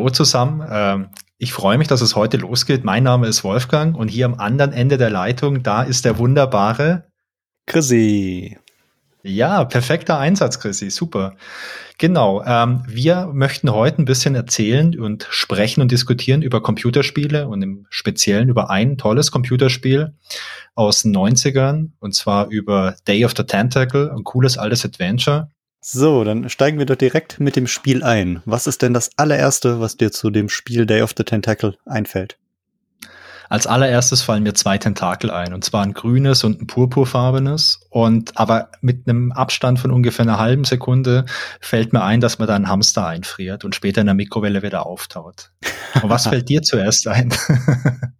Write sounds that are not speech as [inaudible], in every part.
hallo zusammen. Ähm, ich freue mich, dass es heute losgeht. Mein Name ist Wolfgang und hier am anderen Ende der Leitung, da ist der wunderbare Chrissy. Ja, perfekter Einsatz, Chrissy. Super. Genau. Ähm, wir möchten heute ein bisschen erzählen und sprechen und diskutieren über Computerspiele und im Speziellen über ein tolles Computerspiel aus den 90ern und zwar über Day of the Tentacle, ein cooles altes Adventure. So, dann steigen wir doch direkt mit dem Spiel ein. Was ist denn das allererste, was dir zu dem Spiel Day of the Tentacle einfällt? Als allererstes fallen mir zwei Tentakel ein, und zwar ein grünes und ein purpurfarbenes. Und aber mit einem Abstand von ungefähr einer halben Sekunde fällt mir ein, dass man da einen Hamster einfriert und später in der Mikrowelle wieder auftaut. Und was [laughs] fällt dir zuerst ein? [laughs]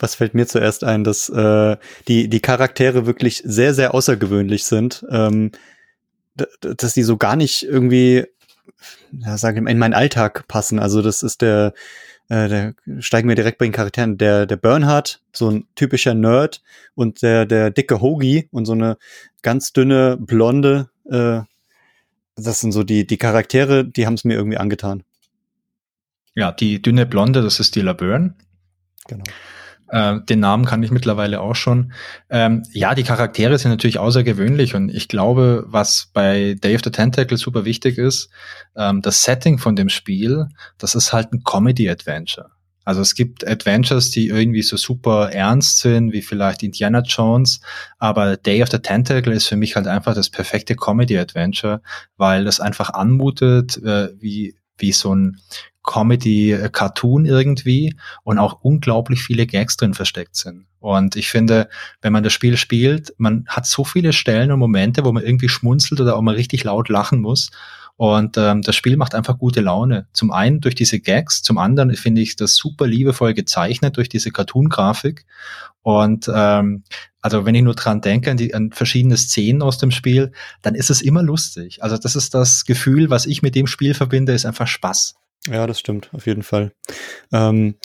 Was fällt mir zuerst ein, dass äh, die, die Charaktere wirklich sehr, sehr außergewöhnlich sind, ähm, dass die so gar nicht irgendwie, ja, sage ich, in meinen Alltag passen. Also das ist der, äh, da steigen wir direkt bei den Charakteren. Der, der Bernhard, so ein typischer Nerd und der, der dicke Hoagie und so eine ganz dünne Blonde, äh, das sind so die, die Charaktere, die haben es mir irgendwie angetan. Ja, die dünne Blonde, das ist die Laverne. Genau. Äh, den Namen kann ich mittlerweile auch schon. Ähm, ja, die Charaktere sind natürlich außergewöhnlich und ich glaube, was bei Day of the Tentacle super wichtig ist, ähm, das Setting von dem Spiel, das ist halt ein Comedy-Adventure. Also es gibt Adventures, die irgendwie so super ernst sind, wie vielleicht Indiana Jones, aber Day of the Tentacle ist für mich halt einfach das perfekte Comedy-Adventure, weil das einfach anmutet, äh, wie wie so ein Comedy-Cartoon irgendwie und auch unglaublich viele Gags drin versteckt sind. Und ich finde, wenn man das Spiel spielt, man hat so viele Stellen und Momente, wo man irgendwie schmunzelt oder auch mal richtig laut lachen muss. Und ähm, das Spiel macht einfach gute Laune. Zum einen durch diese Gags, zum anderen finde ich das super liebevoll gezeichnet durch diese Cartoon-Grafik. Und ähm, also wenn ich nur dran denke, an, die, an verschiedene Szenen aus dem Spiel, dann ist es immer lustig. Also das ist das Gefühl, was ich mit dem Spiel verbinde, ist einfach Spaß. Ja, das stimmt, auf jeden Fall. Ähm,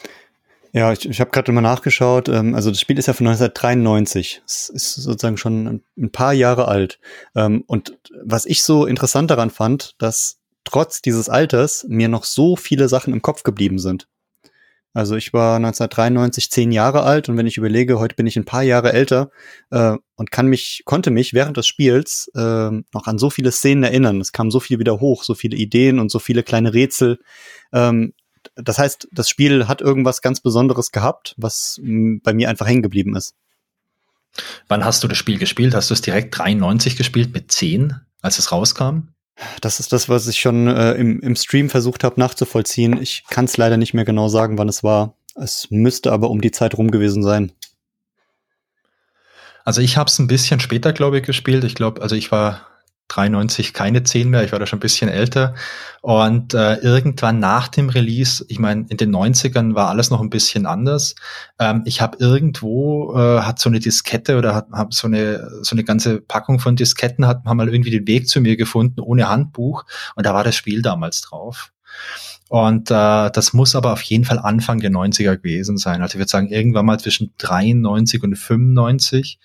ja, ich, ich habe gerade mal nachgeschaut. Ähm, also das Spiel ist ja von 1993. Es ist sozusagen schon ein, paar Jahre alt. Ähm, und was ich so interessant daran fand, dass trotz dieses Alters mir noch so viele Sachen im Kopf geblieben sind. Also ich war 1993 zehn Jahre alt und wenn ich überlege, heute bin ich ein paar Jahre älter äh, und kann mich, konnte mich während des Spiels äh, noch an so viele Szenen erinnern. Es kam so viel wieder hoch, so viele Ideen und so viele kleine Rätsel. Ähm, das heißt, das Spiel hat irgendwas ganz Besonderes gehabt, was bei mir einfach hängen geblieben ist. Wann hast du das Spiel gespielt? Hast du es direkt 93 gespielt mit 10, als es rauskam? Das ist das, was ich schon äh, im, im Stream versucht habe nachzuvollziehen. Ich kann es leider nicht mehr genau sagen, wann es war. Es müsste aber um die Zeit rum gewesen sein. Also ich habe es ein bisschen später, glaube ich, gespielt. Ich glaube, also ich war 93 keine 10 mehr, ich war da schon ein bisschen älter. Und äh, irgendwann nach dem Release, ich meine, in den 90ern war alles noch ein bisschen anders. Ähm, ich habe irgendwo, äh, hat so eine Diskette oder hat, hab so eine so eine ganze Packung von Disketten, hat, haben mal irgendwie den Weg zu mir gefunden, ohne Handbuch. Und da war das Spiel damals drauf. Und äh, das muss aber auf jeden Fall Anfang der 90er gewesen sein. Also ich würde sagen, irgendwann mal zwischen 93 und 95.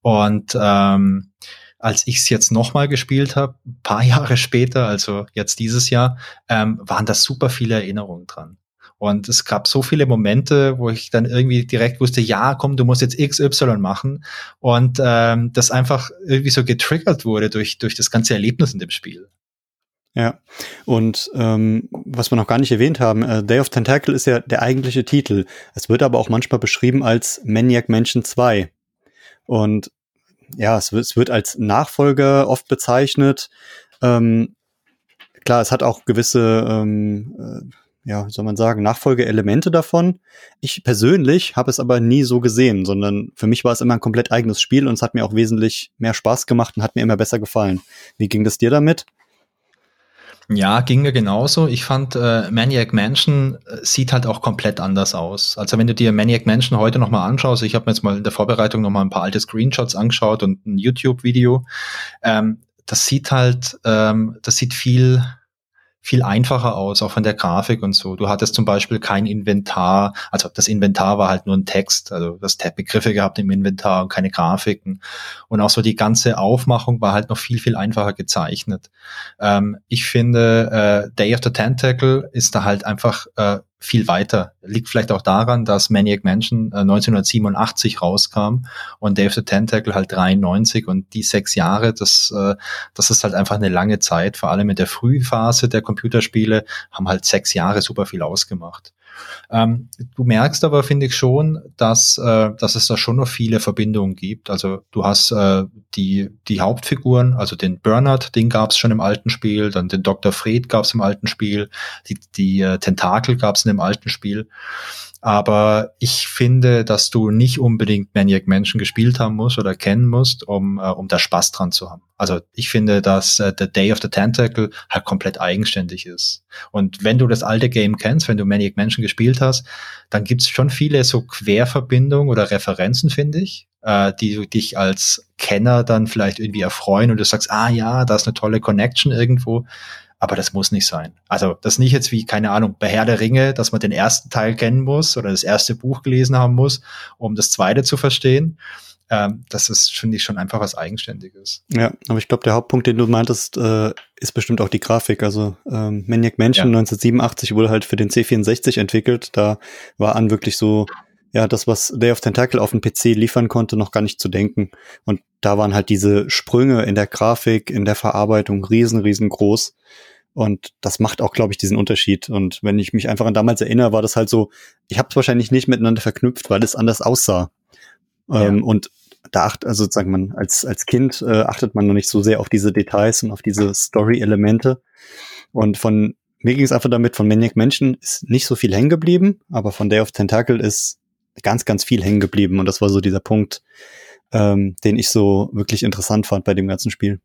Und ähm, als ich es jetzt nochmal gespielt habe, paar [laughs] Jahre später, also jetzt dieses Jahr, ähm, waren da super viele Erinnerungen dran. Und es gab so viele Momente, wo ich dann irgendwie direkt wusste, ja, komm, du musst jetzt XY machen. Und ähm, das einfach irgendwie so getriggert wurde durch, durch das ganze Erlebnis in dem Spiel. Ja, und ähm, was wir noch gar nicht erwähnt haben, äh, Day of Tentacle ist ja der eigentliche Titel. Es wird aber auch manchmal beschrieben als Maniac Mansion 2. Und ja, es wird, es wird als Nachfolger oft bezeichnet. Ähm, klar, es hat auch gewisse, ähm, äh, ja, soll man sagen, Nachfolgeelemente davon. Ich persönlich habe es aber nie so gesehen, sondern für mich war es immer ein komplett eigenes Spiel und es hat mir auch wesentlich mehr Spaß gemacht und hat mir immer besser gefallen. Wie ging das dir damit? Ja, ging mir genauso. Ich fand, äh, Maniac Mansion äh, sieht halt auch komplett anders aus. Also wenn du dir Maniac Mansion heute nochmal anschaust, ich habe mir jetzt mal in der Vorbereitung nochmal ein paar alte Screenshots angeschaut und ein YouTube-Video, ähm, das sieht halt, ähm, das sieht viel, viel einfacher aus, auch von der Grafik und so. Du hattest zum Beispiel kein Inventar, also das Inventar war halt nur ein Text, also das Begriffe gehabt im Inventar und keine Grafiken. Und auch so die ganze Aufmachung war halt noch viel, viel einfacher gezeichnet. Ähm, ich finde, äh, Day of the Tentacle ist da halt einfach äh, viel weiter. Liegt vielleicht auch daran, dass Maniac Mansion äh, 1987 rauskam und of the Tentacle halt 93 und die sechs Jahre, das, äh, das ist halt einfach eine lange Zeit. Vor allem in der Frühphase der Computerspiele haben halt sechs Jahre super viel ausgemacht. Ähm, du merkst aber, finde ich schon, dass, äh, dass es da schon noch viele Verbindungen gibt. Also du hast äh, die, die Hauptfiguren, also den Bernard, den gab es schon im alten Spiel, dann den Dr. Fred gab es im alten Spiel, die, die äh, Tentakel gab es in dem alten Spiel. Aber ich finde, dass du nicht unbedingt Maniac Mansion gespielt haben musst oder kennen musst, um, äh, um da Spaß dran zu haben. Also ich finde, dass äh, The Day of the Tentacle halt komplett eigenständig ist. Und wenn du das alte Game kennst, wenn du Maniac Mansion gespielt hast, dann gibt's schon viele so Querverbindungen oder Referenzen, finde ich, äh, die du dich als Kenner dann vielleicht irgendwie erfreuen und du sagst, ah ja, da ist eine tolle Connection irgendwo aber das muss nicht sein. Also das nicht jetzt wie, keine Ahnung, bei Herr der Ringe, dass man den ersten Teil kennen muss oder das erste Buch gelesen haben muss, um das zweite zu verstehen. Ähm, das ist, finde ich, schon einfach was Eigenständiges. Ja, aber ich glaube, der Hauptpunkt, den du meintest, äh, ist bestimmt auch die Grafik. Also ähm, Maniac Mansion ja. 1987 wurde halt für den C64 entwickelt. Da war an wirklich so ja, das, was Day of Tentacle auf dem PC liefern konnte, noch gar nicht zu denken. Und da waren halt diese Sprünge in der Grafik, in der Verarbeitung riesen, riesengroß. Und das macht auch, glaube ich, diesen Unterschied. Und wenn ich mich einfach an damals erinnere, war das halt so, ich habe es wahrscheinlich nicht miteinander verknüpft, weil es anders aussah. Ja. Ähm, und da acht, also sozusagen man als, als Kind äh, achtet man noch nicht so sehr auf diese Details und auf diese Story-Elemente. Und von mir ging es einfach damit, von Maniac Mansion ist nicht so viel hängen geblieben, aber von Day of Tentacle ist ganz, ganz viel hängen geblieben. Und das war so dieser Punkt, ähm, den ich so wirklich interessant fand bei dem ganzen Spiel.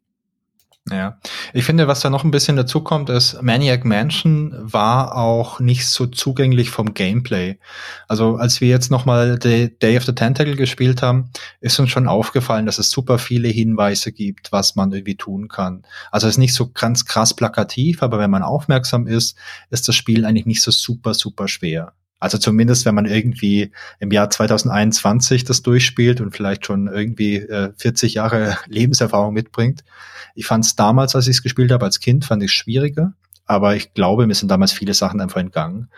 Ja, ich finde, was da noch ein bisschen dazu kommt, ist, Maniac Mansion war auch nicht so zugänglich vom Gameplay. Also als wir jetzt nochmal Day of the Tentacle gespielt haben, ist uns schon aufgefallen, dass es super viele Hinweise gibt, was man irgendwie tun kann. Also es ist nicht so ganz krass plakativ, aber wenn man aufmerksam ist, ist das Spiel eigentlich nicht so super, super schwer. Also zumindest, wenn man irgendwie im Jahr 2021 das durchspielt und vielleicht schon irgendwie äh, 40 Jahre [laughs] Lebenserfahrung mitbringt. Ich fand es damals, als ich es gespielt habe, als Kind, fand ich schwieriger. Aber ich glaube, mir sind damals viele Sachen einfach entgangen.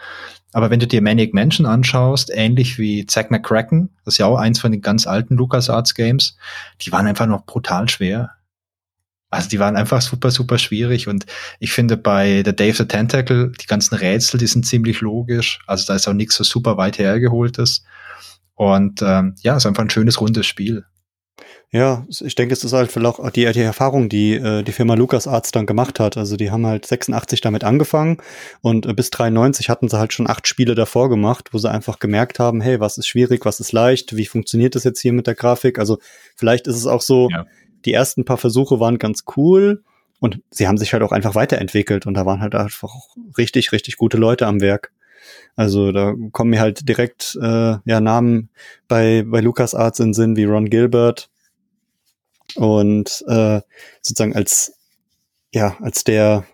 Aber wenn du dir Manic Mansion anschaust, ähnlich wie Zack McCracken, das ist ja auch eins von den ganz alten LucasArts Games, die waren einfach noch brutal schwer. Also die waren einfach super, super schwierig und ich finde bei Day of the Tentacle, die ganzen Rätsel, die sind ziemlich logisch. Also da ist auch nichts so super weit hergeholtes. Und ähm, ja, es ist einfach ein schönes, rundes Spiel. Ja, ich denke, es ist halt vielleicht auch die, die Erfahrung, die äh, die Firma LucasArts dann gemacht hat. Also die haben halt 86 damit angefangen und äh, bis 93 hatten sie halt schon acht Spiele davor gemacht, wo sie einfach gemerkt haben, hey, was ist schwierig, was ist leicht, wie funktioniert das jetzt hier mit der Grafik? Also vielleicht ist es auch so, ja die ersten paar Versuche waren ganz cool und sie haben sich halt auch einfach weiterentwickelt und da waren halt einfach richtig, richtig gute Leute am Werk. Also da kommen mir halt direkt äh, ja Namen bei bei LucasArts in Sinn wie Ron Gilbert und äh, sozusagen als ja als der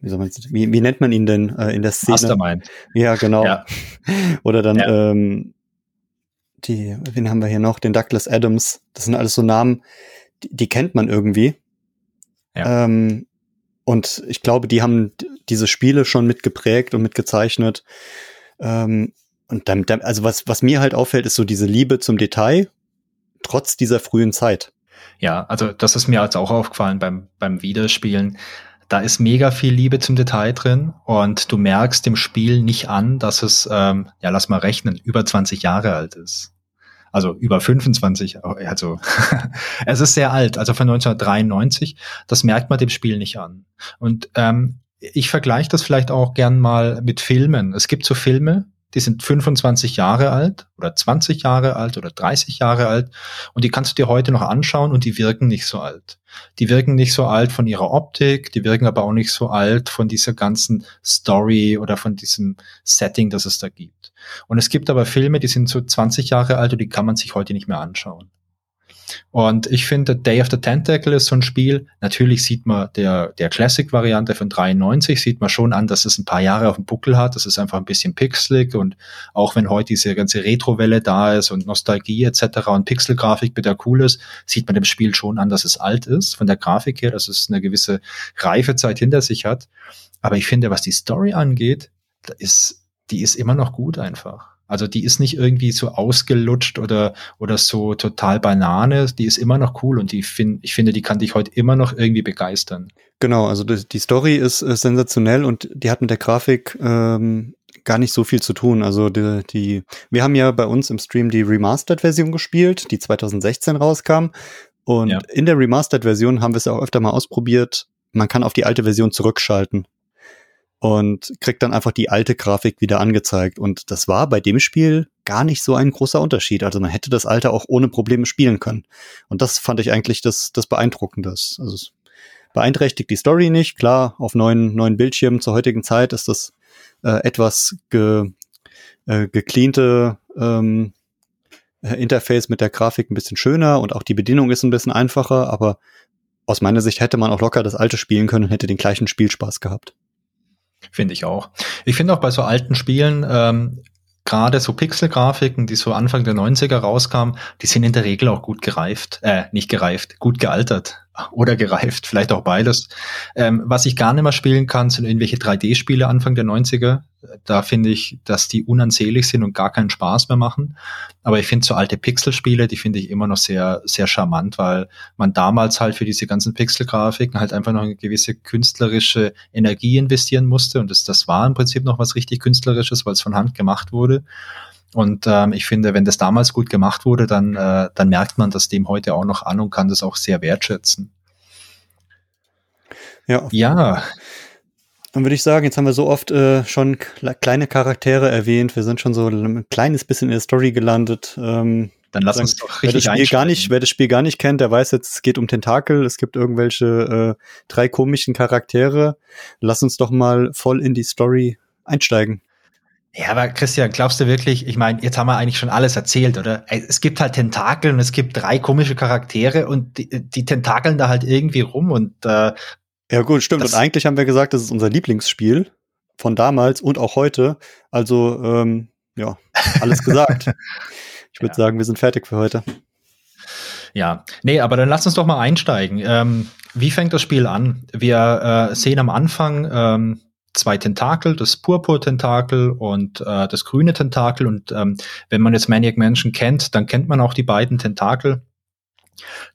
wie, soll man, wie, wie nennt man ihn denn äh, in der Szene? Mastermind. Ja, genau. Ja. [laughs] Oder dann ja. ähm, die, wen haben wir hier noch? Den Douglas Adams. Das sind alles so Namen, die, die kennt man irgendwie. Ja. Ähm, und ich glaube, die haben diese Spiele schon mitgeprägt und mitgezeichnet. Ähm, und dann, also was, was mir halt auffällt, ist so diese Liebe zum Detail, trotz dieser frühen Zeit. Ja, also das ist mir jetzt auch aufgefallen beim, beim Wiederspielen. Da ist mega viel Liebe zum Detail drin und du merkst dem Spiel nicht an, dass es, ähm, ja, lass mal rechnen, über 20 Jahre alt ist also über 25, also [laughs] es ist sehr alt, also von 1993. Das merkt man dem Spiel nicht an. Und ähm, ich vergleiche das vielleicht auch gern mal mit Filmen. Es gibt so Filme, die sind 25 Jahre alt oder 20 Jahre alt oder 30 Jahre alt und die kannst du dir heute noch anschauen und die wirken nicht so alt. Die wirken nicht so alt von ihrer Optik, die wirken aber auch nicht so alt von dieser ganzen Story oder von diesem Setting, das es da gibt. Und es gibt aber Filme, die sind so 20 Jahre alt und die kann man sich heute nicht mehr anschauen. Und ich finde, Day of the Tentacle ist so ein Spiel. Natürlich sieht man der, der Classic-Variante von 93, sieht man schon an, dass es ein paar Jahre auf dem Buckel hat. Das ist einfach ein bisschen pixelig und auch wenn heute diese ganze Retro-Welle da ist und Nostalgie etc. und Pixelgrafik wieder cool ist, sieht man dem Spiel schon an, dass es alt ist von der Grafik her, dass es eine gewisse Reifezeit hinter sich hat. Aber ich finde, was die Story angeht, ist, die ist immer noch gut einfach. Also die ist nicht irgendwie so ausgelutscht oder, oder so total Banane. Die ist immer noch cool und die find, ich finde, die kann dich heute immer noch irgendwie begeistern. Genau, also die, die Story ist, ist, sensationell und die hat mit der Grafik ähm, gar nicht so viel zu tun. Also die, die, wir haben ja bei uns im Stream die Remastered-Version gespielt, die 2016 rauskam. Und ja. in der Remastered-Version haben wir es auch öfter mal ausprobiert. Man kann auf die alte Version zurückschalten und kriegt dann einfach die alte Grafik wieder angezeigt. Und das war bei dem Spiel gar nicht so ein großer Unterschied. Also man hätte das alte auch ohne Probleme spielen können. Und das fand ich eigentlich das, das Beeindruckende. Also es beeinträchtigt die Story nicht. Klar, auf neuen, neuen Bildschirmen zur heutigen Zeit ist das äh, etwas ge, äh, gecleante ähm, Interface mit der Grafik ein bisschen schöner und auch die Bedienung ist ein bisschen einfacher, aber aus meiner Sicht hätte man auch locker das alte spielen können und hätte den gleichen Spielspaß gehabt. Finde ich auch. Ich finde auch bei so alten Spielen, ähm, gerade so Pixelgrafiken, die so Anfang der 90er rauskamen, die sind in der Regel auch gut gereift, äh, nicht gereift, gut gealtert [laughs] oder gereift, vielleicht auch beides. Ähm, was ich gar nicht mehr spielen kann, sind irgendwelche 3D-Spiele Anfang der 90er. Da finde ich, dass die unansehnlich sind und gar keinen Spaß mehr machen. Aber ich finde so alte Pixelspiele, die finde ich immer noch sehr, sehr charmant, weil man damals halt für diese ganzen Pixelgrafiken halt einfach noch eine gewisse künstlerische Energie investieren musste. Und das, das war im Prinzip noch was richtig Künstlerisches, weil es von Hand gemacht wurde. Und ähm, ich finde, wenn das damals gut gemacht wurde, dann, äh, dann merkt man das dem heute auch noch an und kann das auch sehr wertschätzen. Ja. Ja. Dann würde ich sagen, jetzt haben wir so oft äh, schon kleine Charaktere erwähnt. Wir sind schon so ein kleines bisschen in der Story gelandet. Ähm, dann lass uns doch richtig wer das, Spiel gar nicht, wer das Spiel gar nicht kennt, der weiß jetzt, es geht um Tentakel. Es gibt irgendwelche äh, drei komischen Charaktere. Lass uns doch mal voll in die Story einsteigen. Ja, aber Christian, glaubst du wirklich, ich meine, jetzt haben wir eigentlich schon alles erzählt, oder? Es gibt halt Tentakel und es gibt drei komische Charaktere und die, die tentakeln da halt irgendwie rum und äh, Ja gut, stimmt. Und eigentlich haben wir gesagt, das ist unser Lieblingsspiel von damals und auch heute. Also, ähm, ja, alles gesagt. [laughs] ich würde ja. sagen, wir sind fertig für heute. Ja, nee, aber dann lass uns doch mal einsteigen. Ähm, wie fängt das Spiel an? Wir äh, sehen am Anfang ähm, zwei Tentakel, das Purpur-Tentakel und äh, das grüne Tentakel. Und ähm, wenn man jetzt Maniac Mansion kennt, dann kennt man auch die beiden Tentakel.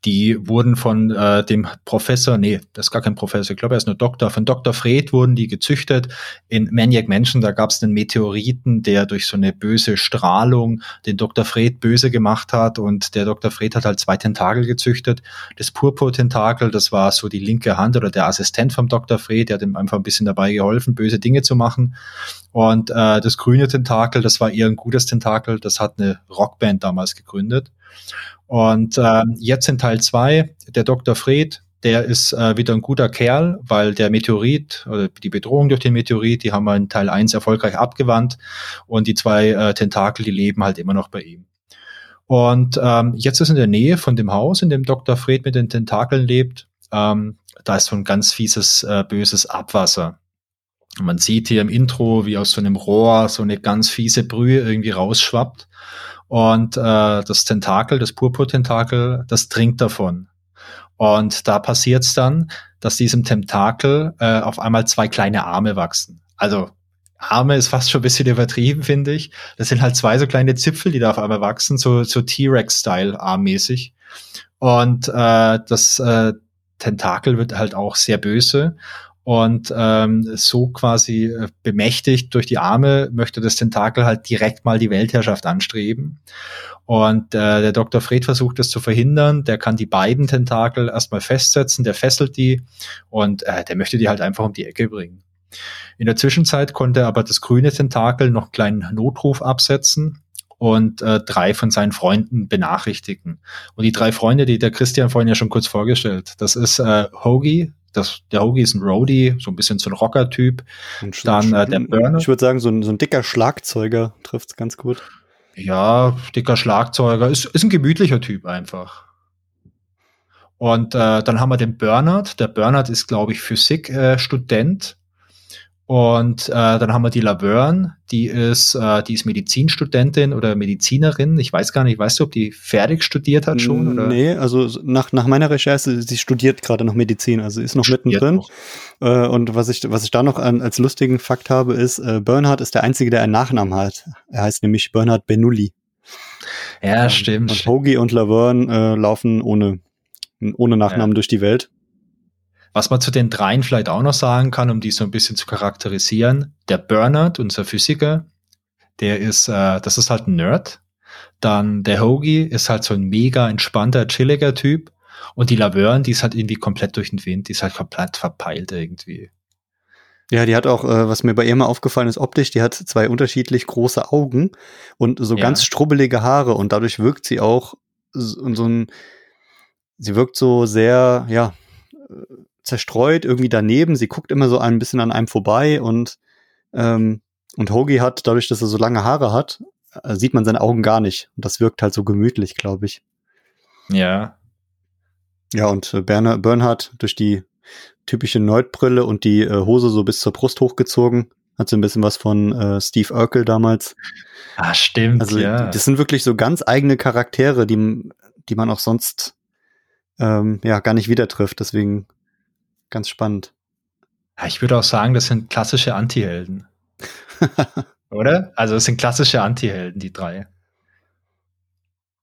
Die wurden von äh, dem Professor, nee, das ist gar kein Professor, ich glaube, er ist nur Doktor, von Dr. Fred wurden die gezüchtet. In Maniac Mansion, da gab es einen Meteoriten, der durch so eine böse Strahlung den Dr. Fred böse gemacht hat und der Dr. Fred hat halt zwei Tentakel gezüchtet. Das Purpur-Tentakel, das war so die linke Hand oder der Assistent vom Dr. Fred, der hat ihm einfach ein bisschen dabei geholfen, böse Dinge zu machen. Und äh, das grüne Tentakel, das war eher ein gutes Tentakel, das hat eine Rockband damals gegründet. Und äh, jetzt in Teil zwei der Dr. Fred, der ist äh, wieder ein guter Kerl, weil der Meteorit oder die Bedrohung durch den Meteorit, die haben wir in Teil eins erfolgreich abgewandt und die zwei äh, Tentakel, die leben halt immer noch bei ihm. Und ähm, jetzt ist in der Nähe von dem Haus, in dem Dr. Fred mit den Tentakeln lebt, ähm, da ist so ein ganz fieses, äh, böses Abwasser. Man sieht hier im Intro, wie aus so einem Rohr so eine ganz fiese Brühe irgendwie rausschwappt. Und äh, das Tentakel, das Purpurtentakel, das trinkt davon. Und da passiert es dann, dass diesem Tentakel äh, auf einmal zwei kleine Arme wachsen. Also Arme ist fast schon ein bisschen übertrieben, finde ich. Das sind halt zwei so kleine Zipfel, die da auf einmal wachsen, so, so T-Rex-Style armmäßig. Und äh, das äh, Tentakel wird halt auch sehr böse und ähm, so quasi äh, bemächtigt durch die Arme möchte das Tentakel halt direkt mal die Weltherrschaft anstreben. Und äh, der Dr. Fred versucht das zu verhindern. Der kann die beiden Tentakel erstmal festsetzen, der fesselt die und äh, der möchte die halt einfach um die Ecke bringen. In der Zwischenzeit konnte aber das grüne Tentakel noch einen kleinen Notruf absetzen und äh, drei von seinen Freunden benachrichtigen. Und die drei Freunde, die der Christian vorhin ja schon kurz vorgestellt, das ist äh, Hoagie, das, der Hoagie ist ein Roadie, so ein bisschen so ein Rocker-Typ. Dann äh, der Burner. Ich würde sagen, so ein, so ein dicker Schlagzeuger trifft's ganz gut. Ja, dicker Schlagzeuger. Ist, ist ein gemütlicher Typ einfach. Und äh, dann haben wir den Bernard. Der Bernard ist, glaube ich, Physikstudent. Und äh, dann haben wir die Laverne, die ist, äh, die ist Medizinstudentin oder Medizinerin. Ich weiß gar nicht, weißt du, ob die fertig studiert hat schon? Oder? Nee, also nach, nach meiner Recherche, sie studiert gerade noch Medizin, also ist noch studiert mittendrin. Äh, und was ich, was ich da noch an, als lustigen Fakt habe, ist, äh, Bernhard ist der Einzige, der einen Nachnamen hat. Er heißt nämlich Bernhard Benulli. Ja, ähm, stimmt. Und Hoagie und Laverne äh, laufen ohne, ohne Nachnamen ja. durch die Welt. Was man zu den dreien vielleicht auch noch sagen kann, um die so ein bisschen zu charakterisieren, der Bernard, unser Physiker, der ist, äh, das ist halt ein Nerd. Dann der Hoagie ist halt so ein mega entspannter, chilliger Typ. Und die Laverne, die ist halt irgendwie komplett durch den Wind, die ist halt komplett verpeilt irgendwie. Ja, die hat auch, äh, was mir bei ihr mal aufgefallen ist, optisch, die hat zwei unterschiedlich große Augen und so ja. ganz strubbelige Haare und dadurch wirkt sie auch so, so ein, sie wirkt so sehr, ja, zerstreut irgendwie daneben. Sie guckt immer so ein bisschen an einem vorbei und, ähm, und Hoagie hat, dadurch, dass er so lange Haare hat, äh, sieht man seine Augen gar nicht. Und das wirkt halt so gemütlich, glaube ich. Ja. Ja, und äh, Berner, Bernhard durch die typische Neutbrille und die äh, Hose so bis zur Brust hochgezogen. Hat so ein bisschen was von äh, Steve Urkel damals. Ah, stimmt, also, ja. Das sind wirklich so ganz eigene Charaktere, die, die man auch sonst ähm, ja gar nicht wieder trifft. Deswegen ganz spannend. Ja, ich würde auch sagen, das sind klassische Antihelden. [laughs] Oder? Also es sind klassische Antihelden, die drei.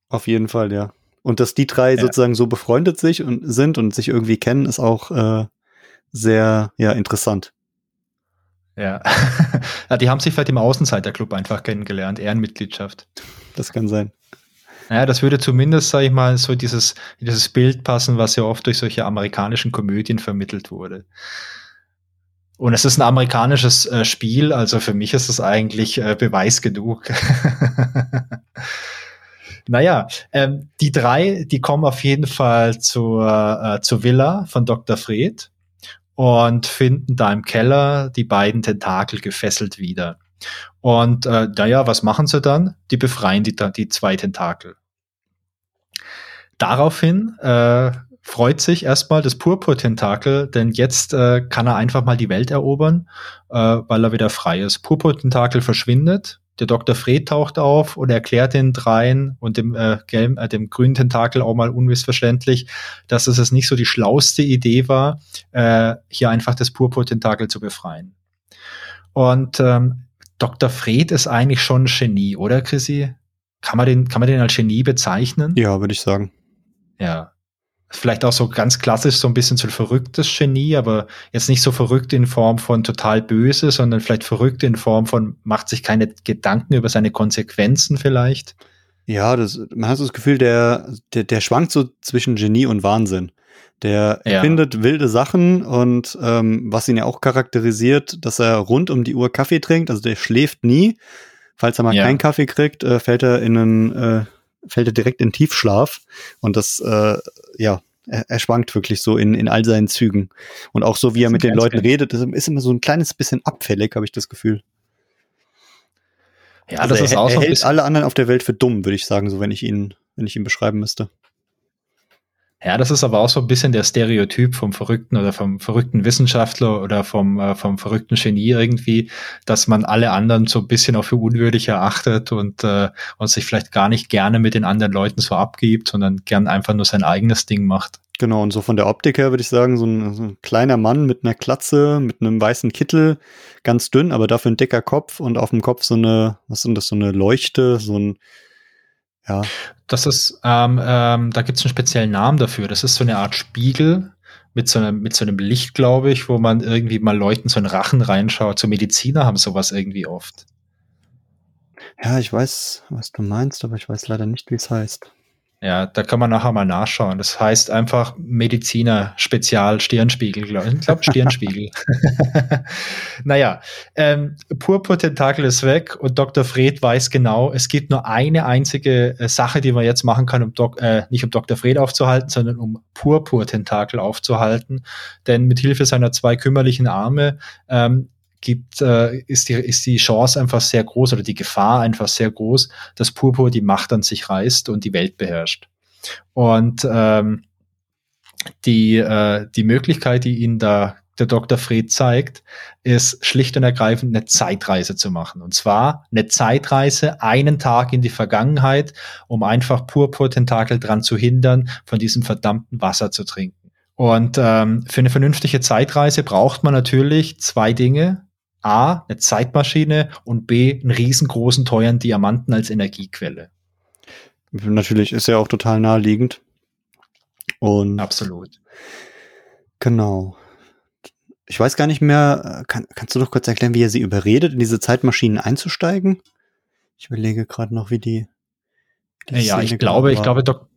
Auf jeden Fall, ja. Und dass die drei ja. sozusagen so befreundet sich und sind und sich irgendwie kennen, ist auch äh, sehr ja interessant. Ja. [laughs] ja, die haben sich vielleicht im Außenseiterclub einfach kennengelernt, Ehrenmitgliedschaft. Das kann sein. Naja, das würde zumindest, sage ich mal, so dieses, dieses Bild passen, was ja oft durch solche amerikanischen Komödien vermittelt wurde. Und es ist ein amerikanisches äh, Spiel, also für mich ist es eigentlich äh, Beweis genug. [laughs] naja, ähm, die drei, die kommen auf jeden Fall zur, äh, zur Villa von Dr. Fred und finden da im Keller die beiden Tentakel gefesselt wieder. Und äh, naja, was machen sie dann? Die befreien die, die zwei Tentakel. Daraufhin äh, freut sich erstmal das Purpur-Tentakel, denn jetzt äh, kann er einfach mal die Welt erobern, äh, weil er wieder frei ist. Purpur-Tentakel verschwindet, der Dr. Fred taucht auf und erklärt den dreien und dem, äh, gelben, äh, dem grünen Tentakel auch mal unmissverständlich, dass es nicht so die schlauste Idee war, äh, hier einfach das Purpur-Tentakel zu befreien. Und ähm, Dr. Fred ist eigentlich schon ein Genie, oder Chrissy? Kann man den, kann man den als Genie bezeichnen? Ja, würde ich sagen. Ja. Vielleicht auch so ganz klassisch so ein bisschen so ein verrücktes Genie, aber jetzt nicht so verrückt in Form von total böse, sondern vielleicht verrückt in Form von macht sich keine Gedanken über seine Konsequenzen vielleicht. Ja, das, man hat so das Gefühl, der, der, der schwankt so zwischen Genie und Wahnsinn. Der ja. findet wilde Sachen und ähm, was ihn ja auch charakterisiert, dass er rund um die Uhr Kaffee trinkt, also der schläft nie. Falls er mal ja. keinen Kaffee kriegt, äh, fällt er in einen, äh, fällt er direkt in Tiefschlaf. Und das, äh, ja, er, er schwankt wirklich so in, in all seinen Zügen. Und auch so, wie er mit den Leuten redet, das ist immer so ein kleines bisschen abfällig, habe ich das Gefühl. Ja, also das ist er, auch so. Er hält alle anderen auf der Welt für dumm, würde ich sagen, so wenn ich ihn, wenn ich ihn beschreiben müsste. Ja, das ist aber auch so ein bisschen der Stereotyp vom verrückten oder vom verrückten Wissenschaftler oder vom, äh, vom verrückten Genie irgendwie, dass man alle anderen so ein bisschen auch für unwürdig erachtet und, äh, und sich vielleicht gar nicht gerne mit den anderen Leuten so abgibt, sondern gern einfach nur sein eigenes Ding macht. Genau, und so von der Optik her würde ich sagen, so ein, so ein kleiner Mann mit einer Klatze, mit einem weißen Kittel, ganz dünn, aber dafür ein dicker Kopf und auf dem Kopf so eine, was sind das, so eine Leuchte, so ein, ja. Das ist, ähm, ähm, da gibt es einen speziellen Namen dafür. Das ist so eine Art Spiegel mit so einem, mit so einem Licht, glaube ich, wo man irgendwie mal Leuten so einen Rachen reinschaut. So Mediziner haben sowas irgendwie oft. Ja, ich weiß, was du meinst, aber ich weiß leider nicht, wie es heißt. Ja, da kann man nachher mal nachschauen. Das heißt einfach Mediziner Spezial Stirnspiegel, glaube ich. Ich glaube Stirnspiegel. [laughs] naja, ähm, Purpur-Tentakel ist weg und Dr. Fred weiß genau, es gibt nur eine einzige äh, Sache, die man jetzt machen kann, um Dok äh, nicht um Dr. Fred aufzuhalten, sondern um Purpur-Tentakel aufzuhalten. Denn mit Hilfe seiner zwei kümmerlichen Arme ähm, gibt, äh, ist, die, ist die Chance einfach sehr groß oder die Gefahr einfach sehr groß, dass Purpur die Macht an sich reißt und die Welt beherrscht. Und ähm, die, äh, die Möglichkeit, die ihnen da der Dr. Fred zeigt, ist schlicht und ergreifend eine Zeitreise zu machen. Und zwar eine Zeitreise einen Tag in die Vergangenheit, um einfach Purpur-Tentakel dran zu hindern, von diesem verdammten Wasser zu trinken. Und ähm, für eine vernünftige Zeitreise braucht man natürlich zwei Dinge. A, eine Zeitmaschine und B, einen riesengroßen, teuren Diamanten als Energiequelle. Natürlich ist ja auch total naheliegend. Und Absolut. Genau. Ich weiß gar nicht mehr, kann, kannst du doch kurz erklären, wie er sie überredet, in diese Zeitmaschinen einzusteigen? Ich überlege gerade noch, wie die. die ja, Szene ich glaube, ich glaube, Dok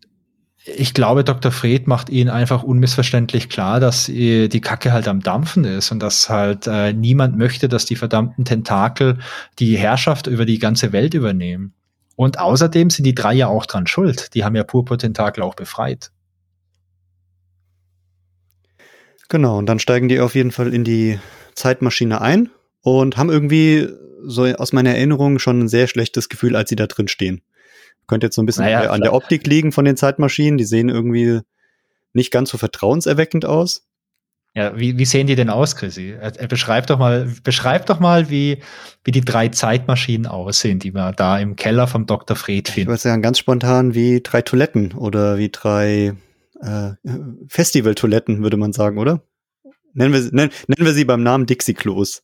ich glaube, Dr. Fred macht ihnen einfach unmissverständlich klar, dass die Kacke halt am Dampfen ist und dass halt äh, niemand möchte, dass die verdammten Tentakel die Herrschaft über die ganze Welt übernehmen. Und außerdem sind die drei ja auch dran schuld. Die haben ja Purpur-Tentakel auch befreit. Genau, und dann steigen die auf jeden Fall in die Zeitmaschine ein und haben irgendwie so aus meiner Erinnerung schon ein sehr schlechtes Gefühl, als sie da drin stehen. Könnte jetzt so ein bisschen naja, an der Optik liegen von den Zeitmaschinen. Die sehen irgendwie nicht ganz so vertrauenserweckend aus. Ja, wie, wie sehen die denn aus, Chrissy? Beschreib doch mal, beschreib doch mal, wie, wie die drei Zeitmaschinen aussehen, die wir da im Keller vom Dr. Fred finden. Ich würde sagen, ganz spontan wie drei Toiletten oder wie drei äh, Festival-Toiletten, würde man sagen, oder? Nennen wir, nennen, nennen wir sie beim Namen Dixie-Klos.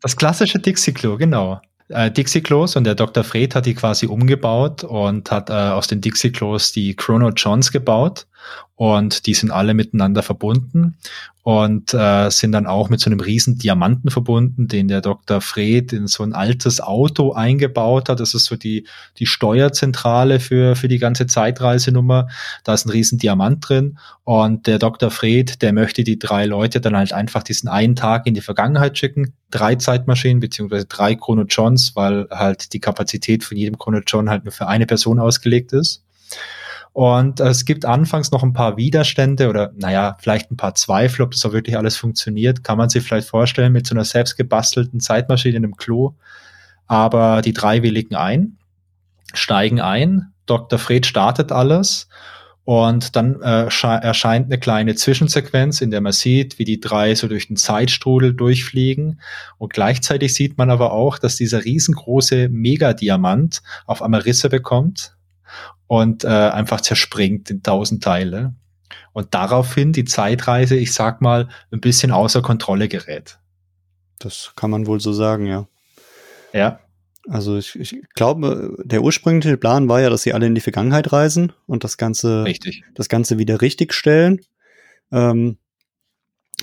Das klassische Dixie-Klo, genau. Äh, Dixie-Klos und der Dr. Fred hat die quasi umgebaut und hat äh, aus den Dixie-Klos die Chrono Johns gebaut und die sind alle miteinander verbunden und äh, sind dann auch mit so einem riesen Diamanten verbunden, den der Dr. Fred in so ein altes Auto eingebaut hat. Das ist so die, die Steuerzentrale für, für die ganze Zeitreisenummer. Da ist ein riesen Diamant drin und der Dr. Fred, der möchte die drei Leute dann halt einfach diesen einen Tag in die Vergangenheit schicken. Drei Zeitmaschinen beziehungsweise drei Chrono Johns, weil halt die Kapazität von jedem Chrono John halt nur für eine Person ausgelegt ist. Und es gibt anfangs noch ein paar Widerstände oder naja, vielleicht ein paar Zweifel, ob das auch wirklich alles funktioniert. Kann man sich vielleicht vorstellen mit so einer selbst gebastelten Zeitmaschine in einem Klo. Aber die drei willigen ein, steigen ein. Dr. Fred startet alles und dann äh, erscheint eine kleine Zwischensequenz, in der man sieht, wie die drei so durch den Zeitstrudel durchfliegen. Und gleichzeitig sieht man aber auch, dass dieser riesengroße Megadiamant auf einmal Risse bekommt und äh, einfach zerspringt in tausend Teile. Und daraufhin die Zeitreise, ich sag mal, ein bisschen außer Kontrolle gerät. Das kann man wohl so sagen, ja. Ja. Also ich, ich glaube, der ursprüngliche Plan war ja, dass sie alle in die Vergangenheit reisen und das Ganze, Richtig. das Ganze wieder richtig stellen. Ähm,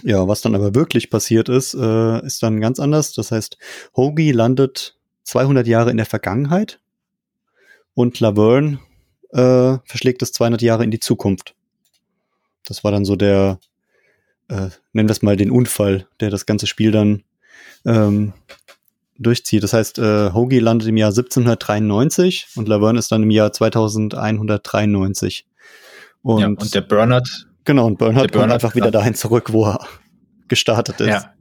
ja, was dann aber wirklich passiert ist, äh, ist dann ganz anders. Das heißt, Hoagie landet 200 Jahre in der Vergangenheit und Laverne äh, verschlägt es 200 Jahre in die Zukunft. Das war dann so der, äh, nennen wir es mal den Unfall, der das ganze Spiel dann ähm, durchzieht. Das heißt, äh, Hoagie landet im Jahr 1793 und Laverne ist dann im Jahr 2193. Und, ja, und der Bernard. Genau, und Bernard, kommt einfach wieder dahin zurück, wo er [laughs] gestartet ist. Ja.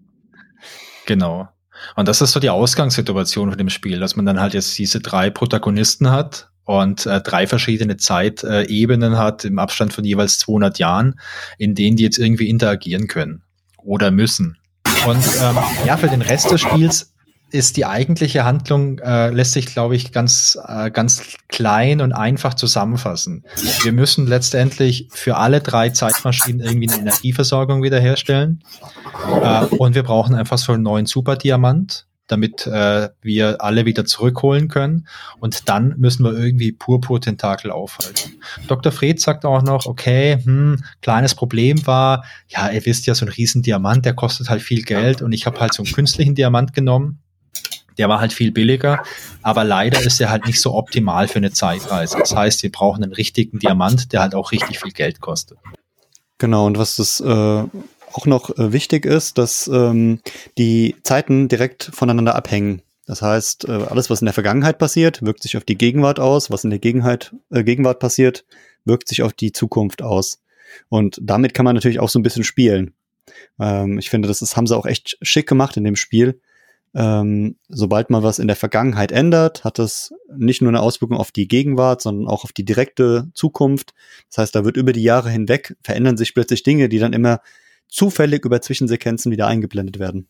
Genau. Und das ist so die Ausgangssituation von dem Spiel, dass man dann halt jetzt diese drei Protagonisten hat und äh, drei verschiedene Zeitebenen hat im Abstand von jeweils 200 Jahren, in denen die jetzt irgendwie interagieren können oder müssen. Und ähm, ja, für den Rest des Spiels ist die eigentliche Handlung, äh, lässt sich, glaube ich, ganz, äh, ganz klein und einfach zusammenfassen. Wir müssen letztendlich für alle drei Zeitmaschinen irgendwie eine Energieversorgung wiederherstellen. Äh, und wir brauchen einfach so einen neuen Superdiamant damit äh, wir alle wieder zurückholen können. Und dann müssen wir irgendwie Purpur-Tentakel aufhalten. Dr. Fred sagt auch noch, okay, hm, kleines Problem war, ja, ihr wisst ja, so ein Riesendiamant, der kostet halt viel Geld und ich habe halt so einen künstlichen Diamant genommen. Der war halt viel billiger, aber leider ist er halt nicht so optimal für eine Zeitreise. Das heißt, wir brauchen einen richtigen Diamant, der halt auch richtig viel Geld kostet. Genau, und was das äh, auch noch äh, wichtig ist, dass ähm, die Zeiten direkt voneinander abhängen. Das heißt, äh, alles, was in der Vergangenheit passiert, wirkt sich auf die Gegenwart aus. Was in der Gegenheit, äh, Gegenwart passiert, wirkt sich auf die Zukunft aus. Und damit kann man natürlich auch so ein bisschen spielen. Ähm, ich finde, das ist, haben sie auch echt schick gemacht in dem Spiel. Ähm, sobald man was in der Vergangenheit ändert, hat das nicht nur eine Auswirkung auf die Gegenwart, sondern auch auf die direkte Zukunft. Das heißt, da wird über die Jahre hinweg verändern sich plötzlich Dinge, die dann immer zufällig über Zwischensequenzen wieder eingeblendet werden.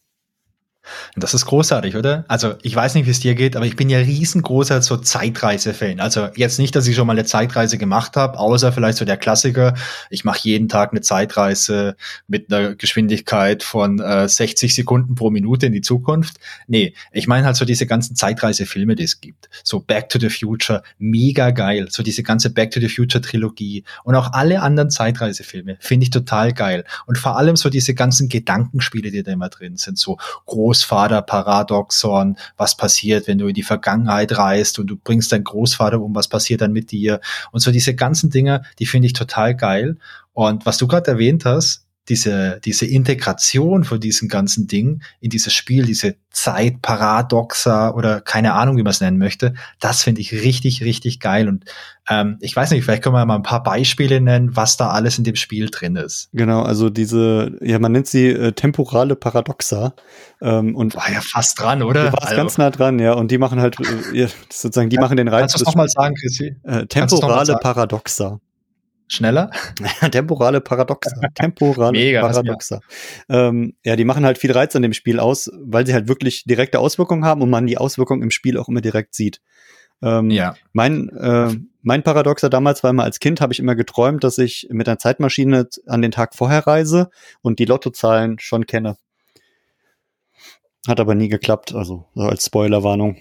Das ist großartig, oder? Also ich weiß nicht, wie es dir geht, aber ich bin ja riesengroßer so Zeitreise-Fan. Also jetzt nicht, dass ich schon mal eine Zeitreise gemacht habe, außer vielleicht so der Klassiker. Ich mache jeden Tag eine Zeitreise mit einer Geschwindigkeit von äh, 60 Sekunden pro Minute in die Zukunft. Nee, ich meine halt so diese ganzen Zeitreise-Filme, die es gibt. So Back to the Future, mega geil. So diese ganze Back to the Future-Trilogie und auch alle anderen Zeitreise-Filme finde ich total geil. Und vor allem so diese ganzen Gedankenspiele, die da immer drin sind. So groß Großvater-Paradoxon, was passiert, wenn du in die Vergangenheit reist und du bringst deinen Großvater um, was passiert dann mit dir? Und so diese ganzen Dinge, die finde ich total geil. Und was du gerade erwähnt hast, diese, diese Integration von diesen ganzen Dingen in dieses Spiel, diese Zeitparadoxa oder keine Ahnung, wie man es nennen möchte, das finde ich richtig, richtig geil. Und ähm, ich weiß nicht, vielleicht können wir mal ein paar Beispiele nennen, was da alles in dem Spiel drin ist. Genau, also diese, ja, man nennt sie äh, temporale Paradoxa. Ähm, und war ja fast dran, oder? War also. ganz nah dran, ja. Und die machen halt, äh, sozusagen, die machen den Reiz. Kannst du es nochmal sagen, Chrissy? Äh, temporale Paradoxa. Schneller? [laughs] Temporale Paradoxe. [laughs] Temporale Mega, Paradoxe. Ähm, ja, die machen halt viel Reiz an dem Spiel aus, weil sie halt wirklich direkte Auswirkungen haben und man die Auswirkungen im Spiel auch immer direkt sieht. Ähm, ja. Mein, äh, mein Paradoxer damals war immer als Kind, habe ich immer geträumt, dass ich mit einer Zeitmaschine an den Tag vorher reise und die Lottozahlen schon kenne. Hat aber nie geklappt, also so als Spoilerwarnung.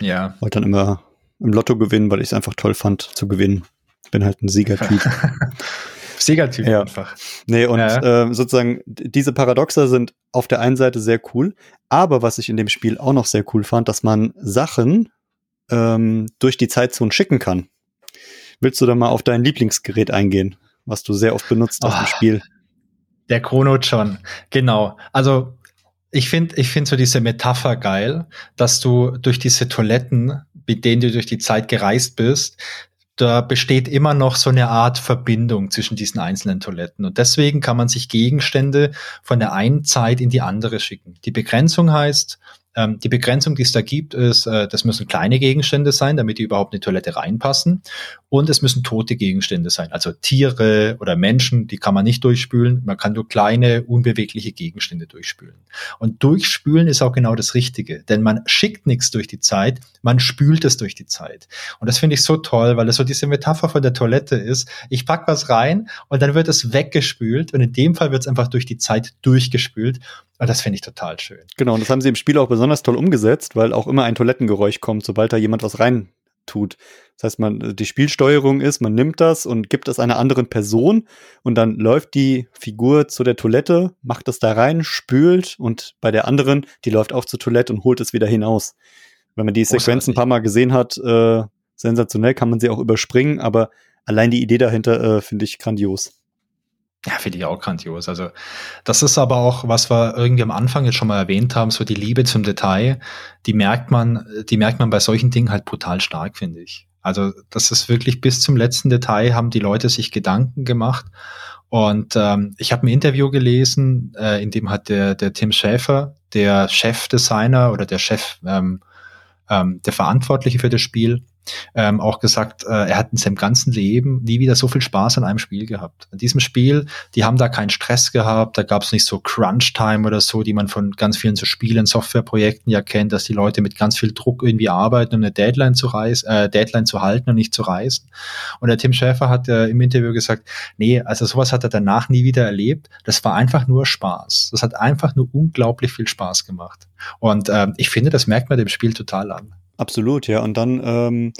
Ja. Wollte dann immer im Lotto gewinnen, weil ich es einfach toll fand zu gewinnen bin halt ein Siegertyp. [laughs] Siegertyp ja. einfach. Nee, und ja. äh, sozusagen diese Paradoxer sind auf der einen Seite sehr cool, aber was ich in dem Spiel auch noch sehr cool fand, dass man Sachen ähm, durch die Zeitzone schicken kann. Willst du da mal auf dein Lieblingsgerät eingehen, was du sehr oft benutzt oh, im Spiel? Der Chrono John, genau. Also ich finde ich finde so diese Metapher geil, dass du durch diese Toiletten, mit denen du durch die Zeit gereist bist, da besteht immer noch so eine Art Verbindung zwischen diesen einzelnen Toiletten. Und deswegen kann man sich Gegenstände von der einen Zeit in die andere schicken. Die Begrenzung heißt, ähm, die Begrenzung, die es da gibt, ist, äh, das müssen kleine Gegenstände sein, damit die überhaupt in die Toilette reinpassen. Und es müssen tote Gegenstände sein, also Tiere oder Menschen, die kann man nicht durchspülen. Man kann nur kleine, unbewegliche Gegenstände durchspülen. Und durchspülen ist auch genau das Richtige, denn man schickt nichts durch die Zeit, man spült es durch die Zeit. Und das finde ich so toll, weil es so diese Metapher von der Toilette ist. Ich pack was rein und dann wird es weggespült und in dem Fall wird es einfach durch die Zeit durchgespült. Und das finde ich total schön. Genau, und das haben sie im Spiel auch besonders toll umgesetzt, weil auch immer ein Toilettengeräusch kommt, sobald da jemand was rein tut. Das heißt, man, die Spielsteuerung ist, man nimmt das und gibt es einer anderen Person und dann läuft die Figur zu der Toilette, macht es da rein, spült und bei der anderen, die läuft auch zur Toilette und holt es wieder hinaus. Wenn man die Sequenz ein paar Mal gesehen hat, äh, sensationell, kann man sie auch überspringen, aber allein die Idee dahinter äh, finde ich grandios. Ja, finde ich auch grandios. Also, das ist aber auch, was wir irgendwie am Anfang jetzt schon mal erwähnt haben, so die Liebe zum Detail, die merkt man, die merkt man bei solchen Dingen halt brutal stark, finde ich. Also, das ist wirklich bis zum letzten Detail haben die Leute sich Gedanken gemacht. Und ähm, ich habe ein Interview gelesen, äh, in dem hat der, der Tim Schäfer, der Chefdesigner oder der Chef, ähm, ähm, der Verantwortliche für das Spiel, ähm, auch gesagt, äh, er hat in seinem ganzen Leben nie wieder so viel Spaß an einem Spiel gehabt. In diesem Spiel, die haben da keinen Stress gehabt, da gab es nicht so Crunch-Time oder so, die man von ganz vielen so Spielen, Softwareprojekten ja kennt, dass die Leute mit ganz viel Druck irgendwie arbeiten, um eine Deadline zu reißen, äh, Deadline zu halten und nicht zu reißen. Und der Tim Schäfer hat äh, im Interview gesagt, nee, also sowas hat er danach nie wieder erlebt. Das war einfach nur Spaß. Das hat einfach nur unglaublich viel Spaß gemacht. Und äh, ich finde, das merkt man dem Spiel total an. Absolut, ja. Und dann ähm,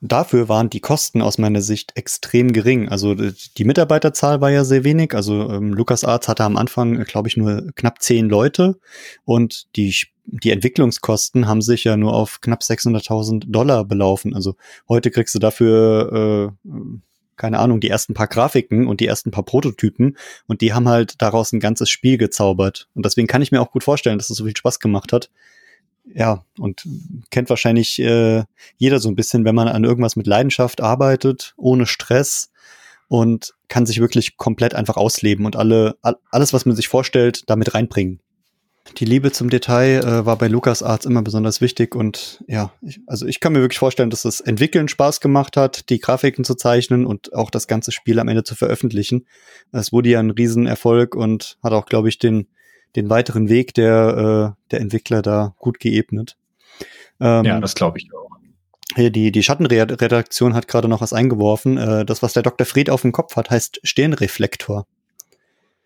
dafür waren die Kosten aus meiner Sicht extrem gering. Also die Mitarbeiterzahl war ja sehr wenig. Also ähm, Lukas Arzt hatte am Anfang, glaube ich, nur knapp zehn Leute und die die Entwicklungskosten haben sich ja nur auf knapp 600.000 Dollar belaufen. Also heute kriegst du dafür äh, keine Ahnung, die ersten paar Grafiken und die ersten paar Prototypen und die haben halt daraus ein ganzes Spiel gezaubert. Und deswegen kann ich mir auch gut vorstellen, dass es so viel Spaß gemacht hat, ja, und kennt wahrscheinlich äh, jeder so ein bisschen, wenn man an irgendwas mit Leidenschaft arbeitet, ohne Stress und kann sich wirklich komplett einfach ausleben und alle, alles, was man sich vorstellt, damit reinbringen. die Liebe zum Detail äh, war bei LucasArts immer besonders wichtig und ja, ich, also ich kann mir wirklich vorstellen, dass das Entwickeln Spaß gemacht hat, die Grafiken zu zeichnen und auch das ganze Spiel am Ende zu veröffentlichen. Es wurde ja ein Riesenerfolg und hat auch, glaube ich, den, den weiteren Weg der, äh, der Entwickler da gut geebnet. Ähm, ja, das glaube ich auch. Hier die, die Schattenredaktion hat gerade noch was eingeworfen. Äh, das, was der Dr. Fried auf dem Kopf hat, heißt Stirnreflektor.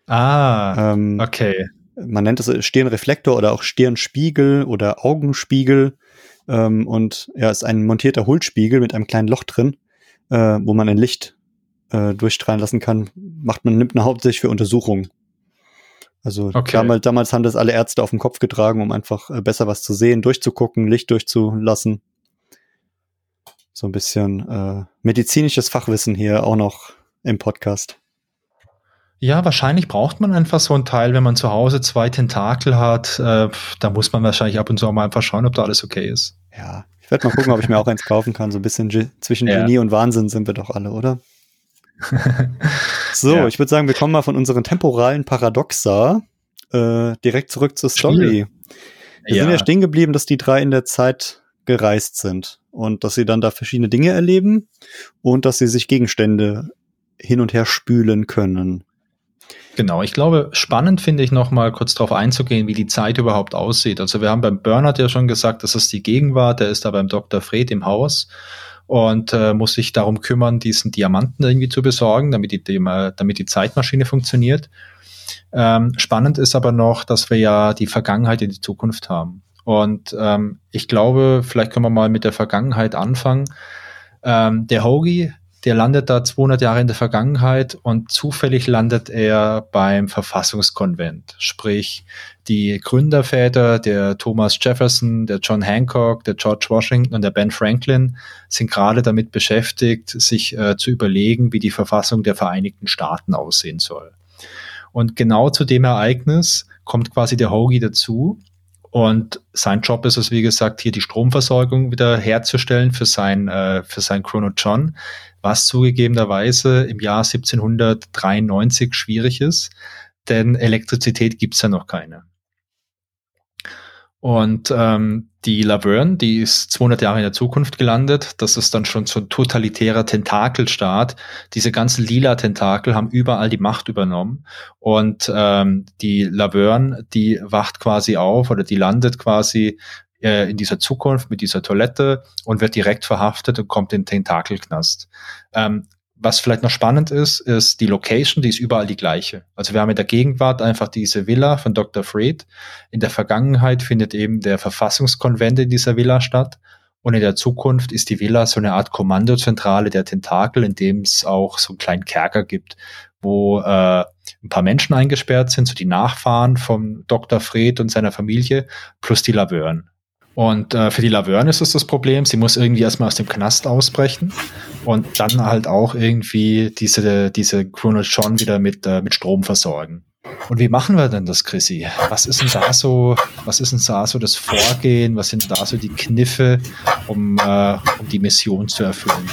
Ah, ähm, okay man nennt es Stirnreflektor oder auch Stirnspiegel oder Augenspiegel. Ähm, und ja, ist ein montierter Hullspiegel mit einem kleinen Loch drin, äh, wo man ein Licht äh, durchstrahlen lassen kann. Macht man, nimmt man hauptsächlich für Untersuchungen. Also okay. damals, damals haben das alle Ärzte auf dem Kopf getragen, um einfach äh, besser was zu sehen, durchzugucken, Licht durchzulassen. So ein bisschen äh, medizinisches Fachwissen hier auch noch im Podcast. Ja, wahrscheinlich braucht man einfach so ein Teil, wenn man zu Hause zwei Tentakel hat. Äh, da muss man wahrscheinlich ab und zu auch mal einfach schauen, ob da alles okay ist. Ja, ich werde mal gucken, ob ich mir auch eins kaufen kann. So ein bisschen Ge zwischen ja. Genie und Wahnsinn sind wir doch alle, oder? [laughs] so, ja. ich würde sagen, wir kommen mal von unseren temporalen Paradoxa äh, direkt zurück zur Story. Wir ja. sind ja stehen geblieben, dass die drei in der Zeit gereist sind und dass sie dann da verschiedene Dinge erleben und dass sie sich Gegenstände hin und her spülen können. Genau, ich glaube, spannend finde ich noch mal kurz darauf einzugehen, wie die Zeit überhaupt aussieht. Also wir haben beim Bernhard ja schon gesagt, das ist die Gegenwart, der ist da beim Dr. Fred im Haus und äh, muss sich darum kümmern, diesen Diamanten irgendwie zu besorgen, damit die, damit die Zeitmaschine funktioniert. Ähm, spannend ist aber noch, dass wir ja die Vergangenheit in die Zukunft haben. Und ähm, ich glaube, vielleicht können wir mal mit der Vergangenheit anfangen. Ähm, der Hoagie der landet da 200 Jahre in der Vergangenheit und zufällig landet er beim Verfassungskonvent. Sprich, die Gründerväter, der Thomas Jefferson, der John Hancock, der George Washington und der Ben Franklin sind gerade damit beschäftigt, sich äh, zu überlegen, wie die Verfassung der Vereinigten Staaten aussehen soll. Und genau zu dem Ereignis kommt quasi der Hoagie dazu und sein Job ist es, wie gesagt, hier die Stromversorgung wieder herzustellen für sein, äh, für sein Chrono John, was zugegebenerweise im Jahr 1793 schwierig ist, denn Elektrizität gibt's ja noch keine. Und ähm, die Laverne, die ist 200 Jahre in der Zukunft gelandet. Das ist dann schon so ein totalitärer Tentakelstaat. Diese ganzen lila Tentakel haben überall die Macht übernommen. Und ähm, die Laverne, die wacht quasi auf oder die landet quasi äh, in dieser Zukunft mit dieser Toilette und wird direkt verhaftet und kommt in den Tentakelknast. Ähm, was vielleicht noch spannend ist, ist die Location, die ist überall die gleiche. Also wir haben in der Gegenwart einfach diese Villa von Dr. Freed. In der Vergangenheit findet eben der Verfassungskonvent in dieser Villa statt. Und in der Zukunft ist die Villa so eine Art Kommandozentrale der Tentakel, in dem es auch so einen kleinen Kerker gibt, wo äh, ein paar Menschen eingesperrt sind, so die Nachfahren vom Dr. Fred und seiner Familie, plus die Laverne. Und äh, für die Laverne ist es das Problem, sie muss irgendwie erstmal aus dem Knast ausbrechen und dann halt auch irgendwie diese, diese Chrono John wieder mit, äh, mit Strom versorgen. Und wie machen wir denn das, Chrissy? Was ist denn da so, was ist denn da so das Vorgehen? Was sind da so die Kniffe, um, äh, um die Mission zu erfüllen?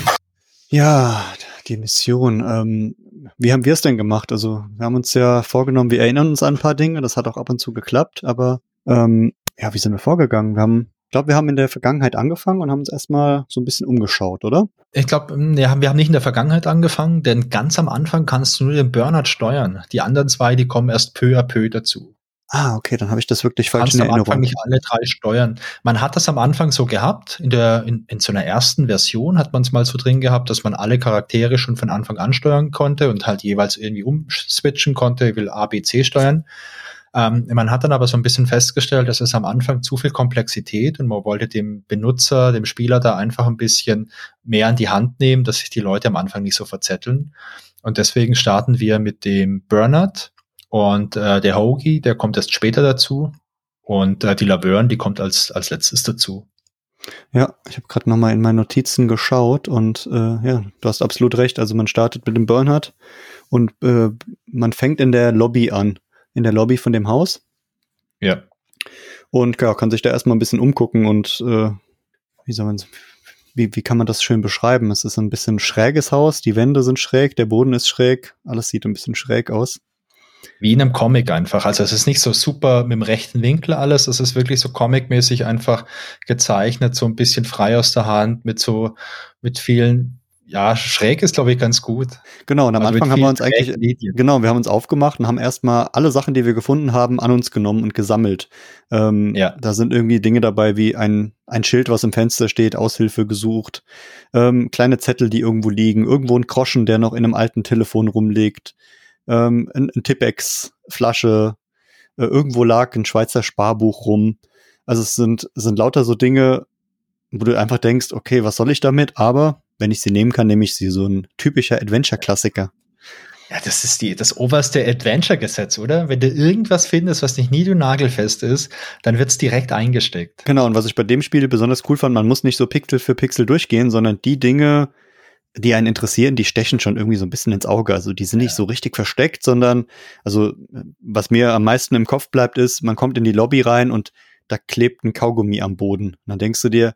Ja, die Mission. Ähm, wie haben wir es denn gemacht? Also, wir haben uns ja vorgenommen, wir erinnern uns an ein paar Dinge, das hat auch ab und zu geklappt, aber ähm, ja, wie sind wir vorgegangen? Wir haben glaube, wir haben in der Vergangenheit angefangen und haben uns erstmal so ein bisschen umgeschaut, oder? Ich glaube, hm, wir haben nicht in der Vergangenheit angefangen, denn ganz am Anfang kannst du nur den Burnout steuern. Die anderen zwei, die kommen erst peu à peu dazu. Ah, okay, dann habe ich das wirklich falsch in Erinnerung. am Anfang nicht alle drei steuern. Man hat das am Anfang so gehabt, in der in, in so einer ersten Version hat man es mal so drin gehabt, dass man alle Charaktere schon von Anfang an steuern konnte und halt jeweils irgendwie umswitchen konnte, ich will A, B, C steuern. Ähm, man hat dann aber so ein bisschen festgestellt, dass es am Anfang zu viel Komplexität und man wollte dem Benutzer, dem Spieler da einfach ein bisschen mehr an die Hand nehmen, dass sich die Leute am Anfang nicht so verzetteln. Und deswegen starten wir mit dem Bernard und äh, der Hoagie, der kommt erst später dazu. Und äh, die Laverne, die kommt als, als letztes dazu. Ja, ich habe gerade nochmal in meine Notizen geschaut und äh, ja, du hast absolut recht. Also man startet mit dem Bernhard und äh, man fängt in der Lobby an in der Lobby von dem Haus. Ja. Und ja, kann sich da erstmal ein bisschen umgucken und äh, wie soll man wie, wie kann man das schön beschreiben? Es ist ein bisschen schräges Haus, die Wände sind schräg, der Boden ist schräg, alles sieht ein bisschen schräg aus. Wie in einem Comic einfach. Also es ist nicht so super mit dem rechten Winkel alles, es ist wirklich so comicmäßig einfach gezeichnet, so ein bisschen frei aus der Hand, mit so, mit vielen ja, schräg ist, glaube ich, ganz gut. Genau, und am also Anfang haben wir uns eigentlich, Medien. genau, wir haben uns aufgemacht und haben erstmal alle Sachen, die wir gefunden haben, an uns genommen und gesammelt. Ähm, ja. Da sind irgendwie Dinge dabei wie ein, ein Schild, was im Fenster steht, Aushilfe gesucht, ähm, kleine Zettel, die irgendwo liegen, irgendwo ein Groschen, der noch in einem alten Telefon rumliegt, ähm, ein, ein Tippex-Flasche, äh, irgendwo lag ein Schweizer Sparbuch rum. Also es sind, es sind lauter so Dinge, wo du einfach denkst, okay, was soll ich damit? Aber wenn ich sie nehmen kann, nehme ich sie. So ein typischer Adventure-Klassiker. Ja, das ist die, das oberste Adventure-Gesetz, oder? Wenn du irgendwas findest, was nicht nie du nagelfest ist, dann wird's direkt eingesteckt. Genau, und was ich bei dem Spiel besonders cool fand, man muss nicht so Pixel für Pixel durchgehen, sondern die Dinge, die einen interessieren, die stechen schon irgendwie so ein bisschen ins Auge. Also die sind ja. nicht so richtig versteckt, sondern, also was mir am meisten im Kopf bleibt, ist, man kommt in die Lobby rein und da klebt ein Kaugummi am Boden. Und dann denkst du dir,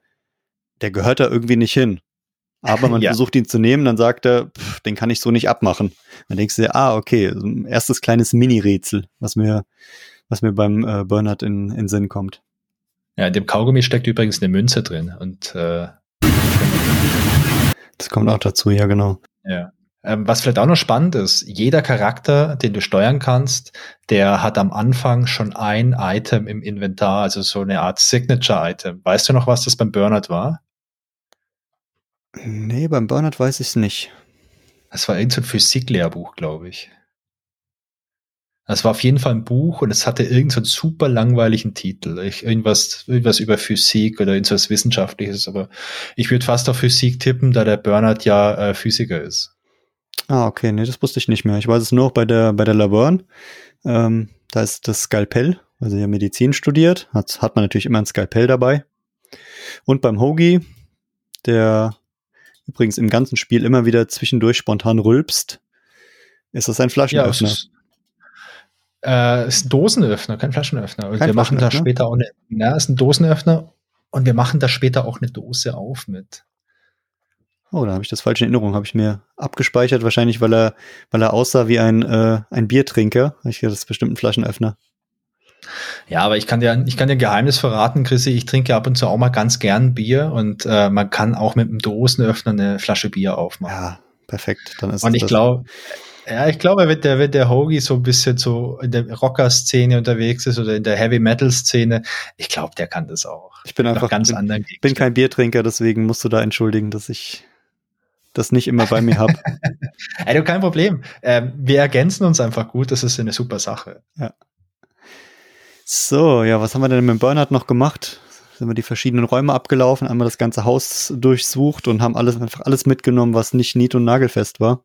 der gehört da irgendwie nicht hin aber man [laughs] ja. versucht ihn zu nehmen, dann sagt er, pff, den kann ich so nicht abmachen. Dann denkst du dir, ah, okay, erstes kleines Mini-Rätsel, was mir, was mir beim äh, Bernhard in, in Sinn kommt. Ja, in dem Kaugummi steckt übrigens eine Münze drin und äh, das kommt auch dazu, ja, genau. Ja. Ähm, was vielleicht auch noch spannend ist, jeder Charakter, den du steuern kannst, der hat am Anfang schon ein Item im Inventar, also so eine Art Signature-Item. Weißt du noch, was das beim Bernhard war? Nee, beim Bernhard weiß ich es nicht. Das war irgendein so Physiklehrbuch, glaube ich. Das war auf jeden Fall ein Buch und es hatte irgendeinen so super langweiligen Titel. Ich, irgendwas, irgendwas über Physik oder irgendwas Wissenschaftliches, aber ich würde fast auf Physik tippen, da der Bernhard ja äh, Physiker ist. Ah, okay, nee, das wusste ich nicht mehr. Ich weiß es nur bei der, bei der Laverne. Ähm, da ist das Skalpell, weil sie ja Medizin studiert. Hat, hat man natürlich immer ein Skalpell dabei. Und beim Hoagie, der übrigens im ganzen Spiel immer wieder zwischendurch spontan rülpst. Ist das ein Flaschenöffner? Ja, es ist, äh, ist ein Dosenöffner, kein Flaschenöffner. Und kein wir machen da später auch eine, ja, ist ein Dosenöffner und wir machen da später auch eine Dose auf mit. Oh, da habe ich das falsche in Erinnerung, habe ich mir abgespeichert, wahrscheinlich, weil er, weil er aussah wie ein, äh, ein Biertrinker. Ich das ist bestimmt ein Flaschenöffner. Ja, aber ich kann dir, ich kann dir ein Geheimnis verraten, Chrissy. Ich trinke ab und zu auch mal ganz gern Bier und äh, man kann auch mit einem Dosenöffner eine Flasche Bier aufmachen. Ja, perfekt. Dann ist und ich glaube, ja, ich glaube, wenn der, wenn der Hoagie so ein bisschen so in der Rocker-Szene unterwegs ist oder in der Heavy-Metal-Szene, ich glaube, der kann das auch. Ich bin einfach ganz bin, anderen bin kein Biertrinker, deswegen musst du da entschuldigen, dass ich das nicht immer bei mir habe. [laughs] also kein Problem. Ähm, wir ergänzen uns einfach gut, das ist eine super Sache. Ja. So, ja, was haben wir denn mit Bernhard noch gemacht? Sind wir die verschiedenen Räume abgelaufen, einmal das ganze Haus durchsucht und haben alles einfach alles mitgenommen, was nicht nied- und nagelfest war.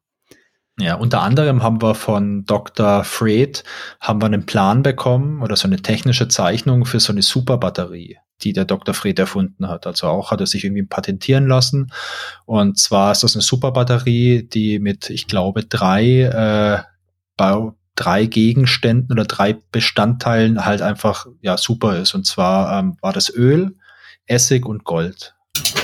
Ja, unter anderem haben wir von Dr. Fred haben wir einen Plan bekommen oder so eine technische Zeichnung für so eine Superbatterie, die der Dr. Fred erfunden hat. Also auch hat er sich irgendwie patentieren lassen. Und zwar ist das eine Superbatterie, die mit, ich glaube, drei äh, Bau drei Gegenständen oder drei Bestandteilen halt einfach ja super ist. Und zwar ähm, war das Öl, Essig und Gold.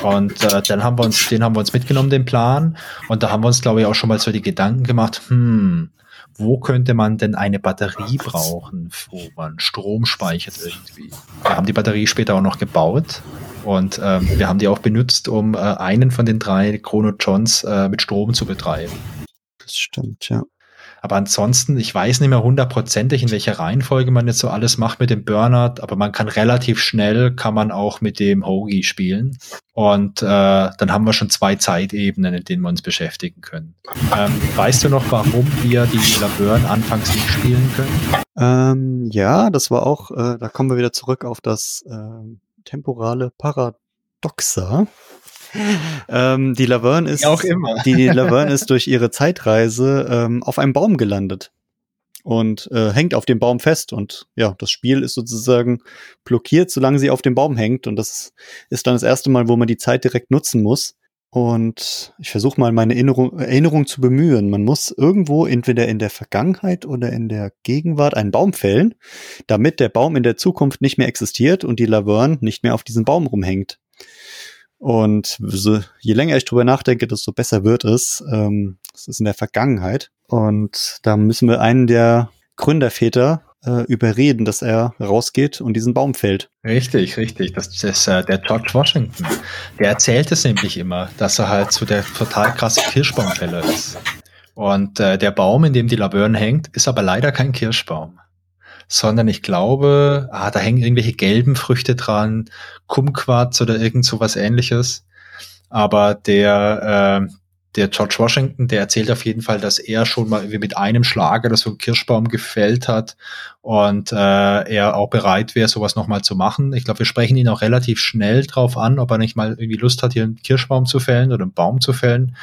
Und äh, dann haben wir uns, den haben wir uns mitgenommen, den Plan. Und da haben wir uns, glaube ich, auch schon mal so die Gedanken gemacht, hm, wo könnte man denn eine Batterie brauchen, wo man Strom speichert irgendwie. Wir haben die Batterie später auch noch gebaut und ähm, wir haben die auch benutzt, um äh, einen von den drei Chrono Johns äh, mit Strom zu betreiben. Das stimmt, ja. Aber ansonsten, ich weiß nicht mehr hundertprozentig, in welcher Reihenfolge man jetzt so alles macht mit dem Burnout, aber man kann relativ schnell, kann man auch mit dem Hoagie spielen. Und äh, dann haben wir schon zwei Zeitebenen, in denen wir uns beschäftigen können. Ähm, weißt du noch, warum wir die Laverne anfangs nicht spielen können? Ähm, ja, das war auch, äh, da kommen wir wieder zurück auf das äh, temporale Paradoxa [laughs] ähm, die Laverne ist, die, die Laverne ist durch ihre Zeitreise ähm, auf einem Baum gelandet und äh, hängt auf dem Baum fest und ja, das Spiel ist sozusagen blockiert, solange sie auf dem Baum hängt und das ist dann das erste Mal, wo man die Zeit direkt nutzen muss. Und ich versuche mal meine Erinnerung, Erinnerung zu bemühen. Man muss irgendwo entweder in der Vergangenheit oder in der Gegenwart einen Baum fällen, damit der Baum in der Zukunft nicht mehr existiert und die Laverne nicht mehr auf diesem Baum rumhängt. Und so, je länger ich drüber nachdenke, desto besser wird es. Ähm, das ist in der Vergangenheit. Und da müssen wir einen der Gründerväter äh, überreden, dass er rausgeht und diesen Baum fällt. Richtig, richtig. Das ist äh, der George Washington. Der erzählt es nämlich immer, dass er halt so der total krasse Kirschbaumfäller ist. Und äh, der Baum, in dem die Laverne hängt, ist aber leider kein Kirschbaum. Sondern ich glaube, ah, da hängen irgendwelche gelben Früchte dran, Kumquats oder irgend sowas ähnliches. Aber der, äh, der George Washington, der erzählt auf jeden Fall, dass er schon mal irgendwie mit einem Schlag oder so einen Kirschbaum gefällt hat und äh, er auch bereit wäre, sowas nochmal zu machen. Ich glaube, wir sprechen ihn auch relativ schnell drauf an, ob er nicht mal irgendwie Lust hat, hier einen Kirschbaum zu fällen oder einen Baum zu fällen.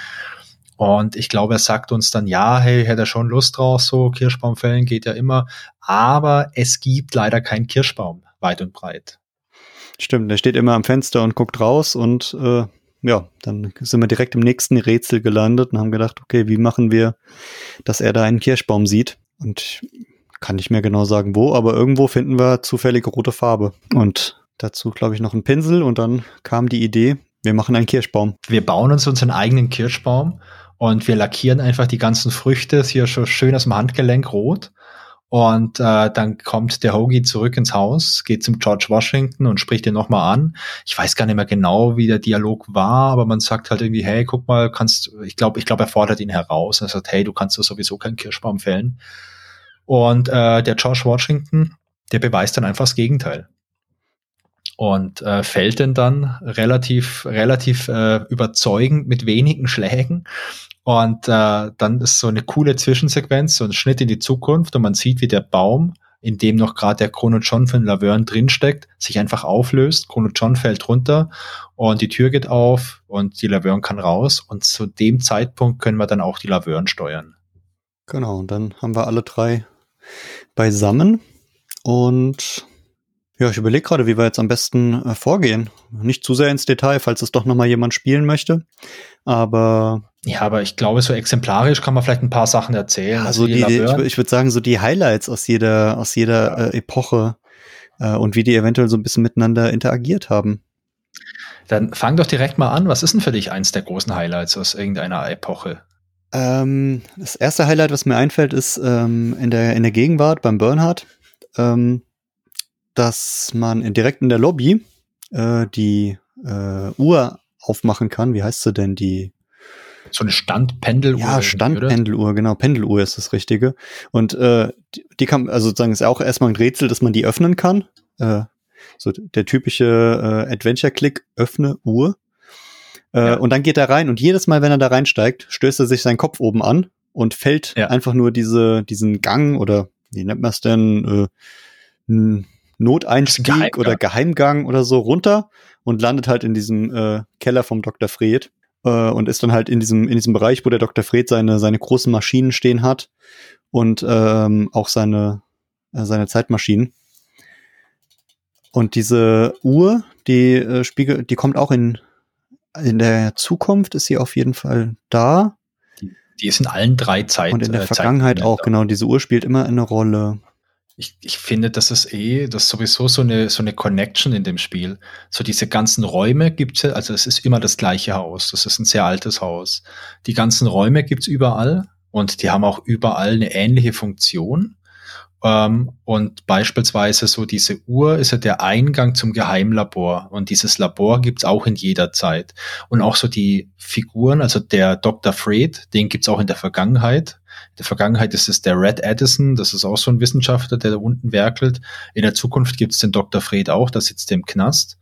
Und ich glaube, er sagt uns dann, ja, hey, hätte er schon Lust drauf, so Kirschbaum fällen geht ja immer. Aber es gibt leider keinen Kirschbaum, weit und breit. Stimmt, der steht immer am Fenster und guckt raus und äh, ja, dann sind wir direkt im nächsten Rätsel gelandet und haben gedacht, okay, wie machen wir, dass er da einen Kirschbaum sieht? Und kann nicht mehr genau sagen wo, aber irgendwo finden wir zufällige rote Farbe. Und dazu, glaube ich, noch ein Pinsel und dann kam die Idee, wir machen einen Kirschbaum. Wir bauen uns unseren eigenen Kirschbaum und wir lackieren einfach die ganzen Früchte hier schon schön aus dem Handgelenk rot und äh, dann kommt der Hoagie zurück ins Haus, geht zum George Washington und spricht ihn nochmal an. Ich weiß gar nicht mehr genau, wie der Dialog war, aber man sagt halt irgendwie, hey, guck mal, kannst, ich glaube, ich glaube, er fordert ihn heraus. Er sagt, hey, du kannst doch sowieso keinen Kirschbaum fällen. Und äh, der George Washington, der beweist dann einfach das Gegenteil. Und äh, fällt den dann relativ, relativ äh, überzeugend mit wenigen Schlägen und äh, dann ist so eine coole Zwischensequenz, so ein Schnitt in die Zukunft und man sieht, wie der Baum, in dem noch gerade der Chrono John von Laverne drinsteckt, sich einfach auflöst. Chrono John fällt runter und die Tür geht auf und die Laverne kann raus. Und zu dem Zeitpunkt können wir dann auch die Laverne steuern. Genau, und dann haben wir alle drei beisammen und ja, ich überlege gerade, wie wir jetzt am besten äh, vorgehen. Nicht zu sehr ins Detail, falls es doch nochmal jemand spielen möchte. Aber. Ja, aber ich glaube, so exemplarisch kann man vielleicht ein paar Sachen erzählen. Also, also die, die, ich, ich würde sagen, so die Highlights aus jeder, aus jeder ja. äh, Epoche äh, und wie die eventuell so ein bisschen miteinander interagiert haben. Dann fang doch direkt mal an. Was ist denn für dich eins der großen Highlights aus irgendeiner Epoche? Ähm, das erste Highlight, was mir einfällt, ist ähm, in, der, in der Gegenwart beim Bernhard. Ähm, dass man direkt in der Lobby äh, die äh, Uhr aufmachen kann. Wie heißt sie denn? Die so eine Standpendeluhr. Ja, Standpendeluhr, genau. Pendeluhr ist das Richtige. Und äh, die, die kann, also sozusagen ist auch erstmal ein Rätsel, dass man die öffnen kann. Äh, so der typische äh, Adventure-Click, öffne Uhr. Äh, ja. Und dann geht er rein und jedes Mal, wenn er da reinsteigt, stößt er sich seinen Kopf oben an und fällt ja. einfach nur diese, diesen Gang oder wie nennt man es denn? Äh, Noteinstieg Geheimgang. oder Geheimgang oder so runter und landet halt in diesem äh, Keller vom Dr. Fred äh, und ist dann halt in diesem, in diesem Bereich, wo der Dr. Fred seine, seine großen Maschinen stehen hat und ähm, auch seine, äh, seine Zeitmaschinen. Und diese Uhr, die äh, spiegelt, die kommt auch in, in der Zukunft, ist sie auf jeden Fall da. Die, die ist in allen drei Zeiten. Und in der äh, Vergangenheit auch, genau. Diese Uhr spielt immer eine Rolle ich, ich finde, das ist eh, das ist sowieso so eine, so eine Connection in dem Spiel. So diese ganzen Räume gibt's ja, also es ist immer das gleiche Haus. Das ist ein sehr altes Haus. Die ganzen Räume gibt's überall und die haben auch überall eine ähnliche Funktion. Ähm, und beispielsweise so diese Uhr ist ja der Eingang zum Geheimlabor. Und dieses Labor gibt's auch in jeder Zeit. Und auch so die Figuren, also der Dr. Fred, den gibt's auch in der Vergangenheit. In der Vergangenheit ist es der Red Addison, das ist auch so ein Wissenschaftler, der da unten werkelt. In der Zukunft gibt's den Dr. Fred auch, da sitzt im Knast.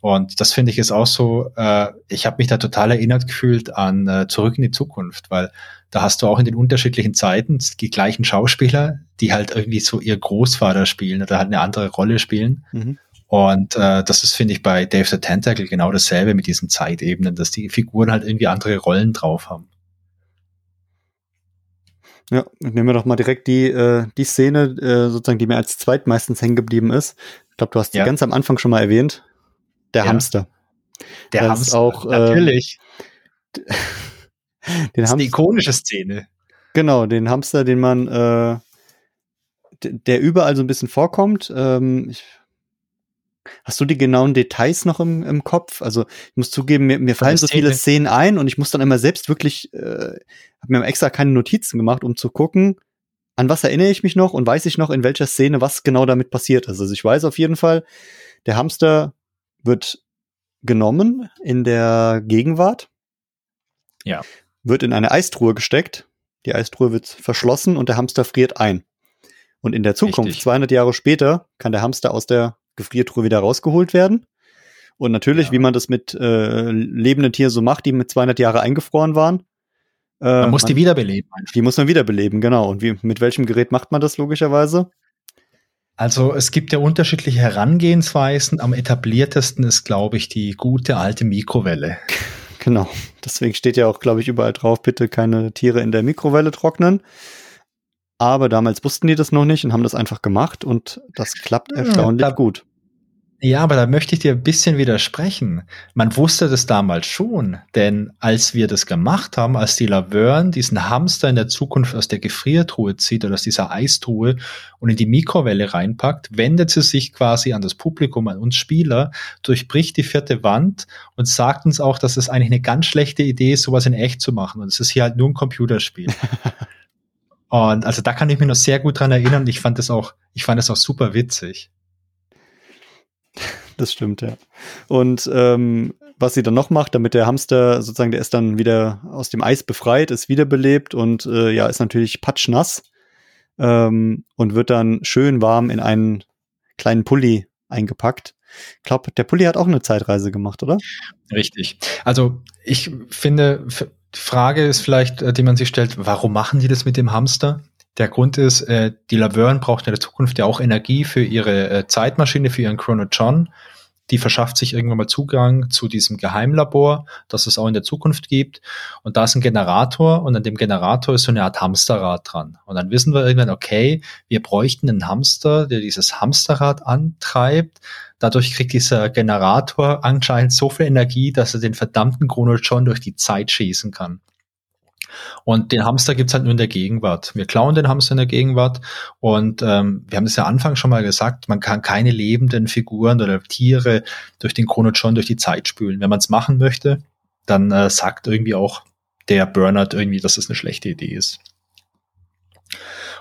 Und das finde ich ist auch so, äh, ich habe mich da total erinnert gefühlt an äh, Zurück in die Zukunft, weil da hast du auch in den unterschiedlichen Zeiten die gleichen Schauspieler, die halt irgendwie so ihr Großvater spielen oder halt eine andere Rolle spielen. Mhm. Und äh, das ist, finde ich, bei Dave the Tentacle genau dasselbe mit diesen Zeitebenen, dass die Figuren halt irgendwie andere Rollen drauf haben. Ja, nehmen wir doch mal direkt die, äh, die Szene, äh, sozusagen, die mir als zweitmeistens hängen geblieben ist. Ich glaube, du hast ja. die ganz am Anfang schon mal erwähnt. Der ja. Hamster. Der das Hamster, auch, äh, natürlich. [laughs] den das ist eine ikonische Szene. Genau, den Hamster, den man, äh, der überall so ein bisschen vorkommt. Ähm, ich, hast du die genauen Details noch im, im Kopf? Also ich muss zugeben, mir, mir fallen so viele Szenen ein und ich muss dann immer selbst wirklich, äh, habe mir extra keine Notizen gemacht, um zu gucken, an was erinnere ich mich noch und weiß ich noch, in welcher Szene was genau damit passiert ist. Also ich weiß auf jeden Fall, der Hamster wird genommen in der Gegenwart. Ja. Wird in eine Eistruhe gesteckt. Die Eistruhe wird verschlossen und der Hamster friert ein. Und in der Zukunft, Richtig. 200 Jahre später, kann der Hamster aus der Gefriertruhe wieder rausgeholt werden. Und natürlich, ja. wie man das mit äh, lebenden Tieren so macht, die mit 200 Jahre eingefroren waren, man muss man, die wiederbeleben. Die muss man wiederbeleben, genau. Und wie, mit welchem Gerät macht man das logischerweise? Also es gibt ja unterschiedliche Herangehensweisen. Am etabliertesten ist, glaube ich, die gute alte Mikrowelle. [laughs] Genau. Deswegen steht ja auch, glaube ich, überall drauf, bitte keine Tiere in der Mikrowelle trocknen. Aber damals wussten die das noch nicht und haben das einfach gemacht und das klappt erstaunlich ja, da, gut. Ja, aber da möchte ich dir ein bisschen widersprechen. Man wusste das damals schon, denn als wir das gemacht haben, als die Laverne diesen Hamster in der Zukunft aus der Gefriertruhe zieht oder aus dieser Eistruhe und in die Mikrowelle reinpackt, wendet sie sich quasi an das Publikum, an uns Spieler, durchbricht die vierte Wand und sagt uns auch, dass es eigentlich eine ganz schlechte Idee ist, sowas in echt zu machen. Und es ist hier halt nur ein Computerspiel. [laughs] und also da kann ich mich noch sehr gut dran erinnern ich fand das auch, ich fand das auch super witzig. Das stimmt, ja. Und ähm, was sie dann noch macht, damit der Hamster sozusagen, der ist dann wieder aus dem Eis befreit, ist wiederbelebt und äh, ja, ist natürlich patschnass ähm, und wird dann schön warm in einen kleinen Pulli eingepackt. Ich glaube, der Pulli hat auch eine Zeitreise gemacht, oder? Richtig. Also ich finde, die Frage ist vielleicht, äh, die man sich stellt, warum machen die das mit dem Hamster? Der Grund ist, äh, die Laverne braucht in der Zukunft ja auch Energie für ihre äh, Zeitmaschine, für ihren Chrono John. Die verschafft sich irgendwann mal Zugang zu diesem Geheimlabor, das es auch in der Zukunft gibt. Und da ist ein Generator und an dem Generator ist so eine Art Hamsterrad dran. Und dann wissen wir irgendwann, okay, wir bräuchten einen Hamster, der dieses Hamsterrad antreibt. Dadurch kriegt dieser Generator anscheinend so viel Energie, dass er den verdammten Chrono John durch die Zeit schießen kann. Und den Hamster gibt's halt nur in der Gegenwart. Wir klauen den Hamster in der Gegenwart und ähm, wir haben es ja Anfang schon mal gesagt, man kann keine lebenden Figuren oder Tiere durch den Chrono John durch die Zeit spülen. Wenn man es machen möchte, dann äh, sagt irgendwie auch der Bernard irgendwie, dass es das eine schlechte Idee ist.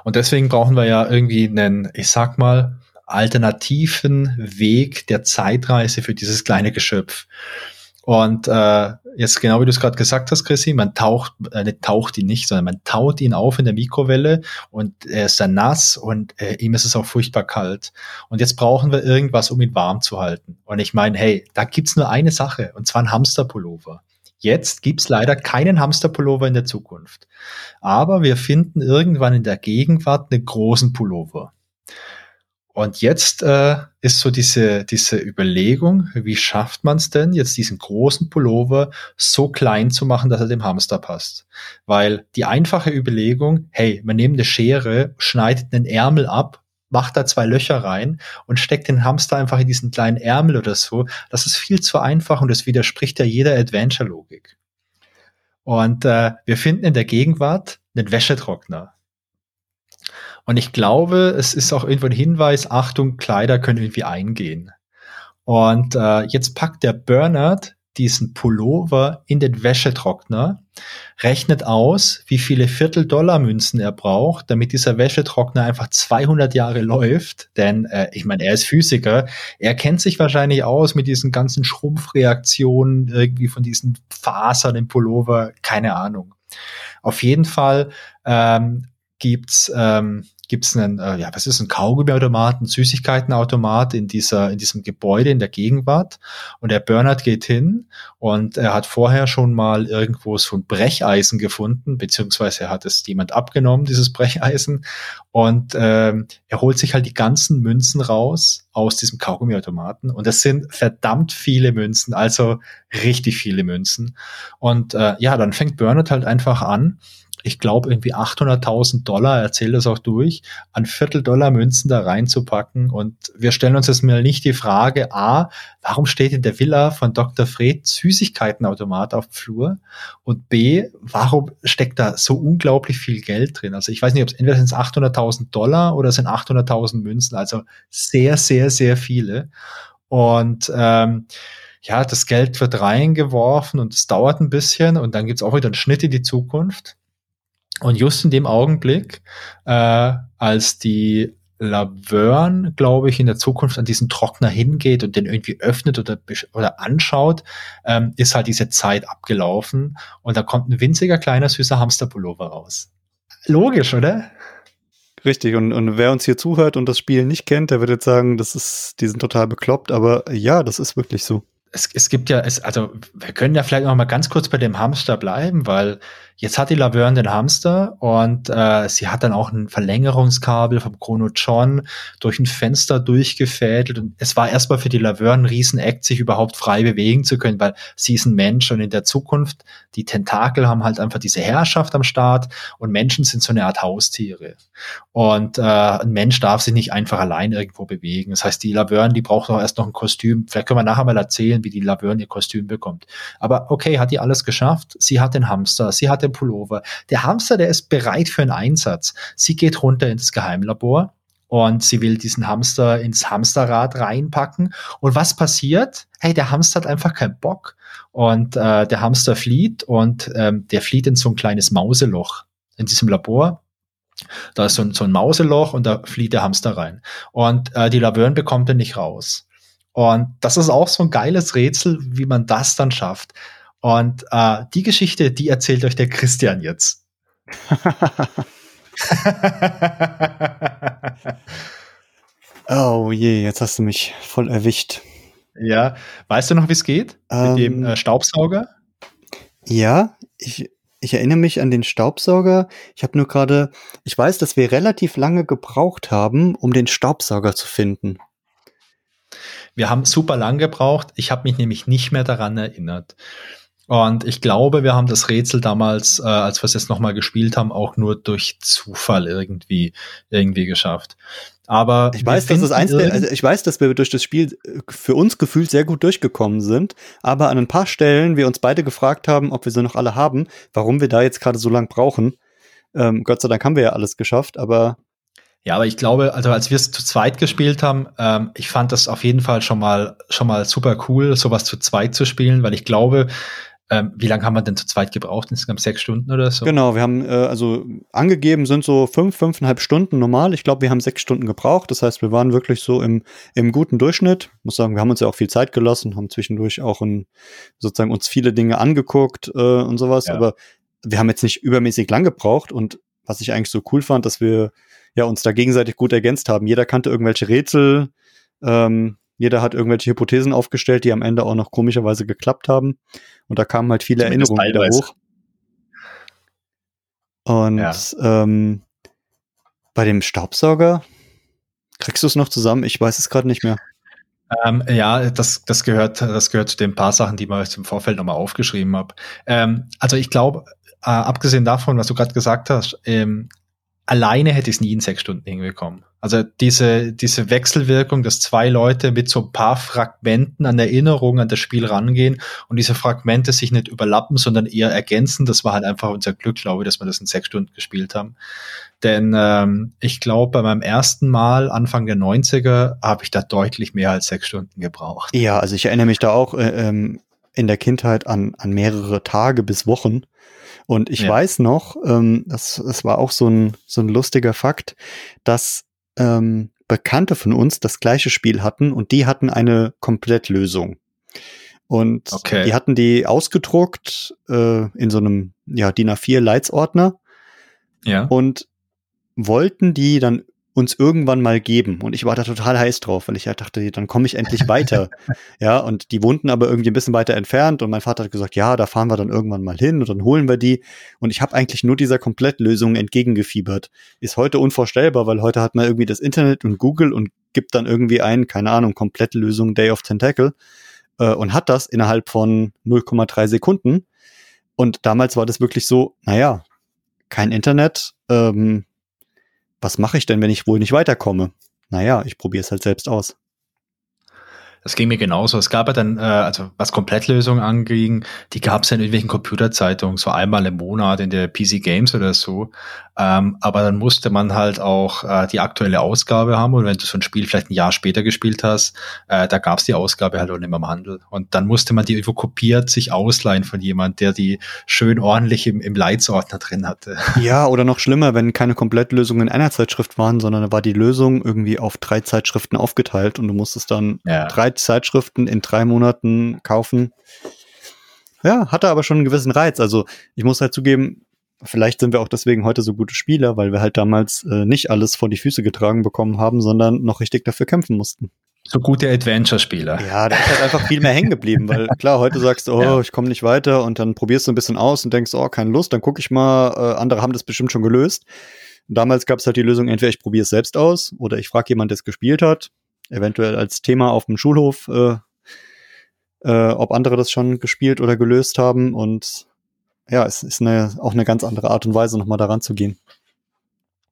Und deswegen brauchen wir ja irgendwie einen, ich sag mal, alternativen Weg der Zeitreise für dieses kleine Geschöpf. Und äh, jetzt genau wie du es gerade gesagt hast, Chrissy, man taucht, äh, nicht taucht ihn nicht, sondern man taut ihn auf in der Mikrowelle und er ist dann nass und äh, ihm ist es auch furchtbar kalt. Und jetzt brauchen wir irgendwas, um ihn warm zu halten. Und ich meine, hey, da gibt's nur eine Sache, und zwar ein Hamsterpullover. Jetzt gibt's leider keinen Hamsterpullover in der Zukunft. Aber wir finden irgendwann in der Gegenwart einen großen Pullover. Und jetzt äh, ist so diese, diese Überlegung, wie schafft man es denn, jetzt diesen großen Pullover so klein zu machen, dass er dem Hamster passt? Weil die einfache Überlegung, hey, man nimmt eine Schere, schneidet einen Ärmel ab, macht da zwei Löcher rein und steckt den Hamster einfach in diesen kleinen Ärmel oder so, das ist viel zu einfach und das widerspricht ja jeder Adventure-Logik. Und äh, wir finden in der Gegenwart einen Wäschetrockner. Und ich glaube, es ist auch irgendwo ein Hinweis, Achtung, Kleider können irgendwie eingehen. Und äh, jetzt packt der Bernard diesen Pullover in den Wäschetrockner, rechnet aus, wie viele Viertel-Dollar-Münzen er braucht, damit dieser Wäschetrockner einfach 200 Jahre läuft. Denn äh, ich meine, er ist Physiker, er kennt sich wahrscheinlich aus mit diesen ganzen Schrumpfreaktionen irgendwie von diesen Fasern im Pullover, keine Ahnung. Auf jeden Fall ähm, gibt's ähm, gibt's einen, äh, ja, was ist ein Kaugummiautomat, ein Süßigkeitenautomat in dieser, in diesem Gebäude in der Gegenwart. Und der Bernhard geht hin und er hat vorher schon mal irgendwo so ein Brecheisen gefunden, beziehungsweise er hat es jemand abgenommen, dieses Brecheisen. Und ähm, er holt sich halt die ganzen Münzen raus aus diesem Kaugummiautomaten. Und das sind verdammt viele Münzen, also richtig viele Münzen. Und äh, ja, dann fängt Bernhard halt einfach an, ich glaube, irgendwie 800.000 Dollar, erzählt das auch durch, an Viertel-Dollar-Münzen da reinzupacken. Und wir stellen uns jetzt mal nicht die Frage, A, warum steht in der Villa von Dr. Fred Süßigkeitenautomat auf dem Flur? Und B, warum steckt da so unglaublich viel Geld drin? Also ich weiß nicht, ob es entweder sind es 800.000 Dollar oder sind 800.000 Münzen, also sehr, sehr, sehr viele. Und ähm, ja, das Geld wird reingeworfen und es dauert ein bisschen und dann gibt's auch wieder einen Schnitt in die Zukunft. Und just in dem Augenblick, äh, als die Laverne, glaube ich, in der Zukunft an diesen Trockner hingeht und den irgendwie öffnet oder, oder anschaut, ähm, ist halt diese Zeit abgelaufen und da kommt ein winziger kleiner süßer Hamsterpullover raus. Logisch, oder? Richtig, und, und wer uns hier zuhört und das Spiel nicht kennt, der wird jetzt sagen, das ist, die sind total bekloppt, aber ja, das ist wirklich so. Es, es gibt ja, es, also wir können ja vielleicht noch mal ganz kurz bei dem Hamster bleiben, weil Jetzt hat die Laverne den Hamster und äh, sie hat dann auch ein Verlängerungskabel vom Chrono John durch ein Fenster durchgefädelt und es war erstmal für die Laverne ein Riesen-Act, sich überhaupt frei bewegen zu können, weil sie ist ein Mensch und in der Zukunft, die Tentakel haben halt einfach diese Herrschaft am Start und Menschen sind so eine Art Haustiere. Und äh, ein Mensch darf sich nicht einfach allein irgendwo bewegen. Das heißt, die Laverne, die braucht auch erst noch ein Kostüm. Vielleicht können wir nachher mal erzählen, wie die Laverne ihr Kostüm bekommt. Aber okay, hat die alles geschafft. Sie hat den Hamster, sie hat den Pullover. Der Hamster, der ist bereit für einen Einsatz. Sie geht runter ins Geheimlabor und sie will diesen Hamster ins Hamsterrad reinpacken. Und was passiert? Hey, der Hamster hat einfach keinen Bock. Und äh, der Hamster flieht und ähm, der flieht in so ein kleines Mauseloch in diesem Labor. Da ist so ein, so ein Mauseloch und da flieht der Hamster rein. Und äh, die Laverne bekommt er nicht raus. Und das ist auch so ein geiles Rätsel, wie man das dann schafft. Und äh, die Geschichte, die erzählt euch der Christian jetzt. [laughs] oh je, jetzt hast du mich voll erwischt. Ja, weißt du noch, wie es geht? Ähm, Mit dem ähm, äh, Staubsauger? Ja, ich, ich erinnere mich an den Staubsauger. Ich habe nur gerade, ich weiß, dass wir relativ lange gebraucht haben, um den Staubsauger zu finden. Wir haben super lang gebraucht. Ich habe mich nämlich nicht mehr daran erinnert. Und ich glaube, wir haben das Rätsel damals, äh, als wir es jetzt nochmal gespielt haben, auch nur durch Zufall irgendwie, irgendwie geschafft. Aber ich weiß, dass das eins der, also ich weiß, dass wir durch das Spiel äh, für uns gefühlt sehr gut durchgekommen sind, aber an ein paar Stellen wir uns beide gefragt haben, ob wir sie noch alle haben, warum wir da jetzt gerade so lang brauchen. Ähm, Gott sei Dank haben wir ja alles geschafft, aber ja, aber ich glaube, also als wir es zu zweit gespielt haben, ähm, ich fand das auf jeden Fall schon mal schon mal super cool, sowas zu zweit zu spielen, weil ich glaube, ähm, wie lange haben wir denn zu zweit gebraucht? Insgesamt sechs Stunden oder so? Genau, wir haben äh, also angegeben sind so fünf, fünfeinhalb Stunden normal. Ich glaube, wir haben sechs Stunden gebraucht. Das heißt, wir waren wirklich so im, im guten Durchschnitt. Ich muss sagen, wir haben uns ja auch viel Zeit gelassen, haben zwischendurch auch in, sozusagen uns viele Dinge angeguckt äh, und sowas. Ja. Aber wir haben jetzt nicht übermäßig lang gebraucht. Und was ich eigentlich so cool fand, dass wir ja uns da gegenseitig gut ergänzt haben. Jeder kannte irgendwelche Rätsel. Ähm, jeder hat irgendwelche Hypothesen aufgestellt, die am Ende auch noch komischerweise geklappt haben. Und da kamen halt viele Zumindest Erinnerungen wieder hoch. Und ja. ähm, bei dem Staubsauger, kriegst du es noch zusammen? Ich weiß es gerade nicht mehr. Ähm, ja, das, das, gehört, das gehört zu den paar Sachen, die man im Vorfeld nochmal aufgeschrieben habe. Ähm, also ich glaube, äh, abgesehen davon, was du gerade gesagt hast, ähm, alleine hätte ich es nie in sechs Stunden hinbekommen. Also diese, diese Wechselwirkung, dass zwei Leute mit so ein paar Fragmenten an Erinnerung an das Spiel rangehen und diese Fragmente sich nicht überlappen, sondern eher ergänzen, das war halt einfach unser Glück, glaube ich, dass wir das in sechs Stunden gespielt haben. Denn ähm, ich glaube, bei meinem ersten Mal, Anfang der 90er, habe ich da deutlich mehr als sechs Stunden gebraucht. Ja, also ich erinnere mich da auch äh, ähm, in der Kindheit an, an mehrere Tage bis Wochen. Und ich ja. weiß noch, ähm, das, das war auch so ein, so ein lustiger Fakt, dass ähm, Bekannte von uns das gleiche Spiel hatten und die hatten eine Komplettlösung. Und okay. die hatten die ausgedruckt äh, in so einem ja, DIN A4 Leitsordner. Ja. Und wollten die dann uns irgendwann mal geben. Und ich war da total heiß drauf, weil ich ja dachte, dann komme ich endlich weiter. [laughs] ja, und die wohnten aber irgendwie ein bisschen weiter entfernt und mein Vater hat gesagt, ja, da fahren wir dann irgendwann mal hin und dann holen wir die. Und ich habe eigentlich nur dieser Komplettlösung entgegengefiebert. Ist heute unvorstellbar, weil heute hat man irgendwie das Internet und Google und gibt dann irgendwie ein, keine Ahnung, Komplettlösung Day of Tentacle äh, und hat das innerhalb von 0,3 Sekunden. Und damals war das wirklich so, naja, kein Internet, ähm, was mache ich denn, wenn ich wohl nicht weiterkomme? Naja, ich probiere es halt selbst aus. Das ging mir genauso. Es gab ja dann, äh, also was Komplettlösungen anging, die gab es ja in irgendwelchen Computerzeitungen, so einmal im Monat in der PC Games oder so. Ähm, aber dann musste man halt auch äh, die aktuelle Ausgabe haben und wenn du so ein Spiel vielleicht ein Jahr später gespielt hast, äh, da gab es die Ausgabe halt auch nicht mehr im Handel. Und dann musste man die irgendwo kopiert sich ausleihen von jemand, der die schön ordentlich im, im Leitsordner drin hatte. [laughs] Ja, oder noch schlimmer, wenn keine Komplettlösungen in einer Zeitschrift waren, sondern da war die Lösung irgendwie auf drei Zeitschriften aufgeteilt und du musstest dann ja. drei Zeitschriften in drei Monaten kaufen. Ja, hatte aber schon einen gewissen Reiz. Also ich muss halt zugeben, vielleicht sind wir auch deswegen heute so gute Spieler, weil wir halt damals äh, nicht alles vor die Füße getragen bekommen haben, sondern noch richtig dafür kämpfen mussten. So gute Adventure-Spieler. Ja, da ist halt einfach viel mehr hängen geblieben, weil [laughs] klar, heute sagst du, oh, ja. ich komme nicht weiter und dann probierst du ein bisschen aus und denkst, oh, keine Lust, dann gucke ich mal, äh, andere haben das bestimmt schon gelöst. Damals gab es halt die Lösung, entweder ich probiere es selbst aus oder ich frage jemand, der es gespielt hat, eventuell als Thema auf dem Schulhof, äh, äh, ob andere das schon gespielt oder gelöst haben und ja, es ist eine, auch eine ganz andere Art und Weise, nochmal daran zu gehen.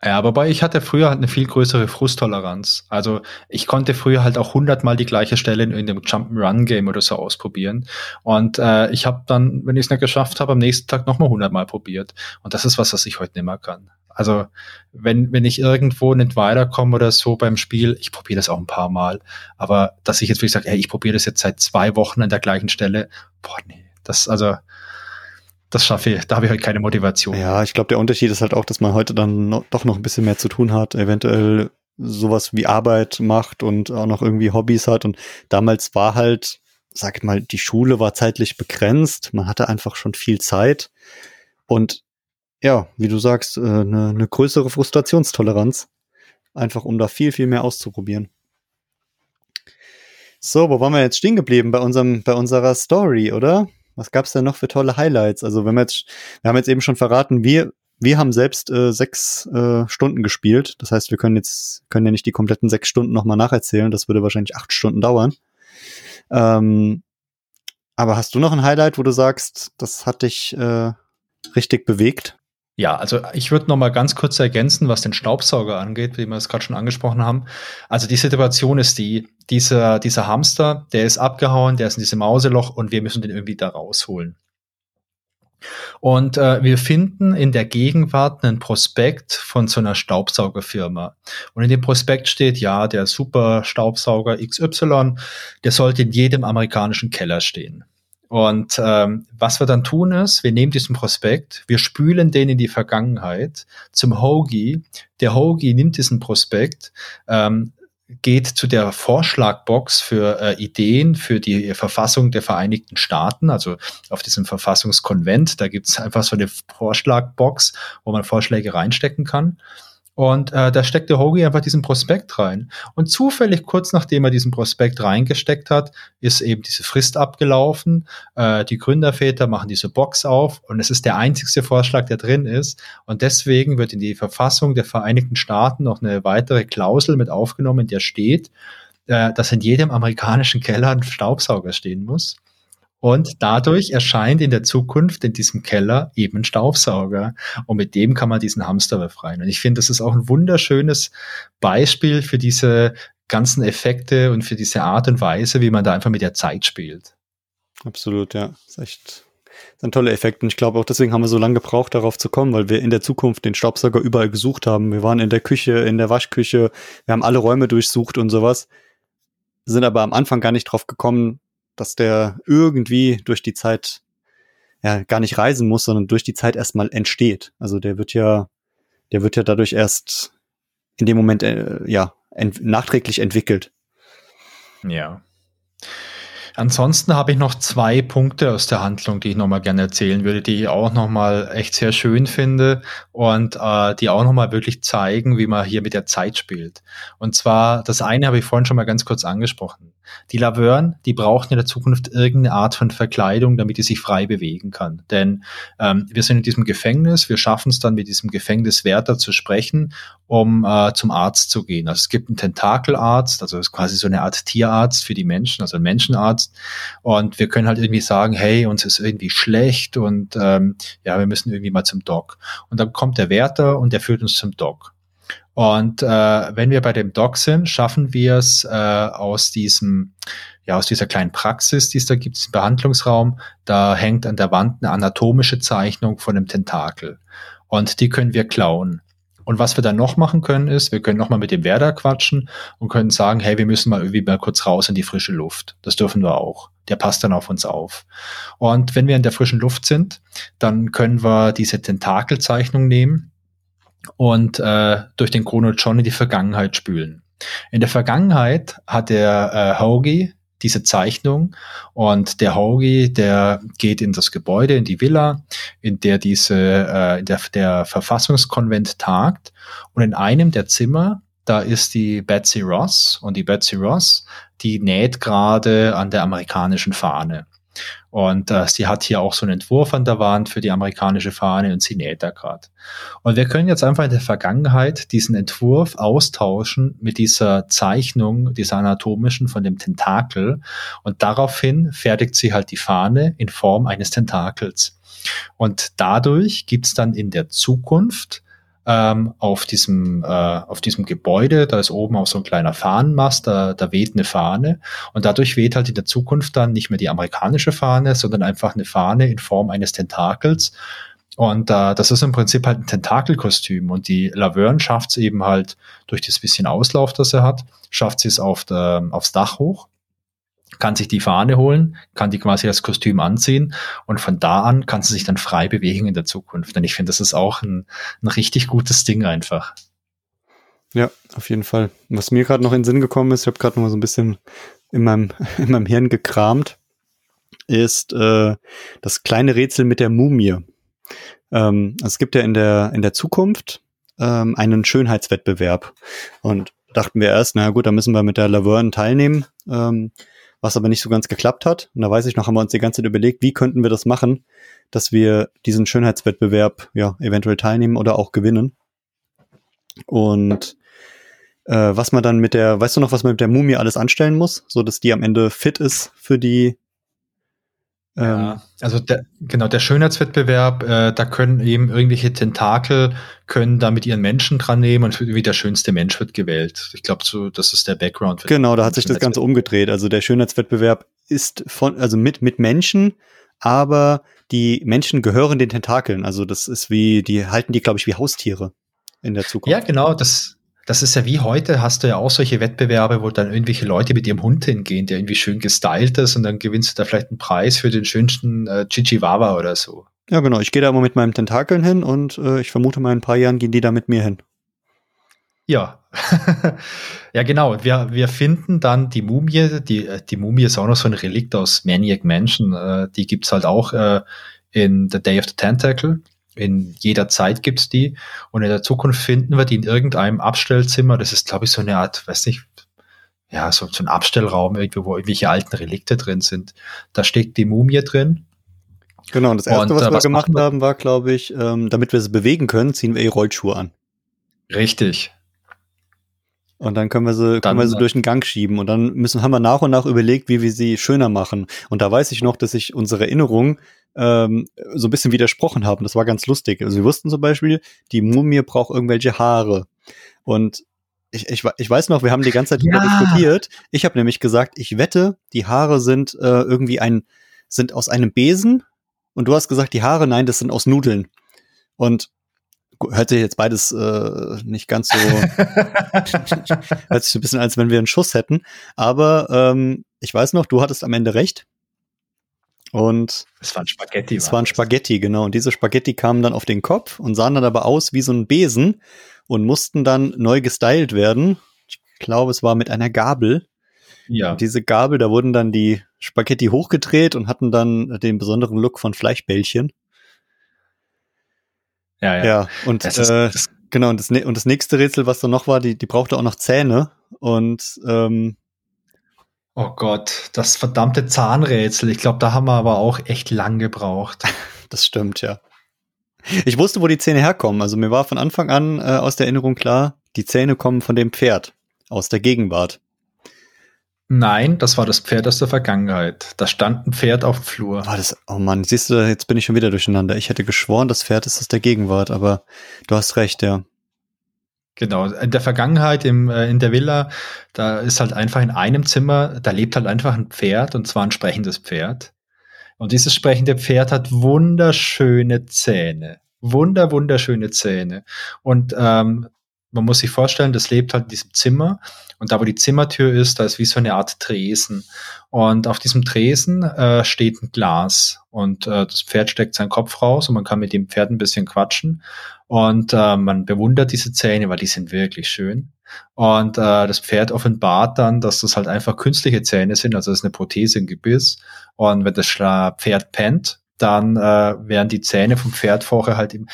Ja, wobei ich hatte früher halt eine viel größere Frusttoleranz. Also ich konnte früher halt auch hundertmal die gleiche Stelle in, in dem Jump'n'Run-Game oder so ausprobieren. Und äh, ich habe dann, wenn ich es nicht geschafft habe, am nächsten Tag nochmal hundertmal probiert. Und das ist was, was ich heute nicht mehr kann. Also wenn, wenn ich irgendwo nicht weiterkomme oder so beim Spiel, ich probiere das auch ein paar Mal. Aber dass ich jetzt wirklich sage, hey, ich probiere das jetzt seit zwei Wochen an der gleichen Stelle, boah, nee, das, also das schaffe ich, da habe ich halt keine Motivation. Ja, ich glaube, der Unterschied ist halt auch, dass man heute dann noch, doch noch ein bisschen mehr zu tun hat, eventuell sowas wie Arbeit macht und auch noch irgendwie Hobbys hat. Und damals war halt, sag ich mal, die Schule war zeitlich begrenzt. Man hatte einfach schon viel Zeit. Und ja, wie du sagst, äh, eine, eine größere Frustrationstoleranz. Einfach um da viel, viel mehr auszuprobieren. So, wo waren wir jetzt stehen geblieben bei unserem, bei unserer Story, oder? Was gab's denn noch für tolle Highlights? Also wenn wir jetzt, wir haben jetzt eben schon verraten, wir, wir haben selbst äh, sechs äh, Stunden gespielt. Das heißt, wir können jetzt, können ja nicht die kompletten sechs Stunden nochmal nacherzählen. Das würde wahrscheinlich acht Stunden dauern. Ähm, aber hast du noch ein Highlight, wo du sagst, das hat dich äh, richtig bewegt? Ja, also ich würde noch mal ganz kurz ergänzen, was den Staubsauger angeht, wie wir es gerade schon angesprochen haben. Also die Situation ist die, dieser, dieser Hamster, der ist abgehauen, der ist in diesem Mauseloch und wir müssen den irgendwie da rausholen. Und äh, wir finden in der Gegenwart einen Prospekt von so einer Staubsaugerfirma. Und in dem Prospekt steht, ja, der Super Staubsauger XY, der sollte in jedem amerikanischen Keller stehen. Und ähm, was wir dann tun ist, wir nehmen diesen Prospekt, wir spülen den in die Vergangenheit zum Hoagie. Der Hoagie nimmt diesen Prospekt, ähm, geht zu der Vorschlagbox für äh, Ideen für die Verfassung der Vereinigten Staaten, also auf diesem Verfassungskonvent. Da gibt's einfach so eine Vorschlagbox, wo man Vorschläge reinstecken kann. Und äh, da steckte Hoagie einfach diesen Prospekt rein. Und zufällig kurz nachdem er diesen Prospekt reingesteckt hat, ist eben diese Frist abgelaufen. Äh, die Gründerväter machen diese Box auf und es ist der einzigste Vorschlag, der drin ist. Und deswegen wird in die Verfassung der Vereinigten Staaten noch eine weitere Klausel mit aufgenommen, in der steht, äh, dass in jedem amerikanischen Keller ein Staubsauger stehen muss. Und dadurch erscheint in der Zukunft in diesem Keller eben ein Staubsauger. Und mit dem kann man diesen Hamster befreien. Und ich finde, das ist auch ein wunderschönes Beispiel für diese ganzen Effekte und für diese Art und Weise, wie man da einfach mit der Zeit spielt. Absolut, ja. Das ist echt das ein toller Effekt. Und ich glaube auch deswegen haben wir so lange gebraucht, darauf zu kommen, weil wir in der Zukunft den Staubsauger überall gesucht haben. Wir waren in der Küche, in der Waschküche, wir haben alle Räume durchsucht und sowas. Sind aber am Anfang gar nicht drauf gekommen, dass der irgendwie durch die Zeit ja gar nicht reisen muss, sondern durch die Zeit erstmal entsteht. Also der wird ja, der wird ja dadurch erst in dem Moment äh, ja ent nachträglich entwickelt. Ja. Ansonsten habe ich noch zwei Punkte aus der Handlung, die ich nochmal gerne erzählen würde, die ich auch nochmal echt sehr schön finde und äh, die auch nochmal wirklich zeigen, wie man hier mit der Zeit spielt. Und zwar, das eine habe ich vorhin schon mal ganz kurz angesprochen. Die Laverne, die braucht in der Zukunft irgendeine Art von Verkleidung, damit die sich frei bewegen kann. Denn ähm, wir sind in diesem Gefängnis, wir schaffen es dann mit diesem Gefängniswärter zu sprechen, um äh, zum Arzt zu gehen. Also es gibt einen Tentakelarzt, also es ist quasi so eine Art Tierarzt für die Menschen, also ein Menschenarzt. Und wir können halt irgendwie sagen, hey, uns ist irgendwie schlecht und ähm, ja, wir müssen irgendwie mal zum Doc. Und dann kommt der Wärter und der führt uns zum Doc. Und äh, wenn wir bei dem Doc sind, schaffen wir es äh, aus diesem, ja, aus dieser kleinen Praxis, die es da gibt, im Behandlungsraum, da hängt an der Wand eine anatomische Zeichnung von einem Tentakel. Und die können wir klauen. Und was wir dann noch machen können, ist, wir können nochmal mit dem Werder quatschen und können sagen, hey, wir müssen mal irgendwie mal kurz raus in die frische Luft. Das dürfen wir auch. Der passt dann auf uns auf. Und wenn wir in der frischen Luft sind, dann können wir diese Tentakelzeichnung nehmen und äh, durch den Chrono John in die Vergangenheit spülen. In der Vergangenheit hat der äh, Hoagie diese Zeichnung und der Hoagie, der geht in das Gebäude, in die Villa, in der diese, äh, in der, der Verfassungskonvent tagt und in einem der Zimmer, da ist die Betsy Ross und die Betsy Ross, die näht gerade an der amerikanischen Fahne. Und äh, sie hat hier auch so einen Entwurf an der Wand für die amerikanische Fahne und sie näht da gerade. Und wir können jetzt einfach in der Vergangenheit diesen Entwurf austauschen mit dieser Zeichnung, dieser anatomischen von dem Tentakel. Und daraufhin fertigt sie halt die Fahne in Form eines Tentakels. Und dadurch gibt's dann in der Zukunft ähm, auf diesem äh, auf diesem Gebäude, da ist oben auch so ein kleiner Fahnenmast, da, da weht eine Fahne und dadurch weht halt in der Zukunft dann nicht mehr die amerikanische Fahne, sondern einfach eine Fahne in Form eines Tentakels. Und äh, das ist im Prinzip halt ein Tentakelkostüm. Und die Laverne schafft es eben halt durch das bisschen Auslauf, das er hat, schafft sie es auf der, aufs Dach hoch kann sich die Fahne holen, kann die quasi das Kostüm anziehen und von da an kann sie sich dann frei bewegen in der Zukunft. Und ich finde, das ist auch ein, ein richtig gutes Ding einfach. Ja, auf jeden Fall. Was mir gerade noch in den Sinn gekommen ist, ich habe gerade noch mal so ein bisschen in meinem, [laughs] in meinem Hirn gekramt, ist äh, das kleine Rätsel mit der Mumie. Ähm, es gibt ja in der, in der Zukunft ähm, einen Schönheitswettbewerb. Und dachten wir erst, na gut, da müssen wir mit der Laverne teilnehmen. Ähm, was aber nicht so ganz geklappt hat. Und da weiß ich noch, haben wir uns die ganze Zeit überlegt, wie könnten wir das machen, dass wir diesen Schönheitswettbewerb ja eventuell teilnehmen oder auch gewinnen. Und äh, was man dann mit der, weißt du noch, was man mit der Mumie alles anstellen muss, so dass die am Ende fit ist für die ja, ähm, also der, genau, der Schönheitswettbewerb, äh, da können eben irgendwelche Tentakel, können da mit ihren Menschen dran nehmen und wie der schönste Mensch wird gewählt. Ich glaube, so, das ist der Background. Genau, da hat sich das Ganze umgedreht. Also der Schönheitswettbewerb ist von, also mit, mit Menschen, aber die Menschen gehören den Tentakeln. Also das ist wie, die halten die, glaube ich, wie Haustiere in der Zukunft. Ja, genau, das, das ist ja wie heute, hast du ja auch solche Wettbewerbe, wo dann irgendwelche Leute mit ihrem Hund hingehen, der irgendwie schön gestylt ist und dann gewinnst du da vielleicht einen Preis für den schönsten äh, Chichihuahua oder so. Ja, genau. Ich gehe da immer mit meinen Tentakeln hin und äh, ich vermute mal in ein paar Jahren gehen die da mit mir hin. Ja. [laughs] ja, genau. Wir, wir finden dann die Mumie, die, äh, die Mumie ist auch noch so ein Relikt aus Maniac Mansion. Äh, die gibt's halt auch äh, in The Day of the Tentacle in jeder Zeit gibt's die. Und in der Zukunft finden wir die in irgendeinem Abstellzimmer. Das ist, glaube ich, so eine Art, weiß nicht, ja, so, so ein Abstellraum, irgendwie, wo irgendwelche alten Relikte drin sind. Da steckt die Mumie drin. Genau, und das erste, und, was äh, wir was gemacht haben, war, glaube ich, ähm, damit wir sie bewegen können, ziehen wir ihr Rollschuhe an. Richtig. Und dann können wir sie, dann, können wir sie durch den Gang schieben. Und dann müssen, haben wir nach und nach überlegt, wie wir sie schöner machen. Und da weiß ich noch, dass ich unsere Erinnerung ähm, so ein bisschen widersprochen haben. Das war ganz lustig. Also wir wussten zum Beispiel, die Mumie braucht irgendwelche Haare. Und ich, ich, ich weiß noch, wir haben die ganze Zeit ja. darüber diskutiert. Ich habe nämlich gesagt, ich wette, die Haare sind äh, irgendwie ein, sind aus einem Besen. Und du hast gesagt, die Haare, nein, das sind aus Nudeln. Und hört sich jetzt beides äh, nicht ganz so, [laughs] hört sich ein bisschen, als wenn wir einen Schuss hätten. Aber ähm, ich weiß noch, du hattest am Ende recht. Und es waren Spaghetti. Es waren Spaghetti, genau. Und diese Spaghetti kamen dann auf den Kopf und sahen dann aber aus wie so ein Besen und mussten dann neu gestylt werden. Ich glaube, es war mit einer Gabel. Ja. Und diese Gabel, da wurden dann die Spaghetti hochgedreht und hatten dann den besonderen Look von Fleischbällchen. Ja, ja. ja und das ist, äh, das genau, und das, und das nächste Rätsel, was da noch war, die, die brauchte auch noch Zähne. Und ähm, Oh Gott, das verdammte Zahnrätsel. Ich glaube, da haben wir aber auch echt lang gebraucht. [laughs] Das stimmt, ja. Ich wusste, wo die Zähne herkommen. Also mir war von Anfang an äh, aus der Erinnerung klar, die Zähne kommen von dem Pferd aus der Gegenwart. Nein, das war das Pferd aus der Vergangenheit. Da stand ein Pferd auf dem Flur. War das, oh Mann, siehst du, jetzt bin ich schon wieder durcheinander. Ich hätte geschworen, das Pferd ist aus der Gegenwart, aber du hast recht, ja. Genau, in der Vergangenheit im, äh, in der Villa, da ist halt einfach in einem Zimmer, da lebt halt einfach ein Pferd und zwar ein sprechendes Pferd. Und dieses sprechende Pferd hat wunderschöne Zähne. Wunder, wunderschöne Zähne. Und ähm, man muss sich vorstellen, das lebt halt in diesem Zimmer und da, wo die Zimmertür ist, da ist wie so eine Art Tresen. Und auf diesem Tresen äh, steht ein Glas und äh, das Pferd steckt seinen Kopf raus und man kann mit dem Pferd ein bisschen quatschen und äh, man bewundert diese Zähne, weil die sind wirklich schön. Und äh, das Pferd offenbart dann, dass das halt einfach künstliche Zähne sind, also das ist eine Prothese im Gebiss. Und wenn das Pferd pennt, dann äh, werden die Zähne vom Pferd vorher halt im,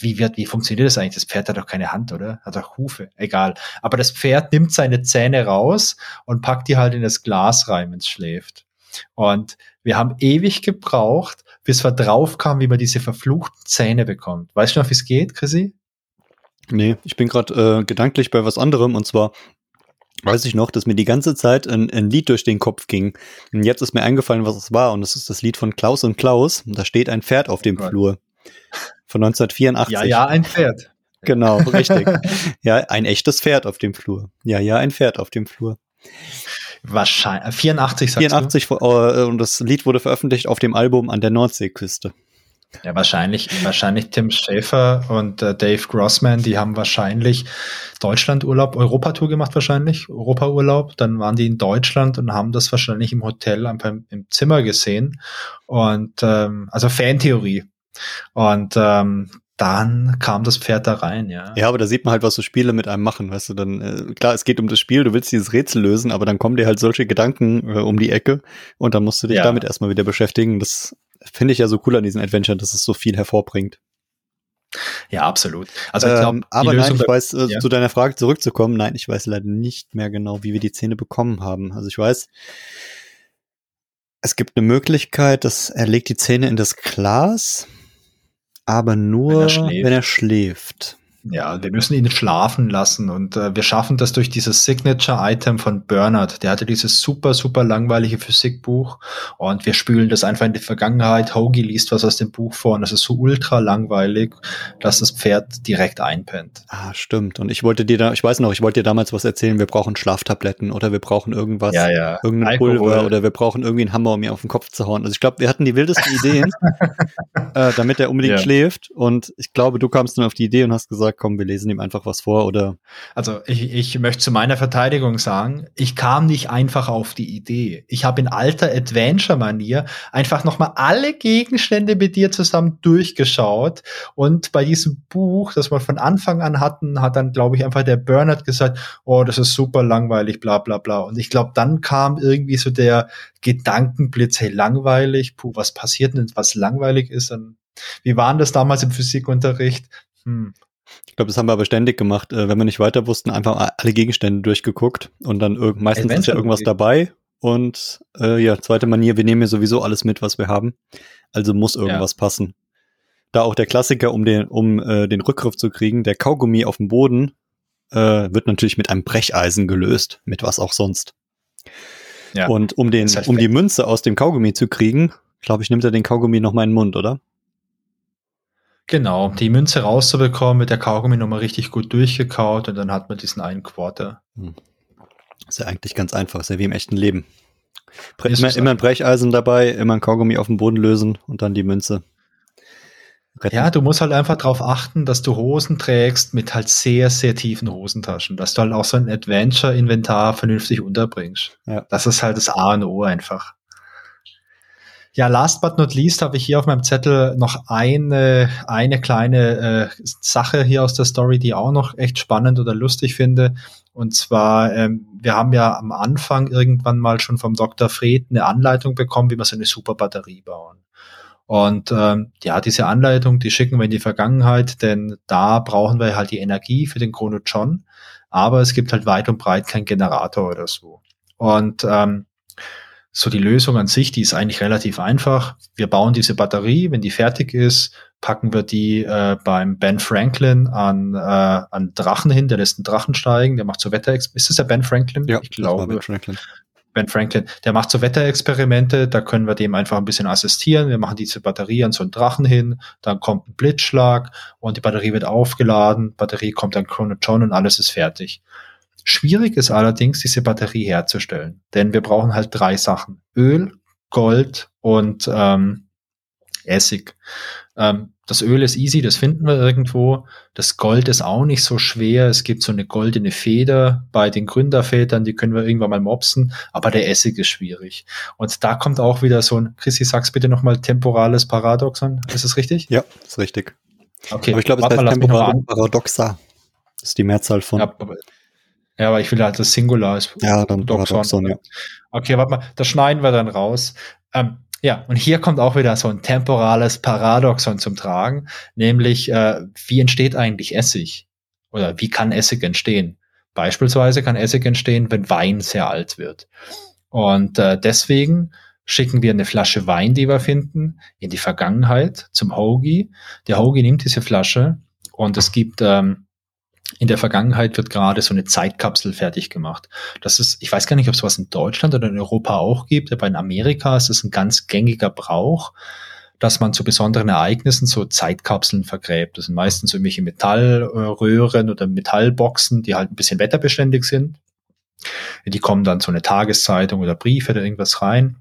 wie wird, wie funktioniert das eigentlich? Das Pferd hat doch keine Hand, oder? Hat doch Hufe. Egal. Aber das Pferd nimmt seine Zähne raus und packt die halt in das Glas rein, wenn es schläft. Und wir haben ewig gebraucht, bis wir drauf kamen, wie man diese verfluchten Zähne bekommt. Weißt du noch, wie es geht, Chrissy? Nee, ich bin gerade äh, gedanklich bei was anderem und zwar weiß ich noch, dass mir die ganze Zeit ein, ein, Lied durch den Kopf ging. Und jetzt ist mir eingefallen, was es war. Und das ist das Lied von Klaus und Klaus. Da steht ein Pferd auf dem oh Flur von 1984. Ja, ja, ein Pferd. Genau, richtig. [laughs] ja, ein echtes Pferd auf dem Flur. Ja, ja, ein Pferd auf dem Flur. Wahrscheinlich. 84, sagst 84 du? Äh, und das Lied wurde veröffentlicht auf dem Album an der Nordseeküste. Ja, wahrscheinlich, wahrscheinlich Tim Schäfer und äh, Dave Grossman, die haben wahrscheinlich Deutschlandurlaub, Europatour gemacht wahrscheinlich, Europaurlaub. Dann waren die in Deutschland und haben das wahrscheinlich im Hotel einfach im, im Zimmer gesehen. Und ähm, also Fantheorie. Und ähm, dann kam das Pferd da rein, ja. Ja, aber da sieht man halt, was so Spiele mit einem machen, weißt du, dann, äh, klar, es geht um das Spiel, du willst dieses Rätsel lösen, aber dann kommen dir halt solche Gedanken äh, um die Ecke und dann musst du dich ja. damit erstmal wieder beschäftigen. Das finde ich ja so cool an diesen Adventure, dass es so viel hervorbringt. Ja, absolut. Also ich glaube, ähm, aber nein, ich weiß, äh, ja. zu deiner Frage zurückzukommen, nein, ich weiß leider nicht mehr genau, wie wir die Zähne bekommen haben. Also ich weiß, es gibt eine Möglichkeit, dass er legt die Zähne in das Glas aber nur, wenn er, schläft. Ja, wir müssen ihn schlafen lassen und äh, wir schaffen das durch dieses Signature-Item von Bernard. Der hatte dieses super, super langweilige Physikbuch und wir spülen das einfach in die Vergangenheit. Hoagie liest was aus dem Buch vor und das ist so ultra langweilig, dass das Pferd direkt einpennt. Ah, stimmt. Und ich wollte dir da, ich weiß noch, ich wollte dir damals was erzählen, wir brauchen Schlaftabletten oder wir brauchen irgendwas, ja, ja. irgendein Pulver oder wir brauchen irgendwie einen Hammer, um mir auf den Kopf zu hauen. Also ich glaube, wir hatten die wildesten Ideen, [laughs] äh, damit er unbedingt ja. schläft und ich glaube, du kamst dann auf die Idee und hast gesagt, komm, wir lesen ihm einfach was vor oder? Also ich, ich möchte zu meiner Verteidigung sagen, ich kam nicht einfach auf die Idee. Ich habe in alter Adventure-Manier einfach nochmal alle Gegenstände mit dir zusammen durchgeschaut und bei diesem Buch, das wir von Anfang an hatten, hat dann, glaube ich, einfach der Bernard gesagt, oh, das ist super langweilig, bla bla bla. Und ich glaube, dann kam irgendwie so der Gedankenblitz, hey, langweilig, puh, was passiert denn, was langweilig ist? Und wie waren das damals im Physikunterricht? Hm, ich glaube, das haben wir aber ständig gemacht. Äh, wenn wir nicht weiter wussten, einfach alle Gegenstände durchgeguckt und dann meistens Adventure ist ja irgendwas dabei. Und äh, ja, zweite Manier, wir nehmen ja sowieso alles mit, was wir haben. Also muss irgendwas ja. passen. Da auch der Klassiker, um den, um äh, den Rückgriff zu kriegen, der Kaugummi auf dem Boden äh, wird natürlich mit einem Brecheisen gelöst, mit was auch sonst. Ja, und um den, halt um die Münze aus dem Kaugummi zu kriegen, glaube ich, nimmt er den Kaugummi noch mal in den Mund, oder? Genau, die Münze rauszubekommen, mit der Kaugummi nochmal richtig gut durchgekaut und dann hat man diesen einen Quarter. Hm. Ist ja eigentlich ganz einfach, ist ja wie im echten Leben. Bre immer, immer, ein Brecheisen dabei, immer ein Kaugummi auf dem Boden lösen und dann die Münze. Retten. Ja, du musst halt einfach darauf achten, dass du Hosen trägst mit halt sehr, sehr tiefen Hosentaschen, dass du halt auch so ein Adventure-Inventar vernünftig unterbringst. Ja. Das ist halt das A und O einfach. Ja, last but not least habe ich hier auf meinem Zettel noch eine, eine kleine äh, Sache hier aus der Story, die auch noch echt spannend oder lustig finde. Und zwar, ähm, wir haben ja am Anfang irgendwann mal schon vom Dr. Fred eine Anleitung bekommen, wie wir so eine super Batterie bauen. Und ähm, ja, diese Anleitung, die schicken wir in die Vergangenheit, denn da brauchen wir halt die Energie für den Chrono John, aber es gibt halt weit und breit keinen Generator oder so. Und ähm, so die Lösung an sich, die ist eigentlich relativ einfach. Wir bauen diese Batterie, wenn die fertig ist, packen wir die äh, beim Ben Franklin an, äh, an Drachen hin, der lässt einen Drachen steigen, der macht so Wetter. Ist das der Ben Franklin? Ja, ich glaube. Ben Franklin. Ben Franklin, der macht so Wetterexperimente, da können wir dem einfach ein bisschen assistieren. Wir machen diese Batterie an so einen Drachen hin, dann kommt ein Blitzschlag und die Batterie wird aufgeladen, Batterie kommt an Chronoton und alles ist fertig. Schwierig ist allerdings, diese Batterie herzustellen, denn wir brauchen halt drei Sachen. Öl, Gold und ähm, Essig. Ähm, das Öl ist easy, das finden wir irgendwo. Das Gold ist auch nicht so schwer. Es gibt so eine goldene Feder bei den Gründervätern, die können wir irgendwann mal mopsen, aber der Essig ist schwierig. Und da kommt auch wieder so ein, Chrissy, sag's bitte nochmal temporales Paradoxon. Ist es richtig? Ja, ist richtig. Okay. Aber ich glaube, es heißt temporales Paradoxa. Das ist die Mehrzahl von. Ja, ja, aber ich will halt das Singular ist. Ja, dann Doxon. Paradoxon, ja. Okay, warte mal, das schneiden wir dann raus. Ähm, ja, und hier kommt auch wieder so ein temporales Paradoxon zum Tragen, nämlich äh, wie entsteht eigentlich Essig? Oder wie kann Essig entstehen? Beispielsweise kann Essig entstehen, wenn Wein sehr alt wird. Und äh, deswegen schicken wir eine Flasche Wein, die wir finden, in die Vergangenheit zum Hoagie. Der Hoagie nimmt diese Flasche und es gibt ähm, in der Vergangenheit wird gerade so eine Zeitkapsel fertig gemacht. Das ist, ich weiß gar nicht, ob es was in Deutschland oder in Europa auch gibt, aber in Amerika ist es ein ganz gängiger Brauch, dass man zu besonderen Ereignissen so Zeitkapseln vergräbt. Das sind meistens irgendwelche Metallröhren oder Metallboxen, die halt ein bisschen wetterbeständig sind. Die kommen dann so eine Tageszeitung oder Briefe oder irgendwas rein.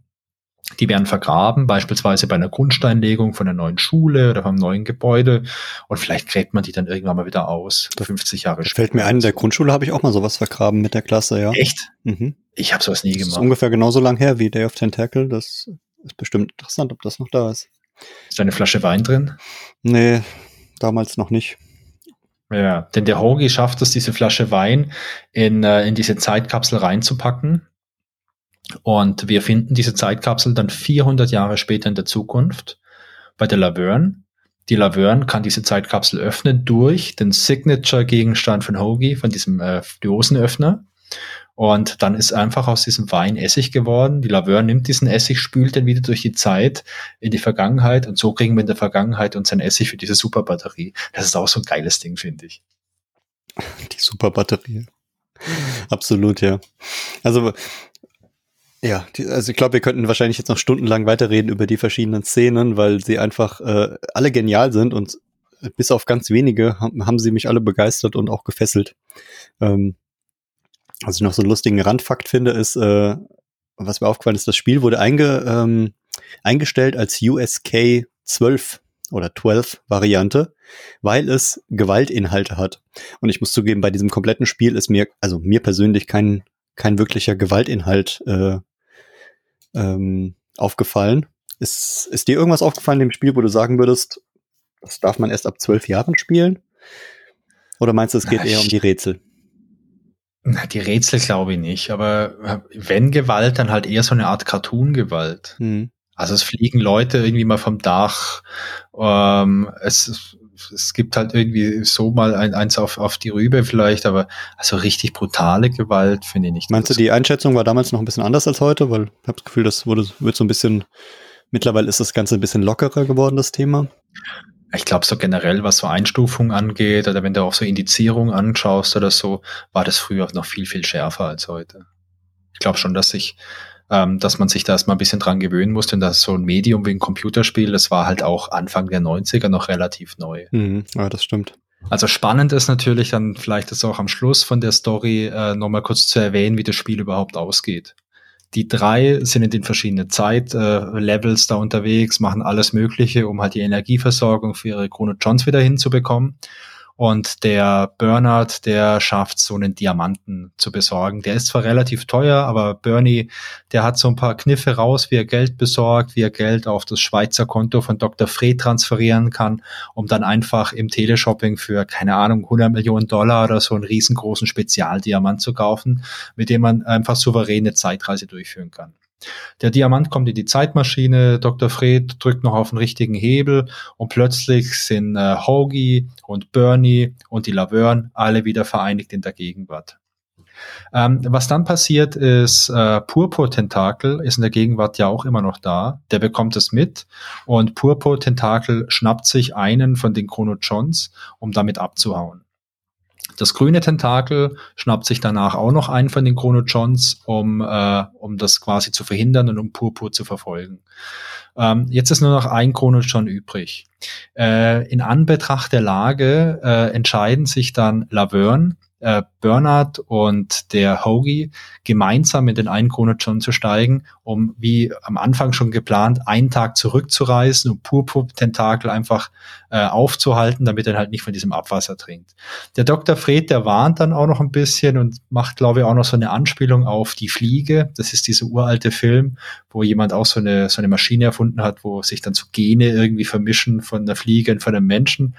Die werden vergraben, beispielsweise bei einer Grundsteinlegung von einer neuen Schule oder vom neuen Gebäude. Und vielleicht gräbt man die dann irgendwann mal wieder aus, 50 Jahre später. Fällt mir ein, in der Grundschule habe ich auch mal sowas vergraben mit der Klasse, ja. Echt? Mhm. Ich habe sowas nie gemacht. Das ist ungefähr genauso lang her wie Day of Tentacle. Das ist bestimmt interessant, ob das noch da ist. Ist da eine Flasche Wein drin? Nee, damals noch nicht. Ja, denn der Hoagie schafft es, diese Flasche Wein in, äh, in diese Zeitkapsel reinzupacken und wir finden diese Zeitkapsel dann 400 Jahre später in der Zukunft bei der Laverne. Die Laverne kann diese Zeitkapsel öffnen durch den Signature-Gegenstand von Hoagie, von diesem äh, Dosenöffner. Und dann ist einfach aus diesem Wein Essig geworden. Die Laverne nimmt diesen Essig, spült den wieder durch die Zeit in die Vergangenheit und so kriegen wir in der Vergangenheit unseren Essig für diese Superbatterie. Das ist auch so ein geiles Ding, finde ich. Die Superbatterie. Absolut, ja. Also ja, die, also ich glaube, wir könnten wahrscheinlich jetzt noch stundenlang weiterreden über die verschiedenen Szenen, weil sie einfach äh, alle genial sind und bis auf ganz wenige haben, haben sie mich alle begeistert und auch gefesselt. Ähm, was ich noch so einen lustigen Randfakt finde, ist, äh, was mir aufgefallen ist, das Spiel wurde einge, ähm, eingestellt als USK 12 oder 12 Variante, weil es Gewaltinhalte hat. Und ich muss zugeben, bei diesem kompletten Spiel ist mir, also mir persönlich kein kein wirklicher Gewaltinhalt äh, ähm, aufgefallen. Ist, ist dir irgendwas aufgefallen in dem Spiel, wo du sagen würdest, das darf man erst ab zwölf Jahren spielen? Oder meinst du, es geht Na, eher um die Rätsel? Na, die Rätsel glaube ich nicht, aber wenn Gewalt, dann halt eher so eine Art Cartoon-Gewalt. Hm. Also es fliegen Leute irgendwie mal vom Dach, ähm, es es gibt halt irgendwie so mal ein, eins auf, auf die Rübe vielleicht, aber also richtig brutale Gewalt finde ich nicht. Meinst du, die Einschätzung war damals noch ein bisschen anders als heute? Weil ich habe das Gefühl, das wurde, wird so ein bisschen, mittlerweile ist das Ganze ein bisschen lockerer geworden, das Thema. Ich glaube, so generell, was so Einstufung angeht, oder wenn du auch so Indizierung anschaust oder so, war das früher noch viel, viel schärfer als heute. Ich glaube schon, dass sich ähm, dass man sich da erstmal ein bisschen dran gewöhnen musste. Und das so ein Medium wie ein Computerspiel, das war halt auch Anfang der 90er noch relativ neu. Mhm, ja, das stimmt. Also spannend ist natürlich dann vielleicht das auch am Schluss von der Story äh, nochmal kurz zu erwähnen, wie das Spiel überhaupt ausgeht. Die drei sind in den verschiedenen Zeitlevels äh, da unterwegs, machen alles Mögliche, um halt die Energieversorgung für ihre Chrono Johns wieder hinzubekommen. Und der Bernard, der schafft so einen Diamanten zu besorgen. Der ist zwar relativ teuer, aber Bernie, der hat so ein paar Kniffe raus, wie er Geld besorgt, wie er Geld auf das Schweizer Konto von Dr. Fred transferieren kann, um dann einfach im Teleshopping für, keine Ahnung, 100 Millionen Dollar oder so einen riesengroßen Spezialdiamant zu kaufen, mit dem man einfach souveräne Zeitreise durchführen kann. Der Diamant kommt in die Zeitmaschine, Dr. Fred drückt noch auf den richtigen Hebel und plötzlich sind äh, Hoagie und Bernie und die Laverne alle wieder vereinigt in der Gegenwart. Ähm, was dann passiert ist, äh, Purpur-Tentakel ist in der Gegenwart ja auch immer noch da. Der bekommt es mit und Purpur-Tentakel schnappt sich einen von den Chrono Johns, um damit abzuhauen. Das grüne Tentakel schnappt sich danach auch noch einen von den Chrono Johns, um, äh, um das quasi zu verhindern und um Purpur zu verfolgen. Ähm, jetzt ist nur noch ein Chrono John übrig. Äh, in Anbetracht der Lage äh, entscheiden sich dann Laverne, äh, Bernard und der Hoagie gemeinsam in den einen Chronoton zu steigen, um wie am Anfang schon geplant, einen Tag zurückzureisen und Purpur-Tentakel einfach äh, aufzuhalten, damit er halt nicht von diesem Abwasser trinkt. Der Dr. Fred, der warnt dann auch noch ein bisschen und macht, glaube ich, auch noch so eine Anspielung auf die Fliege. Das ist dieser uralte Film, wo jemand auch so eine, so eine Maschine erfunden hat, wo sich dann so Gene irgendwie vermischen von der Fliege und von einem Menschen.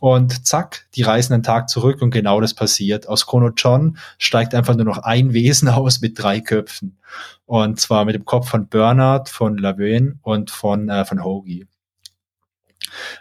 Und zack, die reisen einen Tag zurück und genau das passiert. Aus Chrono John steigt einfach nur noch ein [laughs] Wesen aus mit drei Köpfen. Und zwar mit dem Kopf von Bernard, von Laverne und von, äh, von Hoagie.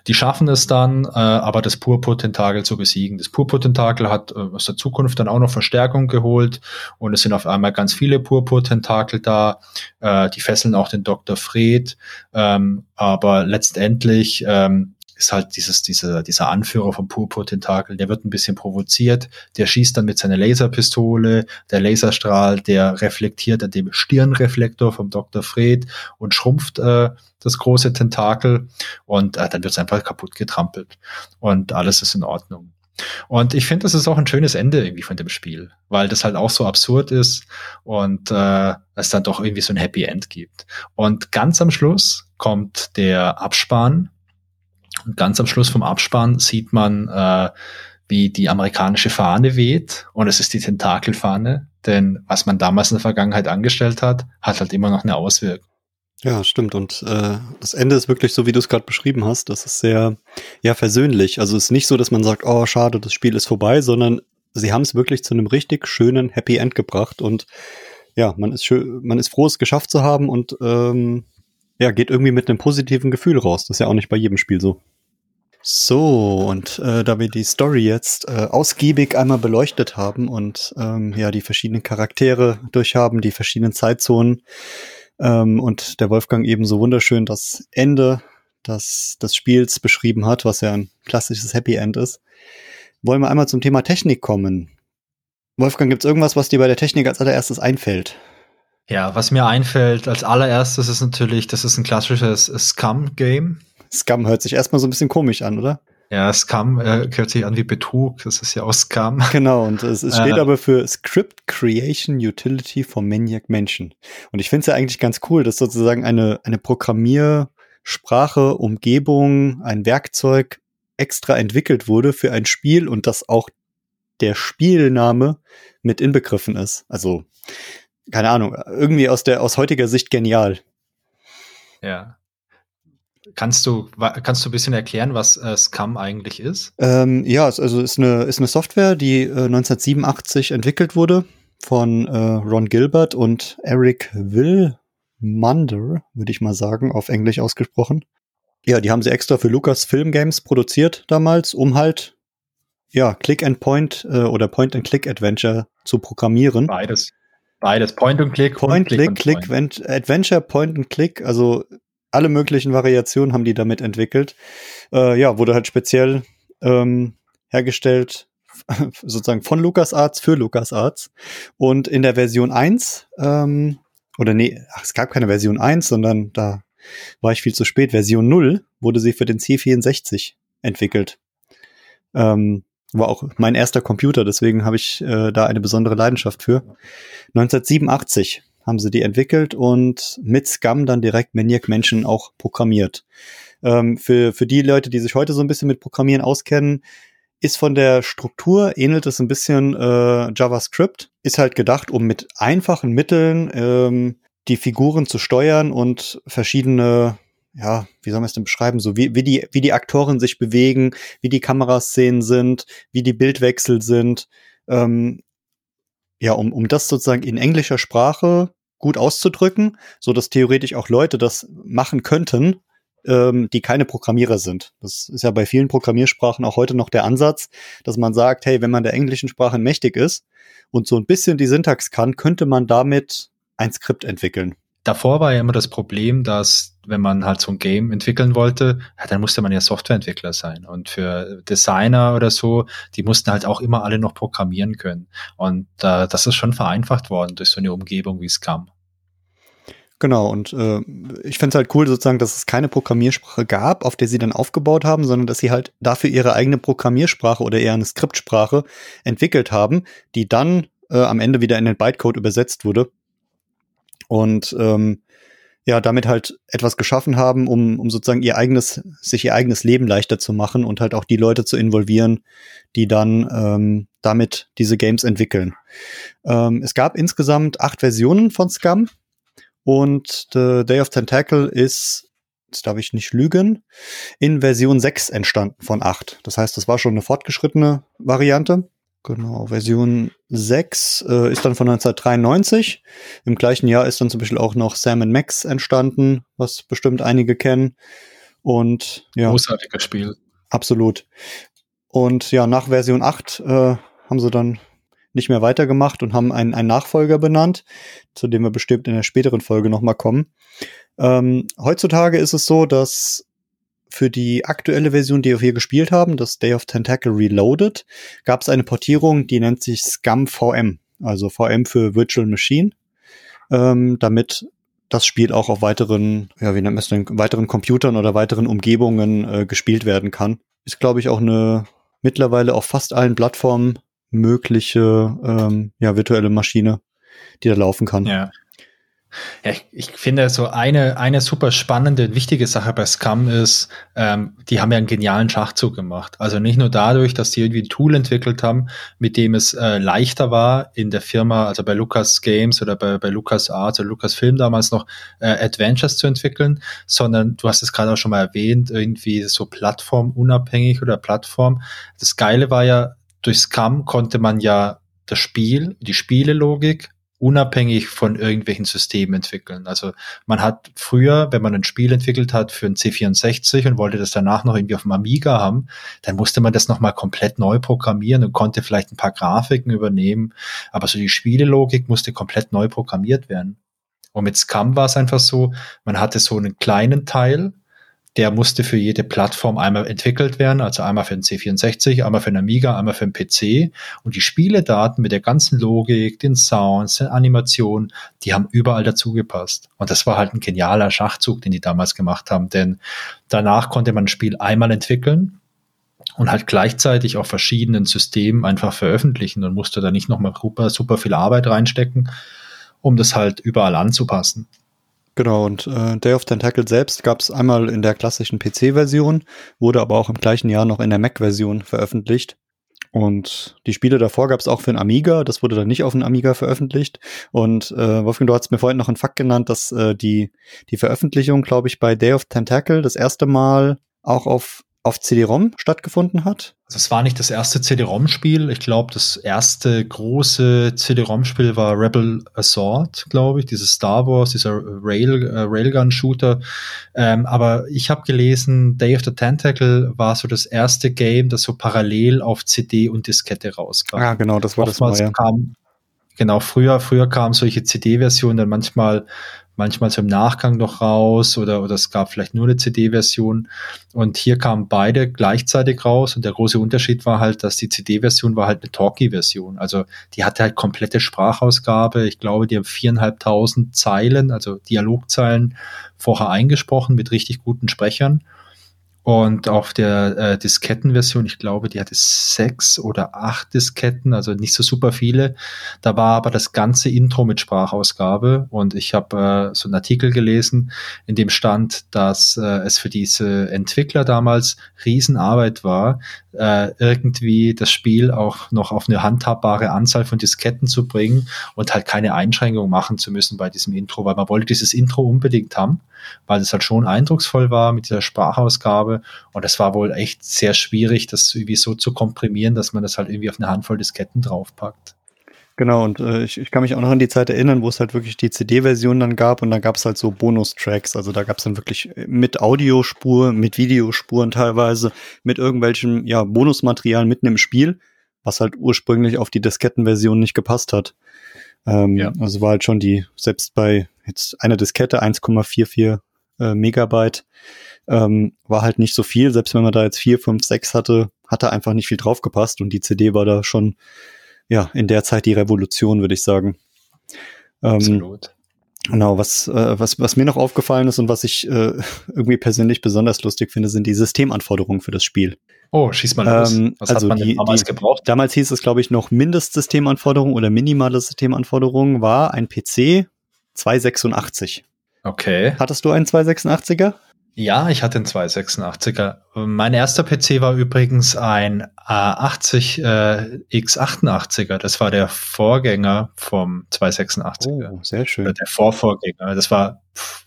Die schaffen es dann, äh, aber das Purpur-Tentakel zu besiegen. Das Purpur-Tentakel hat äh, aus der Zukunft dann auch noch Verstärkung geholt und es sind auf einmal ganz viele Purpur-Tentakel da. Äh, die fesseln auch den Dr. Fred, ähm, aber letztendlich ähm, ist halt dieses, dieser, dieser Anführer vom Purpur-Tentakel, der wird ein bisschen provoziert, der schießt dann mit seiner Laserpistole, der Laserstrahl, der reflektiert an dem Stirnreflektor vom Dr. Fred und schrumpft äh, das große Tentakel und äh, dann wird es einfach kaputt getrampelt und alles ist in Ordnung. Und ich finde, das ist auch ein schönes Ende irgendwie von dem Spiel, weil das halt auch so absurd ist und äh, es dann doch irgendwie so ein Happy End gibt. Und ganz am Schluss kommt der Abspann und ganz am Schluss vom Abspann sieht man, äh, wie die amerikanische Fahne weht. Und es ist die Tentakelfahne. Denn was man damals in der Vergangenheit angestellt hat, hat halt immer noch eine Auswirkung. Ja, stimmt. Und äh, das Ende ist wirklich so, wie du es gerade beschrieben hast. Das ist sehr, ja, versöhnlich. Also es ist nicht so, dass man sagt, oh, schade, das Spiel ist vorbei, sondern sie haben es wirklich zu einem richtig schönen Happy End gebracht. Und ja, man ist schön, man ist froh, es geschafft zu haben und ähm, ja, geht irgendwie mit einem positiven Gefühl raus. Das ist ja auch nicht bei jedem Spiel so. So, und äh, da wir die Story jetzt äh, ausgiebig einmal beleuchtet haben und ähm, ja die verschiedenen Charaktere durchhaben, die verschiedenen Zeitzonen ähm, und der Wolfgang eben so wunderschön das Ende des, des Spiels beschrieben hat, was ja ein klassisches Happy End ist, wollen wir einmal zum Thema Technik kommen. Wolfgang, gibt's irgendwas, was dir bei der Technik als allererstes einfällt? Ja, was mir einfällt als allererstes ist natürlich, das ist ein klassisches Scum-Game. Scum hört sich erstmal so ein bisschen komisch an, oder? Ja, Scum äh, hört sich an wie Betrug. Das ist ja auch Scum. Genau, und es, es steht äh, aber für Script Creation Utility for Maniac Menschen. Und ich finde es ja eigentlich ganz cool, dass sozusagen eine, eine Programmiersprache, Umgebung, ein Werkzeug extra entwickelt wurde für ein Spiel und dass auch der Spielname mit inbegriffen ist. Also, keine Ahnung, irgendwie aus der, aus heutiger Sicht genial. Ja. Kannst du, kannst du ein bisschen erklären, was äh, Scum eigentlich ist? Ähm, ja, also ist eine, ist eine Software, die äh, 1987 entwickelt wurde von äh, Ron Gilbert und Eric Willmander, würde ich mal sagen, auf Englisch ausgesprochen. Ja, die haben sie extra für Lucas Film Games produziert damals, um halt ja Click and Point äh, oder Point and Click Adventure zu programmieren. Beides. Beides. Point and Click. Point, Click, Click, Click Adventure, Point and Click. Also alle möglichen Variationen haben die damit entwickelt. Äh, ja, wurde halt speziell ähm, hergestellt, [laughs] sozusagen von LucasArts für LucasArts. Und in der Version 1, ähm, oder nee, ach, es gab keine Version 1, sondern da war ich viel zu spät. Version 0 wurde sie für den C64 entwickelt. Ähm, war auch mein erster Computer, deswegen habe ich äh, da eine besondere Leidenschaft für. 1987 haben sie die entwickelt und mit Scum dann direkt Maniac Menschen auch programmiert. Ähm, für, für die Leute, die sich heute so ein bisschen mit Programmieren auskennen, ist von der Struktur, ähnelt es ein bisschen äh, JavaScript, ist halt gedacht, um mit einfachen Mitteln ähm, die Figuren zu steuern und verschiedene, ja, wie soll man es denn beschreiben, so wie, wie, die, wie die Aktoren sich bewegen, wie die Kameraszenen sind, wie die Bildwechsel sind. Ähm, ja, um, um das sozusagen in englischer Sprache gut auszudrücken, so dass theoretisch auch Leute das machen könnten, ähm, die keine Programmierer sind. Das ist ja bei vielen Programmiersprachen auch heute noch der Ansatz, dass man sagt, hey, wenn man der englischen Sprache mächtig ist und so ein bisschen die Syntax kann, könnte man damit ein Skript entwickeln. Davor war ja immer das Problem, dass wenn man halt so ein Game entwickeln wollte, ja, dann musste man ja Softwareentwickler sein. Und für Designer oder so, die mussten halt auch immer alle noch programmieren können. Und äh, das ist schon vereinfacht worden durch so eine Umgebung wie Scum. Genau, und äh, ich finde es halt cool sozusagen, dass es keine Programmiersprache gab, auf der sie dann aufgebaut haben, sondern dass sie halt dafür ihre eigene Programmiersprache oder eher eine Skriptsprache entwickelt haben, die dann äh, am Ende wieder in den Bytecode übersetzt wurde. Und ähm, ja, damit halt etwas geschaffen haben, um, um sozusagen ihr eigenes, sich ihr eigenes Leben leichter zu machen und halt auch die Leute zu involvieren, die dann ähm, damit diese Games entwickeln. Ähm, es gab insgesamt acht Versionen von Scum und The Day of Tentacle ist, jetzt darf ich nicht lügen, in Version 6 entstanden von 8. Das heißt, das war schon eine fortgeschrittene Variante. Genau, Version 6 äh, ist dann von 1993. Im gleichen Jahr ist dann zum Beispiel auch noch Sam Max entstanden, was bestimmt einige kennen. Und ja. Großartiges Spiel. Absolut. Und ja, nach Version 8 äh, haben sie dann nicht mehr weitergemacht und haben einen, einen Nachfolger benannt, zu dem wir bestimmt in der späteren Folge nochmal kommen. Ähm, heutzutage ist es so, dass für die aktuelle Version, die wir hier gespielt haben, das Day of Tentacle Reloaded, gab es eine Portierung, die nennt sich Scum VM, also VM für Virtual Machine, ähm, damit das Spiel auch auf weiteren, ja, wie nennt man es denn, weiteren Computern oder weiteren Umgebungen äh, gespielt werden kann. Ist, glaube ich, auch eine mittlerweile auf fast allen Plattformen mögliche ähm, ja, virtuelle Maschine, die da laufen kann. Ja. Ja, ich, ich finde so eine, eine super spannende, wichtige Sache bei Scum ist, ähm, die haben ja einen genialen Schachzug gemacht. Also nicht nur dadurch, dass die irgendwie ein Tool entwickelt haben, mit dem es äh, leichter war, in der Firma, also bei Lucas Games oder bei, bei Lucas Arts oder Lucas Film damals noch äh, Adventures zu entwickeln, sondern du hast es gerade auch schon mal erwähnt, irgendwie so plattformunabhängig oder Plattform. Das Geile war ja, durch Scrum konnte man ja das Spiel, die Spielelogik unabhängig von irgendwelchen Systemen entwickeln. Also man hat früher, wenn man ein Spiel entwickelt hat für ein C64 und wollte das danach noch irgendwie auf dem Amiga haben, dann musste man das nochmal komplett neu programmieren und konnte vielleicht ein paar Grafiken übernehmen. Aber so die Spielelogik musste komplett neu programmiert werden. Und mit Scum war es einfach so, man hatte so einen kleinen Teil, der musste für jede Plattform einmal entwickelt werden, also einmal für den C64, einmal für den Amiga, einmal für den PC. Und die Spieledaten mit der ganzen Logik, den Sounds, den Animationen, die haben überall dazugepasst. Und das war halt ein genialer Schachzug, den die damals gemacht haben, denn danach konnte man ein Spiel einmal entwickeln und halt gleichzeitig auf verschiedenen Systemen einfach veröffentlichen und musste da nicht nochmal super, super viel Arbeit reinstecken, um das halt überall anzupassen. Genau, und äh, Day of Tentacle selbst gab es einmal in der klassischen PC-Version, wurde aber auch im gleichen Jahr noch in der Mac-Version veröffentlicht. Und die Spiele davor gab es auch für ein Amiga, das wurde dann nicht auf dem Amiga veröffentlicht. Und äh, Wolfgang, du hast mir vorhin noch einen Fakt genannt, dass äh, die, die Veröffentlichung, glaube ich, bei Day of Tentacle das erste Mal auch auf auf CD-ROM stattgefunden hat? Also es war nicht das erste CD-ROM-Spiel. Ich glaube, das erste große CD-ROM-Spiel war Rebel Assault, glaube ich, dieses Star Wars, dieser Rail, äh, Railgun-Shooter. Ähm, aber ich habe gelesen, Day of the Tentacle war so das erste Game, das so parallel auf CD und Diskette rauskam. Ja, genau, das war Oftmals das ja. kam, Genau, früher, früher kamen solche CD-Versionen dann manchmal manchmal so im Nachgang noch raus oder, oder es gab vielleicht nur eine CD-Version. Und hier kamen beide gleichzeitig raus und der große Unterschied war halt, dass die CD-Version war halt eine Talkie-Version. Also die hatte halt komplette Sprachausgabe. Ich glaube, die haben viereinhalbtausend Zeilen, also Dialogzeilen vorher eingesprochen mit richtig guten Sprechern. Und auf der äh, Diskettenversion, ich glaube, die hatte sechs oder acht Disketten, also nicht so super viele. Da war aber das ganze Intro mit Sprachausgabe. Und ich habe äh, so einen Artikel gelesen, in dem stand, dass äh, es für diese Entwickler damals Riesenarbeit war, äh, irgendwie das Spiel auch noch auf eine handhabbare Anzahl von Disketten zu bringen und halt keine Einschränkung machen zu müssen bei diesem Intro, weil man wollte dieses Intro unbedingt haben weil es halt schon eindrucksvoll war mit dieser Sprachausgabe. Und es war wohl echt sehr schwierig, das irgendwie so zu komprimieren, dass man das halt irgendwie auf eine Handvoll Disketten draufpackt. Genau, und äh, ich, ich kann mich auch noch an die Zeit erinnern, wo es halt wirklich die CD-Version dann gab und dann gab es halt so Bonustracks. Also da gab es dann wirklich mit Audiospur, mit Videospuren teilweise, mit irgendwelchem ja, Bonusmaterial mitten im Spiel, was halt ursprünglich auf die Diskettenversion nicht gepasst hat. Ähm, ja. Also war halt schon die, selbst bei jetzt einer Diskette 1,44 äh, Megabyte, ähm, war halt nicht so viel. Selbst wenn man da jetzt 4, 5, 6 hatte, hat da einfach nicht viel draufgepasst und die CD war da schon, ja, in der Zeit die Revolution, würde ich sagen. Ähm, Absolut. Genau, was, äh, was, was mir noch aufgefallen ist und was ich äh, [laughs] irgendwie persönlich besonders lustig finde, sind die Systemanforderungen für das Spiel. Oh, schieß mal los. Ähm, was also hat man die, damals die, gebraucht? Damals hieß es, glaube ich, noch Mindestsystemanforderungen oder minimale Systemanforderungen war ein PC 286. Okay. Hattest du einen 286er? Ja, ich hatte einen 286er. Mein erster PC war übrigens ein A80 äh, X88er. Das war der Vorgänger vom 286er. Oh, sehr schön. Oder der Vorvorgänger. Das war, pff,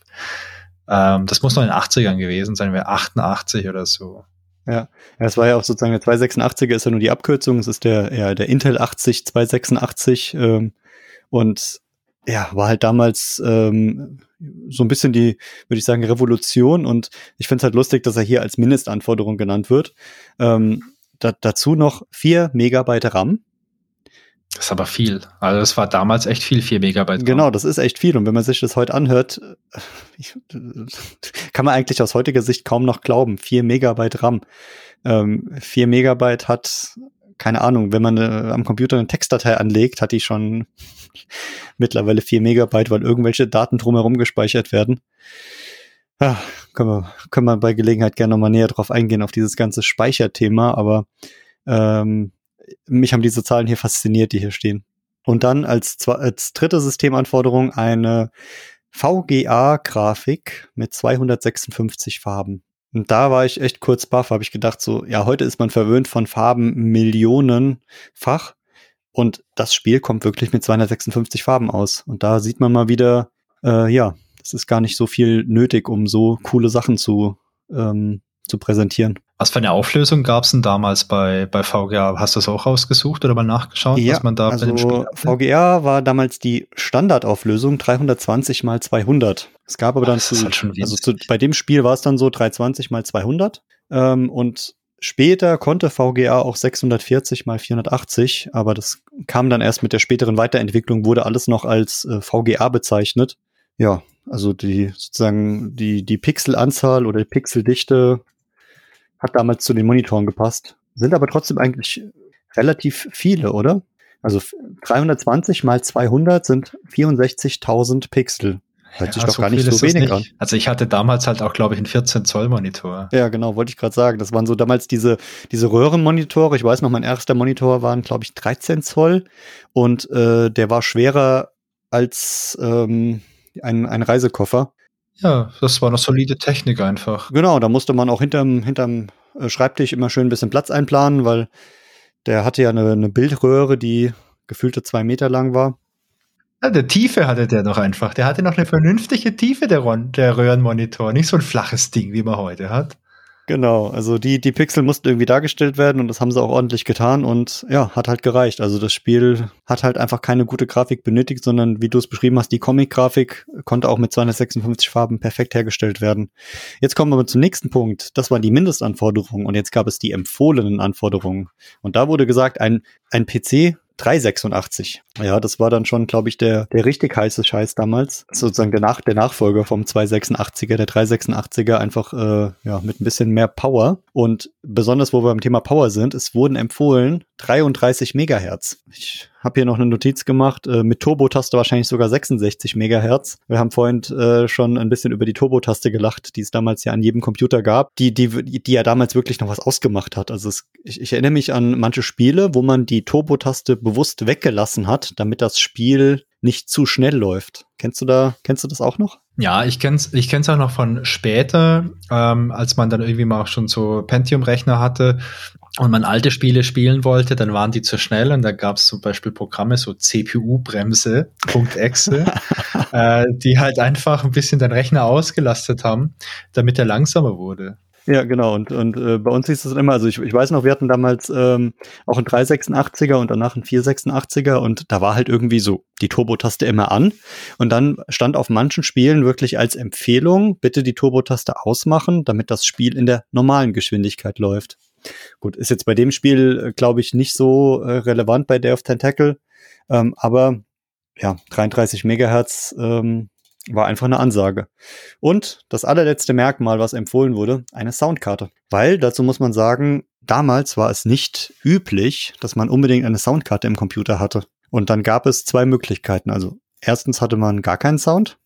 ähm, das muss noch in den 80ern gewesen sein, wäre 88 oder so. Ja. ja, es war ja auch sozusagen der 286er ist ja nur die Abkürzung. Es ist der, ja, der Intel 80 286 ähm, und ja, war halt damals ähm, so ein bisschen die, würde ich sagen, Revolution und ich finde es halt lustig, dass er hier als Mindestanforderung genannt wird. Ähm, da, dazu noch vier Megabyte RAM. Das ist aber viel. Also das war damals echt viel, vier Megabyte. RAM. Genau, das ist echt viel. Und wenn man sich das heute anhört, [laughs] ich, kann man eigentlich aus heutiger Sicht kaum noch glauben. Vier Megabyte RAM. Ähm, vier Megabyte hat keine Ahnung, wenn man äh, am Computer eine Textdatei anlegt, hat die schon [laughs] mittlerweile 4 Megabyte, weil irgendwelche Daten drumherum gespeichert werden. Ja, können wir, können wir bei Gelegenheit gerne nochmal näher drauf eingehen, auf dieses ganze Speicherthema, aber ähm, mich haben diese Zahlen hier fasziniert, die hier stehen. Und dann als, als dritte Systemanforderung eine VGA-Grafik mit 256 Farben. Und da war ich echt kurz baff, habe ich gedacht, so, ja, heute ist man verwöhnt von Farben millionenfach. Und das Spiel kommt wirklich mit 256 Farben aus. Und da sieht man mal wieder, äh, ja, es ist gar nicht so viel nötig, um so coole Sachen zu, ähm, zu präsentieren. Was für eine Auflösung gab es denn damals bei, bei VGA? Hast du das auch rausgesucht oder mal nachgeschaut, ja, was man da also bei dem Spiel VGA war damals die Standardauflösung 320 mal 200. Es gab aber dann zu, halt also zu, bei dem Spiel war es dann so 320 mal 200 ähm, und Später konnte VGA auch 640 mal 480, aber das kam dann erst mit der späteren Weiterentwicklung, wurde alles noch als äh, VGA bezeichnet. Ja, also die sozusagen die, die Pixelanzahl oder die Pixeldichte hat damals zu den Monitoren gepasst. Sind aber trotzdem eigentlich relativ viele, oder? Also 320 mal 200 sind 64.000 Pixel. Hört sich ja, doch so gar nicht so wenig nicht. an. Also ich hatte damals halt auch, glaube ich, einen 14 Zoll Monitor. Ja, genau, wollte ich gerade sagen. Das waren so damals diese, diese Röhrenmonitore. Ich weiß noch, mein erster Monitor waren, glaube ich, 13 Zoll und äh, der war schwerer als ähm, ein, ein Reisekoffer. Ja, das war eine solide Technik einfach. Genau, da musste man auch hinterm, hinterm äh, Schreibtisch immer schön ein bisschen Platz einplanen, weil der hatte ja eine, eine Bildröhre, die gefühlte zwei Meter lang war. Ja, der Tiefe hatte der noch einfach. Der hatte noch eine vernünftige Tiefe, der, der Röhrenmonitor. Nicht so ein flaches Ding, wie man heute hat. Genau, also die, die Pixel mussten irgendwie dargestellt werden und das haben sie auch ordentlich getan und ja, hat halt gereicht. Also das Spiel hat halt einfach keine gute Grafik benötigt, sondern wie du es beschrieben hast, die Comic-Grafik konnte auch mit 256 Farben perfekt hergestellt werden. Jetzt kommen wir aber zum nächsten Punkt. Das waren die Mindestanforderungen und jetzt gab es die empfohlenen Anforderungen. Und da wurde gesagt, ein, ein PC 386. Ja, das war dann schon, glaube ich, der, der richtig heiße Scheiß damals. Sozusagen der, Nach der Nachfolger vom 286er, der 386er, einfach äh, ja, mit ein bisschen mehr Power. Und besonders, wo wir beim Thema Power sind, es wurden empfohlen 33 Megahertz. Ich habe hier noch eine Notiz gemacht, äh, mit Turbo-Taste wahrscheinlich sogar 66 Megahertz. Wir haben vorhin äh, schon ein bisschen über die Turbo-Taste gelacht, die es damals ja an jedem Computer gab, die, die, die ja damals wirklich noch was ausgemacht hat. Also es, ich, ich erinnere mich an manche Spiele, wo man die Turbo-Taste bewusst weggelassen hat, damit das Spiel nicht zu schnell läuft. Kennst du da, kennst du das auch noch? Ja, ich kenn's, ich kenn's auch noch von später, ähm, als man dann irgendwie mal auch schon so Pentium-Rechner hatte und man alte Spiele spielen wollte, dann waren die zu schnell und da gab es zum Beispiel Programme, so CPU-Bremse, .exe, [laughs] äh, die halt einfach ein bisschen den Rechner ausgelastet haben, damit er langsamer wurde. Ja, genau. Und, und äh, bei uns hieß es immer, also ich, ich weiß noch, wir hatten damals ähm, auch einen 386er und danach einen 486er und da war halt irgendwie so die Turbo-Taste immer an. Und dann stand auf manchen Spielen wirklich als Empfehlung, bitte die Turbo-Taste ausmachen, damit das Spiel in der normalen Geschwindigkeit läuft. Gut, ist jetzt bei dem Spiel, äh, glaube ich, nicht so äh, relevant bei Day of Tentacle, ähm, aber ja, 33 Megahertz ähm, war einfach eine Ansage. Und das allerletzte Merkmal, was empfohlen wurde, eine Soundkarte. Weil, dazu muss man sagen, damals war es nicht üblich, dass man unbedingt eine Soundkarte im Computer hatte. Und dann gab es zwei Möglichkeiten. Also erstens hatte man gar keinen Sound.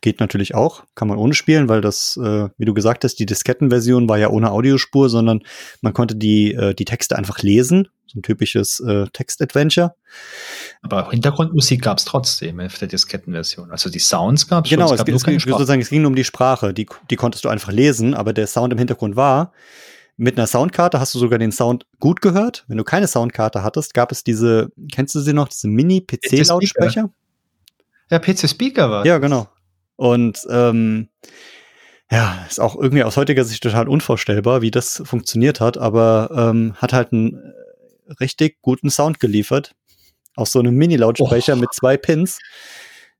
Geht natürlich auch, kann man ohne spielen, weil das, äh, wie du gesagt hast, die Diskettenversion war ja ohne Audiospur, sondern man konnte die, äh, die Texte einfach lesen. So ein typisches äh, Text-Adventure. Aber Hintergrundmusik gab es trotzdem auf der Diskettenversion. Also die Sounds gab es Genau, es, gab es, es, sozusagen, es ging um die Sprache. Die, die konntest du einfach lesen, aber der Sound im Hintergrund war. Mit einer Soundkarte hast du sogar den Sound gut gehört. Wenn du keine Soundkarte hattest, gab es diese, kennst du sie noch, diese Mini-PC-Lautsprecher? Ja, PC-Speaker war. Ja, genau. Und ähm, ja, ist auch irgendwie aus heutiger Sicht total unvorstellbar, wie das funktioniert hat, aber ähm, hat halt einen äh, richtig guten Sound geliefert. Aus so einem Mini-Lautsprecher oh. mit zwei Pins.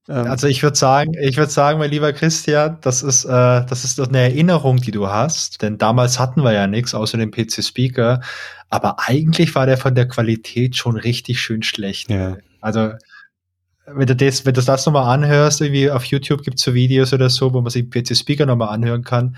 Ähm, also ich würde sagen, ich würde sagen, mein lieber Christian, das ist, äh, das ist doch eine Erinnerung, die du hast, denn damals hatten wir ja nichts außer dem PC-Speaker, aber eigentlich war der von der Qualität schon richtig schön schlecht. Ja. Also wenn du das, wenn du das nochmal anhörst, irgendwie auf YouTube gibt es so Videos oder so, wo man sich PC Speaker nochmal anhören kann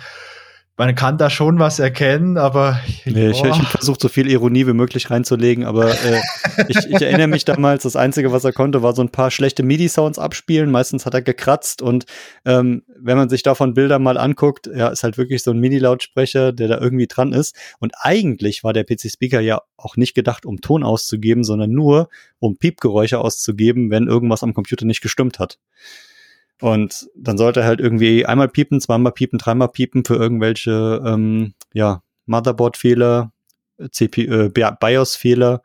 man kann da schon was erkennen, aber. Nee, ich, ich habe versucht, so viel Ironie wie möglich reinzulegen, aber äh, [laughs] ich, ich erinnere mich damals, das Einzige, was er konnte, war so ein paar schlechte MIDI-Sounds abspielen. Meistens hat er gekratzt und ähm, wenn man sich davon Bilder mal anguckt, ja, ist halt wirklich so ein MIDI-Lautsprecher, der da irgendwie dran ist. Und eigentlich war der PC-Speaker ja auch nicht gedacht, um Ton auszugeben, sondern nur, um Piepgeräusche auszugeben, wenn irgendwas am Computer nicht gestimmt hat. Und dann sollte er halt irgendwie einmal piepen, zweimal piepen, dreimal piepen für irgendwelche ähm, ja, Motherboard-Fehler, äh, BIOS-Fehler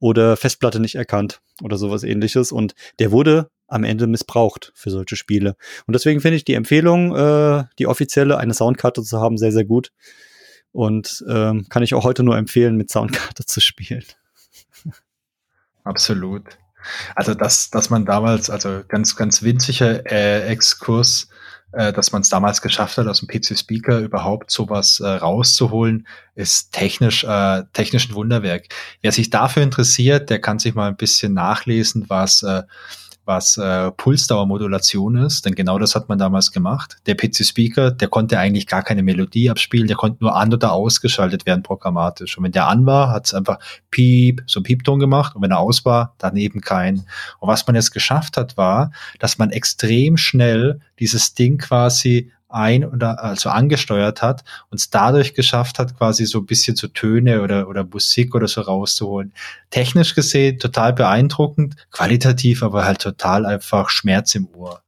oder Festplatte nicht erkannt oder sowas ähnliches. Und der wurde am Ende missbraucht für solche Spiele. Und deswegen finde ich die Empfehlung, äh, die offizielle, eine Soundkarte zu haben, sehr, sehr gut. Und ähm, kann ich auch heute nur empfehlen, mit Soundkarte [laughs] zu spielen. Absolut. Also dass, dass man damals, also ganz, ganz winziger äh, Exkurs, äh, dass man es damals geschafft hat, aus dem PC-Speaker überhaupt sowas äh, rauszuholen, ist technisch, äh, technisch ein Wunderwerk. Wer sich dafür interessiert, der kann sich mal ein bisschen nachlesen, was äh, was äh, Pulsdauermodulation ist, denn genau das hat man damals gemacht. Der PC-Speaker, der konnte eigentlich gar keine Melodie abspielen, der konnte nur an- oder ausgeschaltet werden programmatisch. Und wenn der an war, hat es einfach Piep, so Piepton gemacht und wenn er aus war, dann eben kein. Und was man jetzt geschafft hat, war, dass man extrem schnell dieses Ding quasi ein oder also angesteuert hat und es dadurch geschafft hat, quasi so ein bisschen so Töne oder, oder Musik oder so rauszuholen. Technisch gesehen total beeindruckend, qualitativ aber halt total einfach Schmerz im Ohr.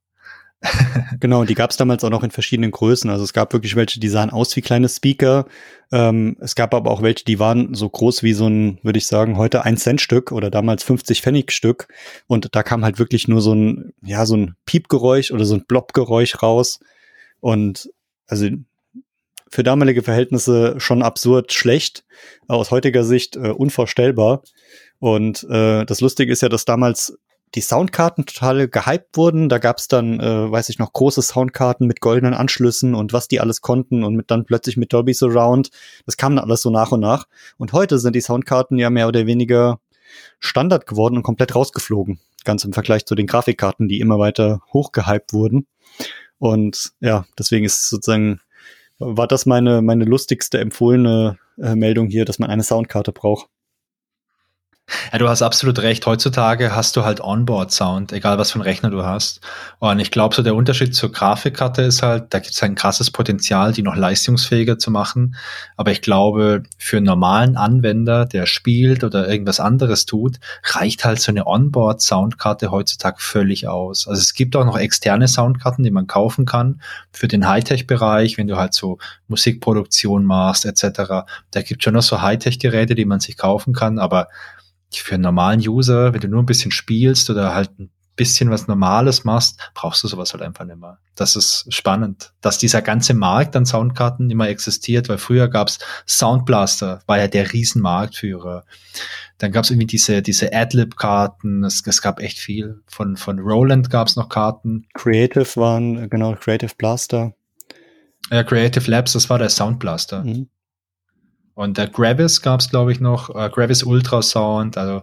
[laughs] genau, die gab es damals auch noch in verschiedenen Größen. Also es gab wirklich welche, die sahen aus wie kleine Speaker. Ähm, es gab aber auch welche, die waren so groß wie so ein, würde ich sagen, heute ein Cent Stück oder damals 50 Pfennig Stück. Und da kam halt wirklich nur so ein, ja, so ein Piepgeräusch oder so ein Blobgeräusch raus. Und also für damalige Verhältnisse schon absurd schlecht, aus heutiger Sicht äh, unvorstellbar. Und äh, das Lustige ist ja, dass damals die Soundkarten total gehypt wurden. Da gab's dann, äh, weiß ich noch, große Soundkarten mit goldenen Anschlüssen und was die alles konnten und mit dann plötzlich mit Dolby Surround. Das kam dann alles so nach und nach. Und heute sind die Soundkarten ja mehr oder weniger Standard geworden und komplett rausgeflogen. Ganz im Vergleich zu den Grafikkarten, die immer weiter hochgehypt wurden. Und ja, deswegen ist sozusagen, war das meine, meine lustigste empfohlene äh, Meldung hier, dass man eine Soundkarte braucht. Ja, du hast absolut recht. Heutzutage hast du halt Onboard-Sound, egal was für einen Rechner du hast. Und ich glaube, so der Unterschied zur Grafikkarte ist halt, da gibt es ein krasses Potenzial, die noch leistungsfähiger zu machen. Aber ich glaube, für einen normalen Anwender, der spielt oder irgendwas anderes tut, reicht halt so eine Onboard-Soundkarte heutzutage völlig aus. Also es gibt auch noch externe Soundkarten, die man kaufen kann für den Hightech-Bereich, wenn du halt so Musikproduktion machst etc. Da gibt schon noch so Hightech-Geräte, die man sich kaufen kann, aber für einen normalen User, wenn du nur ein bisschen spielst oder halt ein bisschen was Normales machst, brauchst du sowas halt einfach nicht mehr. Das ist spannend, dass dieser ganze Markt an Soundkarten immer existiert, weil früher gab's Soundblaster, war ja der Riesenmarktführer. Dann gab's irgendwie diese, diese Adlib-Karten, es, es gab echt viel. Von, von Roland gab's noch Karten. Creative waren, genau, Creative Blaster. Ja, Creative Labs, das war der Soundblaster. Mhm. Und der Gravis gab es, glaube ich, noch, äh, Gravis Ultrasound, also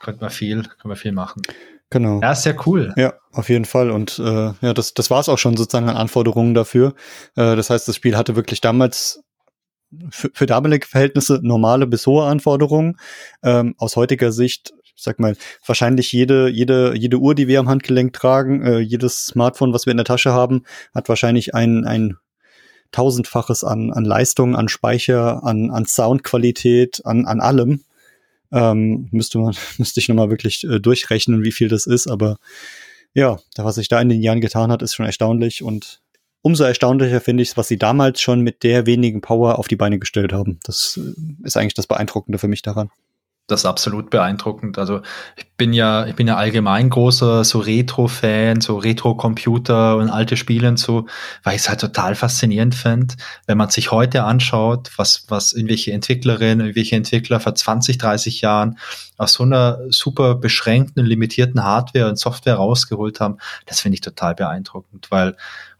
könnte man viel, könnte man viel machen. Genau. Ja, ist sehr cool. Ja, auf jeden Fall. Und äh, ja, das, das war es auch schon sozusagen an Anforderungen dafür. Äh, das heißt, das Spiel hatte wirklich damals für, für damalige Verhältnisse normale bis hohe Anforderungen. Ähm, aus heutiger Sicht, ich sag mal, wahrscheinlich jede, jede, jede Uhr, die wir am Handgelenk tragen, äh, jedes Smartphone, was wir in der Tasche haben, hat wahrscheinlich ein, ein tausendfaches an, an Leistung, an Speicher, an, an Soundqualität, an, an allem. Ähm, müsste man, [laughs] müsste ich nochmal wirklich äh, durchrechnen, wie viel das ist, aber ja, was sich da in den Jahren getan hat, ist schon erstaunlich und umso erstaunlicher finde ich es, was sie damals schon mit der wenigen Power auf die Beine gestellt haben. Das äh, ist eigentlich das Beeindruckende für mich daran das ist absolut beeindruckend. Also ich bin ja, ich bin ja allgemein großer so Retro-Fan, so Retro-Computer und alte Spiele und so, weil ich es halt total faszinierend finde, wenn man sich heute anschaut, was, was irgendwelche Entwicklerinnen, irgendwelche Entwickler vor 20, 30 Jahren aus so einer super beschränkten, limitierten Hardware und Software rausgeholt haben, das finde ich total beeindruckend, weil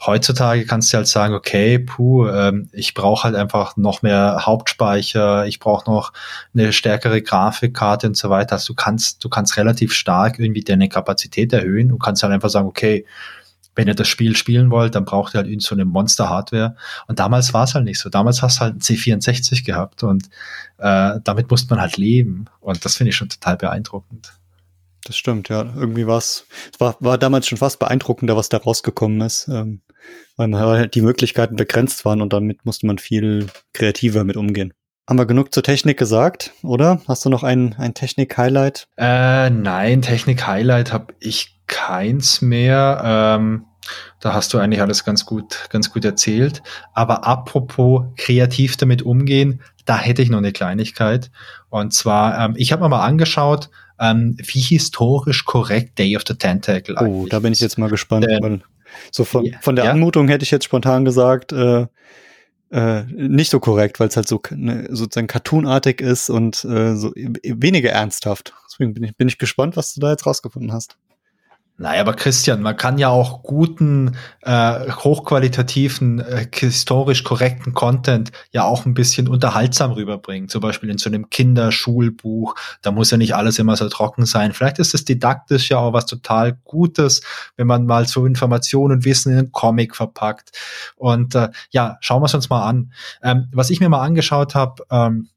heutzutage kannst du halt sagen, okay, puh, ähm, ich brauche halt einfach noch mehr Hauptspeicher, ich brauche noch eine stärkere Grafikkarte und so weiter. Also du kannst, du kannst relativ stark irgendwie deine Kapazität erhöhen. Du kannst halt einfach sagen, okay, wenn ihr das Spiel spielen wollt, dann braucht ihr halt so eine Monster-Hardware. Und damals war es halt nicht so. Damals hast du halt ein C64 gehabt und äh, damit musste man halt leben. Und das finde ich schon total beeindruckend. Das stimmt, ja. Irgendwie war's, es war, war damals schon fast beeindruckender, was da rausgekommen ist, ähm, weil halt die Möglichkeiten begrenzt waren und damit musste man viel kreativer mit umgehen. Haben wir genug zur Technik gesagt, oder? Hast du noch ein, ein Technik-Highlight? Äh, nein, Technik-Highlight habe ich keins mehr. Ähm, da hast du eigentlich alles ganz gut, ganz gut erzählt. Aber apropos kreativ damit umgehen, da hätte ich noch eine Kleinigkeit. Und zwar, ähm, ich habe mir mal angeschaut, ähm, wie historisch korrekt Day of the Tentacle eigentlich Oh, da bin ich jetzt mal gespannt. Denn, so von, von der ja? Anmutung hätte ich jetzt spontan gesagt, äh, äh, nicht so korrekt, weil es halt so ne, sozusagen cartoonartig ist und äh, so weniger ernsthaft. Deswegen bin ich, bin ich gespannt, was du da jetzt rausgefunden hast. Naja, aber Christian, man kann ja auch guten, äh, hochqualitativen, äh, historisch korrekten Content ja auch ein bisschen unterhaltsam rüberbringen. Zum Beispiel in so einem Kinderschulbuch. Da muss ja nicht alles immer so trocken sein. Vielleicht ist es didaktisch ja auch was total Gutes, wenn man mal so Informationen und Wissen in einen Comic verpackt. Und äh, ja, schauen wir es uns mal an. Ähm, was ich mir mal angeschaut habe, ähm,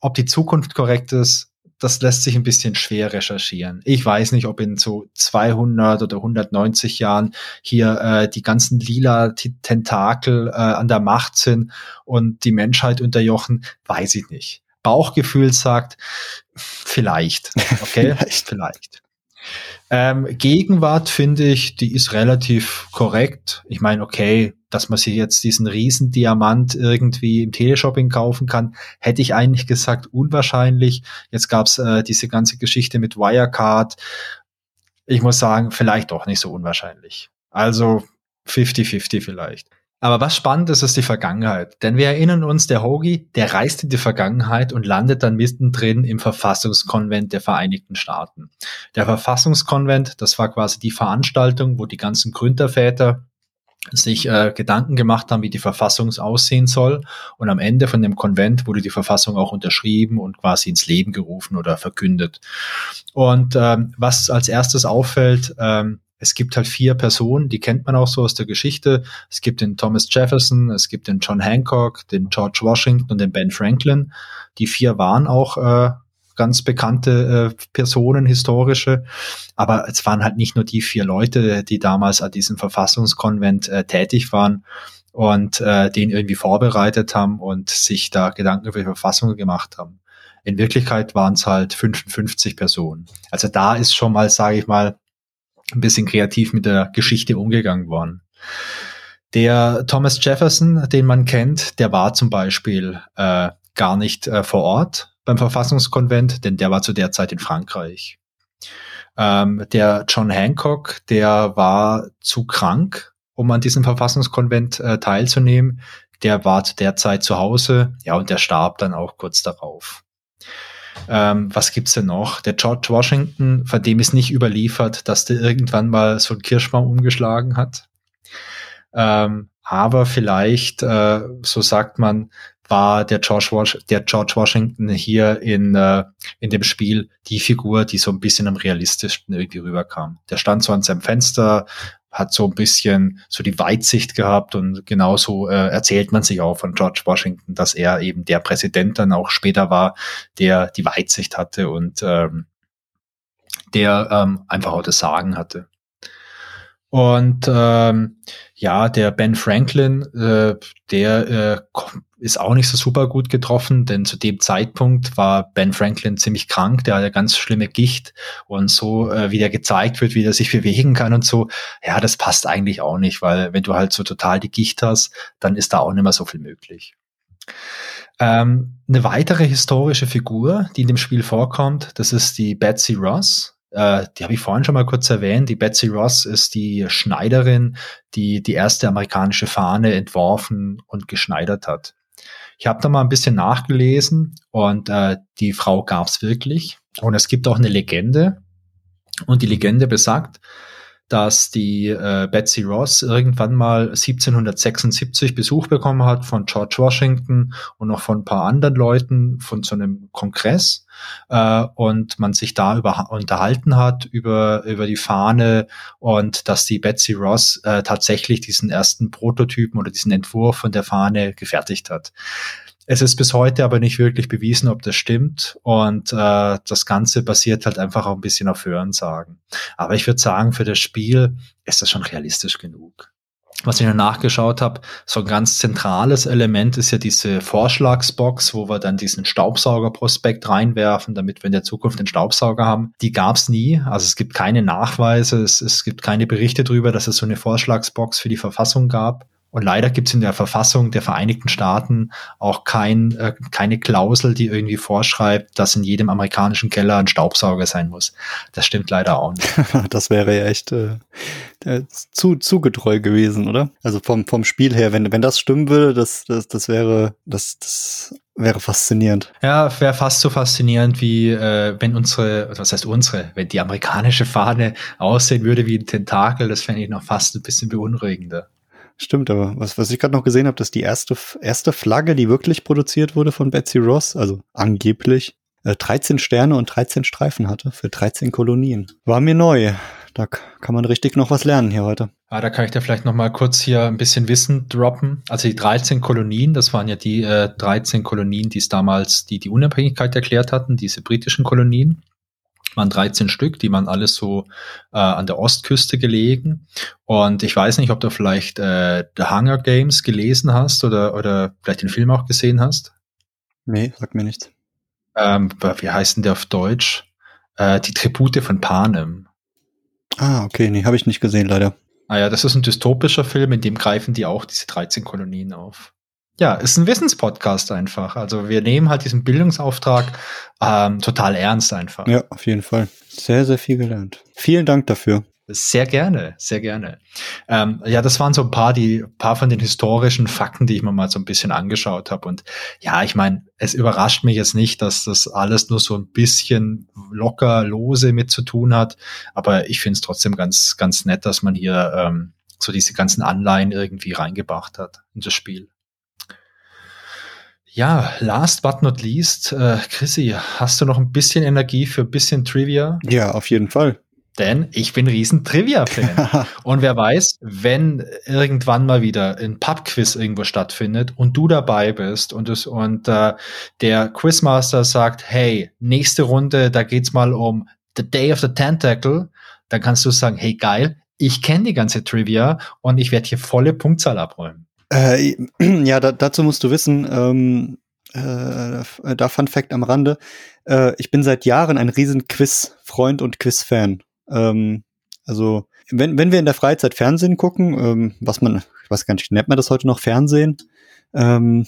ob die Zukunft korrekt ist, das lässt sich ein bisschen schwer recherchieren. Ich weiß nicht, ob in so 200 oder 190 Jahren hier äh, die ganzen lila Tentakel äh, an der Macht sind und die Menschheit unterjochen, weiß ich nicht. Bauchgefühl sagt, vielleicht. Okay, [laughs] vielleicht. vielleicht. Ähm, Gegenwart finde ich, die ist relativ korrekt. Ich meine, okay, dass man sich jetzt diesen riesen Diamant irgendwie im Teleshopping kaufen kann, hätte ich eigentlich gesagt unwahrscheinlich. Jetzt gab's äh, diese ganze Geschichte mit Wirecard. Ich muss sagen, vielleicht doch nicht so unwahrscheinlich. Also 50-50 vielleicht. Aber was spannend ist, ist die Vergangenheit. Denn wir erinnern uns, der Hoagie, der reist in die Vergangenheit und landet dann mittendrin im Verfassungskonvent der Vereinigten Staaten. Der Verfassungskonvent, das war quasi die Veranstaltung, wo die ganzen Gründerväter sich äh, Gedanken gemacht haben, wie die Verfassung aussehen soll. Und am Ende von dem Konvent wurde die Verfassung auch unterschrieben und quasi ins Leben gerufen oder verkündet. Und ähm, was als erstes auffällt, ähm, es gibt halt vier Personen, die kennt man auch so aus der Geschichte. Es gibt den Thomas Jefferson, es gibt den John Hancock, den George Washington und den Ben Franklin. Die vier waren auch äh, ganz bekannte äh, Personen, historische. Aber es waren halt nicht nur die vier Leute, die damals an diesem Verfassungskonvent äh, tätig waren und äh, den irgendwie vorbereitet haben und sich da Gedanken über die Verfassung gemacht haben. In Wirklichkeit waren es halt 55 Personen. Also da ist schon mal, sage ich mal, ein bisschen kreativ mit der Geschichte umgegangen worden. Der Thomas Jefferson, den man kennt, der war zum Beispiel äh, gar nicht äh, vor Ort, beim Verfassungskonvent, denn der war zu der Zeit in Frankreich. Ähm, der John Hancock, der war zu krank, um an diesem Verfassungskonvent äh, teilzunehmen. Der war zu der Zeit zu Hause, ja, und der starb dann auch kurz darauf. Ähm, was gibt's denn noch? Der George Washington, von dem ist nicht überliefert, dass der irgendwann mal so einen Kirschbaum umgeschlagen hat. Ähm, aber vielleicht, äh, so sagt man, war der George, Was der George Washington hier in, äh, in dem Spiel die Figur, die so ein bisschen am realistischsten irgendwie rüberkam. Der stand so an seinem Fenster, hat so ein bisschen so die Weitsicht gehabt und genauso äh, erzählt man sich auch von George Washington, dass er eben der Präsident dann auch später war, der die Weitsicht hatte und ähm, der ähm, einfach auch das Sagen hatte. Und ähm, ja, der Ben Franklin, äh, der äh, ist auch nicht so super gut getroffen, denn zu dem Zeitpunkt war Ben Franklin ziemlich krank, der hatte ganz schlimme Gicht und so, äh, wie der gezeigt wird, wie der sich bewegen kann und so, ja, das passt eigentlich auch nicht, weil wenn du halt so total die Gicht hast, dann ist da auch nicht mehr so viel möglich. Ähm, eine weitere historische Figur, die in dem Spiel vorkommt, das ist die Betsy Ross. Äh, die habe ich vorhin schon mal kurz erwähnt. Die Betsy Ross ist die Schneiderin, die die erste amerikanische Fahne entworfen und geschneidert hat. Ich habe da mal ein bisschen nachgelesen und äh, die Frau gab es wirklich. Und es gibt auch eine Legende. Und die Legende besagt, dass die äh, Betsy Ross irgendwann mal 1776 Besuch bekommen hat von George Washington und noch von ein paar anderen Leuten von so einem Kongress äh, und man sich da über, unterhalten hat über, über die Fahne und dass die Betsy Ross äh, tatsächlich diesen ersten Prototypen oder diesen Entwurf von der Fahne gefertigt hat. Es ist bis heute aber nicht wirklich bewiesen, ob das stimmt. Und äh, das Ganze basiert halt einfach auch ein bisschen auf Hörensagen. Aber ich würde sagen, für das Spiel ist das schon realistisch genug. Was ich noch nachgeschaut habe, so ein ganz zentrales Element ist ja diese Vorschlagsbox, wo wir dann diesen Staubsaugerprospekt reinwerfen, damit wir in der Zukunft den Staubsauger haben. Die gab es nie. Also es gibt keine Nachweise, es, es gibt keine Berichte darüber, dass es so eine Vorschlagsbox für die Verfassung gab. Und leider gibt es in der Verfassung der Vereinigten Staaten auch kein, äh, keine Klausel, die irgendwie vorschreibt, dass in jedem amerikanischen Keller ein Staubsauger sein muss. Das stimmt leider auch nicht. [laughs] das wäre ja echt äh, äh, zu, zu getreu gewesen, oder? Also vom, vom Spiel her, wenn, wenn das stimmen würde, das, das, das wäre, das, das wäre faszinierend. Ja, wäre fast so faszinierend wie äh, wenn unsere, was heißt unsere, wenn die amerikanische Fahne aussehen würde wie ein Tentakel, das fände ich noch fast ein bisschen beunruhigender. Stimmt, aber was, was ich gerade noch gesehen habe, dass die erste, erste Flagge, die wirklich produziert wurde von Betsy Ross, also angeblich, äh, 13 Sterne und 13 Streifen hatte für 13 Kolonien. War mir neu. Da kann man richtig noch was lernen hier heute. Ah, da kann ich dir vielleicht noch mal kurz hier ein bisschen Wissen droppen. Also die 13 Kolonien, das waren ja die äh, 13 Kolonien, die es damals, die die Unabhängigkeit erklärt hatten, diese britischen Kolonien waren 13 Stück, die waren alles so äh, an der Ostküste gelegen. Und ich weiß nicht, ob du vielleicht äh, The Hunger Games gelesen hast oder, oder vielleicht den Film auch gesehen hast. Nee, sag mir nichts. Ähm, wie heißt denn der auf Deutsch? Äh, die Tribute von Panem. Ah, okay, nee, habe ich nicht gesehen, leider. Ah ja, das ist ein dystopischer Film, in dem greifen die auch diese 13 Kolonien auf ja, ist ein Wissenspodcast einfach. Also wir nehmen halt diesen Bildungsauftrag ähm, total ernst einfach. Ja, auf jeden Fall. Sehr, sehr viel gelernt. Vielen Dank dafür. Sehr gerne, sehr gerne. Ähm, ja, das waren so ein paar, die, paar von den historischen Fakten, die ich mir mal so ein bisschen angeschaut habe. Und ja, ich meine, es überrascht mich jetzt nicht, dass das alles nur so ein bisschen locker, lose mit zu tun hat. Aber ich finde es trotzdem ganz, ganz nett, dass man hier ähm, so diese ganzen Anleihen irgendwie reingebracht hat in das Spiel. Ja, last but not least, äh, Chrissy, hast du noch ein bisschen Energie für ein bisschen Trivia? Ja, auf jeden Fall. Denn ich bin riesen Trivia-Fan. [laughs] und wer weiß, wenn irgendwann mal wieder ein Pub-Quiz irgendwo stattfindet und du dabei bist und, es, und äh, der Quizmaster sagt, hey, nächste Runde, da geht's mal um The Day of the Tentacle, dann kannst du sagen, hey geil, ich kenne die ganze Trivia und ich werde hier volle Punktzahl abräumen. Äh, [clears throat] ja, da, dazu musst du wissen, ähm, äh, da Fun Fact am Rande, äh, ich bin seit Jahren ein riesen Quiz-Freund und Quiz-Fan. Ähm, also, wenn, wenn wir in der Freizeit Fernsehen gucken, ähm, was man, ich weiß gar nicht, nennt man das heute noch Fernsehen? Ähm,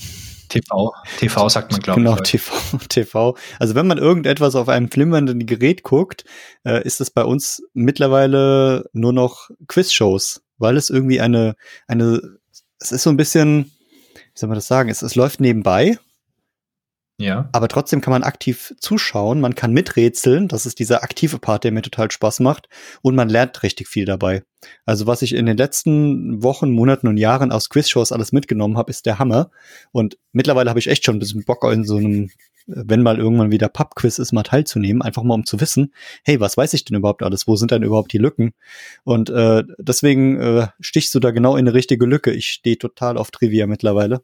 TV, TV sagt man, glaube genau, ich. Genau, TV, [laughs] TV. Also wenn man irgendetwas auf einem flimmernden Gerät guckt, äh, ist es bei uns mittlerweile nur noch Quiz-Shows, weil es irgendwie eine, eine es ist so ein bisschen, wie soll man das sagen, es, es läuft nebenbei. Ja. Aber trotzdem kann man aktiv zuschauen, man kann miträtseln, das ist dieser aktive Part, der mir total Spaß macht und man lernt richtig viel dabei. Also was ich in den letzten Wochen, Monaten und Jahren aus Quizshows alles mitgenommen habe, ist der Hammer und mittlerweile habe ich echt schon ein bisschen Bock in so einem wenn mal irgendwann wieder Pub-Quiz ist, mal teilzunehmen, einfach mal um zu wissen, hey, was weiß ich denn überhaupt alles? Wo sind denn überhaupt die Lücken? Und äh, deswegen äh, stichst du da genau in eine richtige Lücke. Ich stehe total auf Trivia mittlerweile.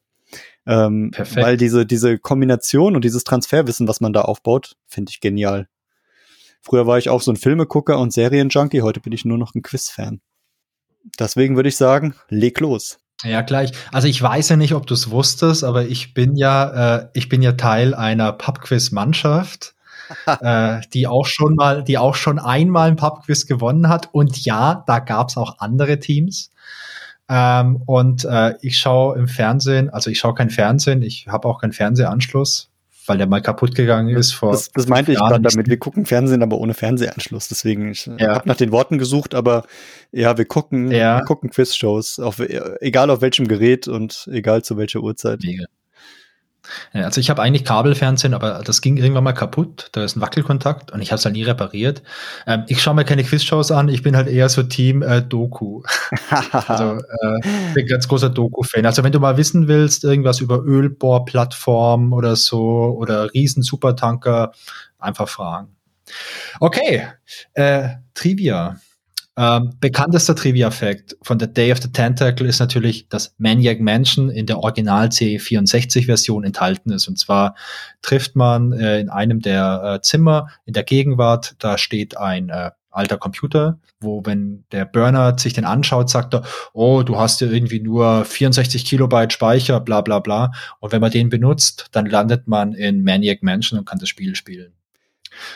Ähm, Perfekt. Weil diese, diese Kombination und dieses Transferwissen, was man da aufbaut, finde ich genial. Früher war ich auch so ein Filmegucker und Serienjunkie, heute bin ich nur noch ein Quiz-Fan. Deswegen würde ich sagen, leg los. Ja, gleich. Also ich weiß ja nicht, ob du es wusstest, aber ich bin ja, äh, ich bin ja Teil einer Pubquiz-Mannschaft, [laughs] äh, die auch schon mal, die auch schon einmal ein Pubquiz gewonnen hat. Und ja, da gab es auch andere Teams. Ähm, und äh, ich schaue im Fernsehen, also ich schaue kein Fernsehen, ich habe auch keinen Fernsehanschluss, weil der mal kaputt gegangen ist vor. Das, das meinte ich gerade damit. Wir gucken Fernsehen, aber ohne Fernsehanschluss. Deswegen, ich ja. habe nach den Worten gesucht, aber ja, wir gucken, ja. wir gucken Quizshows, auf, egal auf welchem Gerät und egal zu welcher Uhrzeit. Mega. Ja, also ich habe eigentlich Kabelfernsehen, aber das ging irgendwann mal kaputt. Da ist ein Wackelkontakt und ich habe es halt nie repariert. Ähm, ich schaue mir keine Quizshows an. Ich bin halt eher so Team äh, Doku. [laughs] also äh, bin ganz großer Doku-Fan. Also wenn du mal wissen willst, irgendwas über Ölbohrplattformen oder so oder Riesen-Supertanker, einfach fragen. Okay, äh, Trivia. Ähm, bekanntester Trivia-Fact von The Day of the Tentacle ist natürlich, dass Maniac Mansion in der Original C64-Version enthalten ist. Und zwar trifft man äh, in einem der äh, Zimmer in der Gegenwart, da steht ein äh, alter Computer, wo wenn der Bernard sich den anschaut, sagt er, oh, du hast ja irgendwie nur 64 Kilobyte Speicher, bla bla bla. Und wenn man den benutzt, dann landet man in Maniac Mansion und kann das Spiel spielen.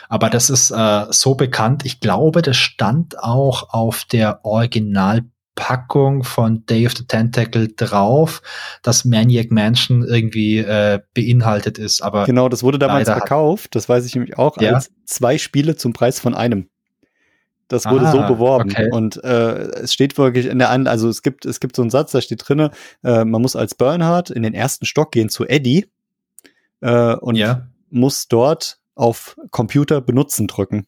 Aber das ist äh, so bekannt. Ich glaube, das stand auch auf der Originalpackung von Day of the Tentacle drauf, dass Maniac Mansion irgendwie äh, beinhaltet ist. Aber genau, das wurde damals verkauft. Das weiß ich nämlich auch ja? als zwei Spiele zum Preis von einem. Das wurde ah, so beworben okay. und äh, es steht wirklich in der An also es gibt es gibt so einen Satz, da steht drinne, äh, man muss als Bernhard in den ersten Stock gehen zu Eddie äh, und ja. muss dort auf Computer benutzen drücken.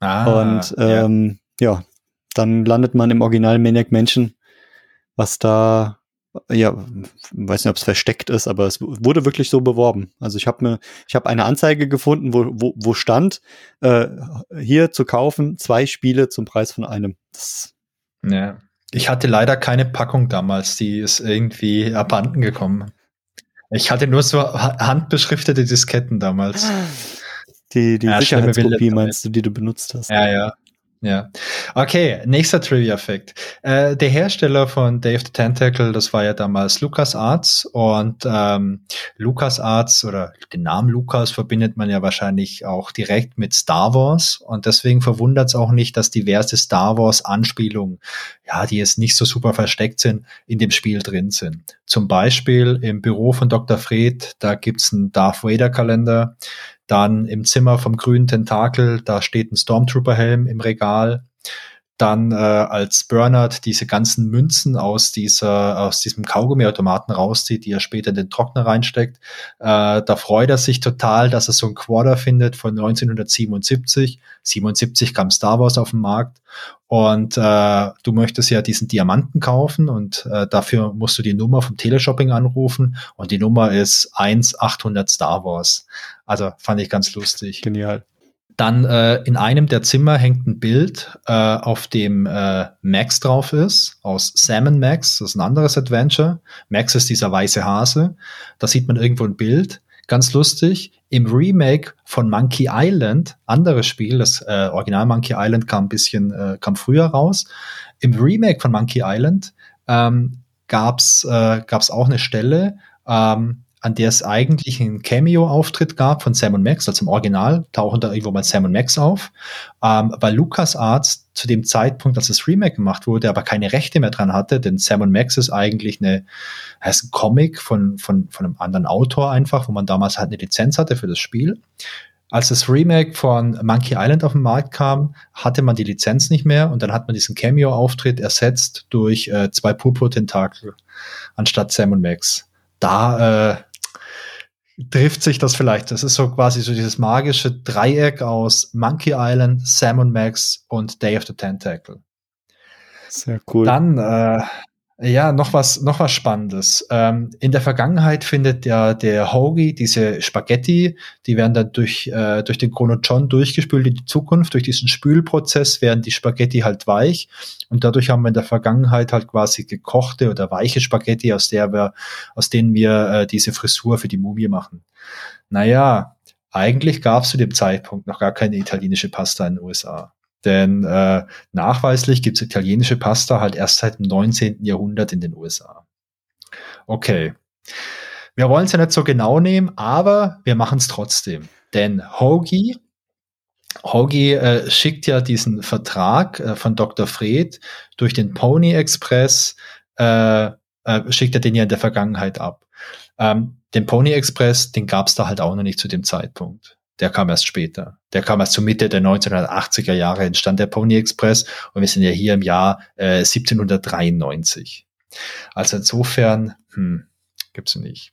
Ah, und ähm, ja. ja. dann landet man im Original Maniac Mansion, was da ja, weiß nicht, ob es versteckt ist, aber es wurde wirklich so beworben. Also ich habe mir, ich habe eine Anzeige gefunden, wo, wo, wo stand, äh, hier zu kaufen zwei Spiele zum Preis von einem. Das ja. Ich hatte leider keine Packung damals, die ist irgendwie abhanden gekommen. Ich hatte nur so handbeschriftete Disketten damals. Die, die ja, Sicherheitskopie meinst du, die du benutzt hast? Ja, ja. Ja. Okay, nächster Trivia-Fact. Äh, der Hersteller von Dave the Tentacle, das war ja damals LucasArts und ähm, LucasArts oder den Namen Lucas verbindet man ja wahrscheinlich auch direkt mit Star Wars und deswegen verwundert es auch nicht, dass diverse Star Wars-Anspielungen, ja, die jetzt nicht so super versteckt sind, in dem Spiel drin sind. Zum Beispiel im Büro von Dr. Fred, da gibt's einen Darth Vader-Kalender. Dann im Zimmer vom grünen Tentakel, da steht ein Stormtrooper-Helm im Regal. Dann äh, als Bernard diese ganzen Münzen aus dieser aus diesem Kaugummiautomaten rauszieht, die er später in den Trockner reinsteckt, äh, da freut er sich total, dass er so ein Quarter findet von 1977. 77 kam Star Wars auf den Markt und äh, du möchtest ja diesen Diamanten kaufen und äh, dafür musst du die Nummer vom Teleshopping anrufen und die Nummer ist 1800 Star Wars. Also fand ich ganz lustig. Genial. Dann äh, in einem der Zimmer hängt ein Bild, äh, auf dem äh, Max drauf ist, aus Salmon Max, das ist ein anderes Adventure. Max ist dieser weiße Hase. Da sieht man irgendwo ein Bild. Ganz lustig. Im Remake von Monkey Island, anderes Spiel, das äh, Original Monkey Island kam ein bisschen, äh, kam früher raus. Im Remake von Monkey Island ähm, gab's äh, gab's auch eine Stelle, ähm, an der es eigentlich einen Cameo-Auftritt gab von Sam und Max, also im Original tauchen da irgendwo mal Sam und Max auf, ähm, weil LucasArts zu dem Zeitpunkt, als das Remake gemacht wurde, aber keine Rechte mehr dran hatte, denn Sam und Max ist eigentlich eine, heißt ein Comic von, von, von einem anderen Autor einfach, wo man damals halt eine Lizenz hatte für das Spiel. Als das Remake von Monkey Island auf den Markt kam, hatte man die Lizenz nicht mehr und dann hat man diesen Cameo-Auftritt ersetzt durch äh, zwei Purpur-Tentakel anstatt Sam und Max. Da äh, trifft sich das vielleicht. Das ist so quasi so dieses magische Dreieck aus Monkey Island, Sam Max und Day of the Tentacle. Sehr cool. Dann äh, ja, noch was, noch was Spannendes. Ähm, in der Vergangenheit findet ja der Hoagie diese Spaghetti, die werden dann durch, äh, durch den Chronoton durchgespült in die Zukunft. Durch diesen Spülprozess werden die Spaghetti halt weich. Und dadurch haben wir in der Vergangenheit halt quasi gekochte oder weiche Spaghetti, aus der wir, aus denen wir äh, diese Frisur für die Mumie machen. Naja, eigentlich gab es zu dem Zeitpunkt noch gar keine italienische Pasta in den USA. Denn äh, nachweislich gibt es italienische Pasta halt erst seit dem 19. Jahrhundert in den USA. Okay. Wir wollen es ja nicht so genau nehmen, aber wir machen es trotzdem. Denn Hoagie, Hoagie äh, schickt ja diesen Vertrag äh, von Dr. Fred durch den Pony Express, äh, äh, schickt er den ja in der Vergangenheit ab. Ähm, den Pony Express, den gab es da halt auch noch nicht zu dem Zeitpunkt. Der kam erst später. Der kam erst zur Mitte der 1980er Jahre entstand der Pony Express und wir sind ja hier im Jahr äh, 1793. Also insofern, hm, gibt's nicht.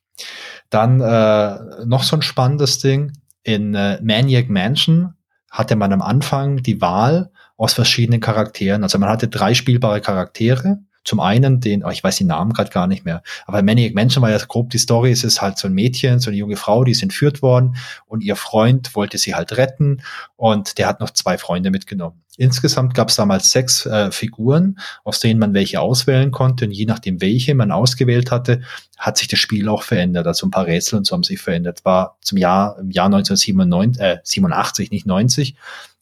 Dann äh, noch so ein spannendes Ding. In äh, Maniac Mansion hatte man am Anfang die Wahl aus verschiedenen Charakteren. Also man hatte drei spielbare Charaktere zum einen den, oh, ich weiß die Namen gerade gar nicht mehr, aber Maniac Mansion war ja grob die Story, es ist halt so ein Mädchen, so eine junge Frau, die ist entführt worden und ihr Freund wollte sie halt retten und der hat noch zwei Freunde mitgenommen. Insgesamt gab es damals sechs äh, Figuren, aus denen man welche auswählen konnte und je nachdem welche man ausgewählt hatte, hat sich das Spiel auch verändert. Also ein paar Rätsel und so haben sich verändert. War zum Jahr, im Jahr 1987, äh, 87, nicht 90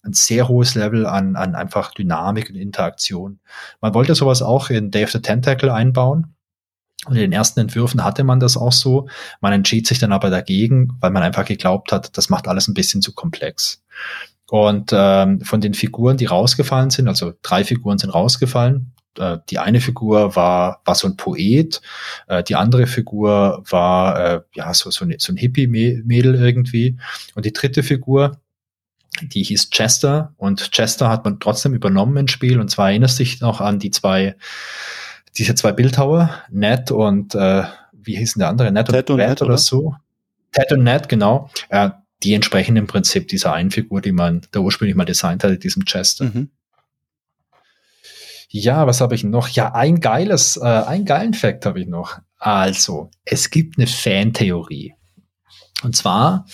ein sehr hohes Level an, an einfach Dynamik und Interaktion. Man wollte sowas auch in Day of the Tentacle einbauen. Und in den ersten Entwürfen hatte man das auch so. Man entschied sich dann aber dagegen, weil man einfach geglaubt hat, das macht alles ein bisschen zu komplex. Und ähm, von den Figuren, die rausgefallen sind, also drei Figuren sind rausgefallen. Äh, die eine Figur war, war so ein Poet, äh, die andere Figur war äh, ja so, so, ein, so ein Hippie-Mädel irgendwie. Und die dritte Figur, die hieß Chester und Chester hat man trotzdem übernommen ins Spiel und zwar erinnerst dich noch an die zwei, diese zwei Bildhauer, Ned und äh, wie hießen der andere? Ned Ted und, Ned oder, oder so? Ted und Ned, genau. Äh, die entsprechen im Prinzip dieser einen Figur, die man da ursprünglich mal designt hatte, diesem Chester. Mhm. Ja, was habe ich noch? Ja, ein geiles, äh, einen geilen Fact habe ich noch. Also, es gibt eine Fantheorie. Und zwar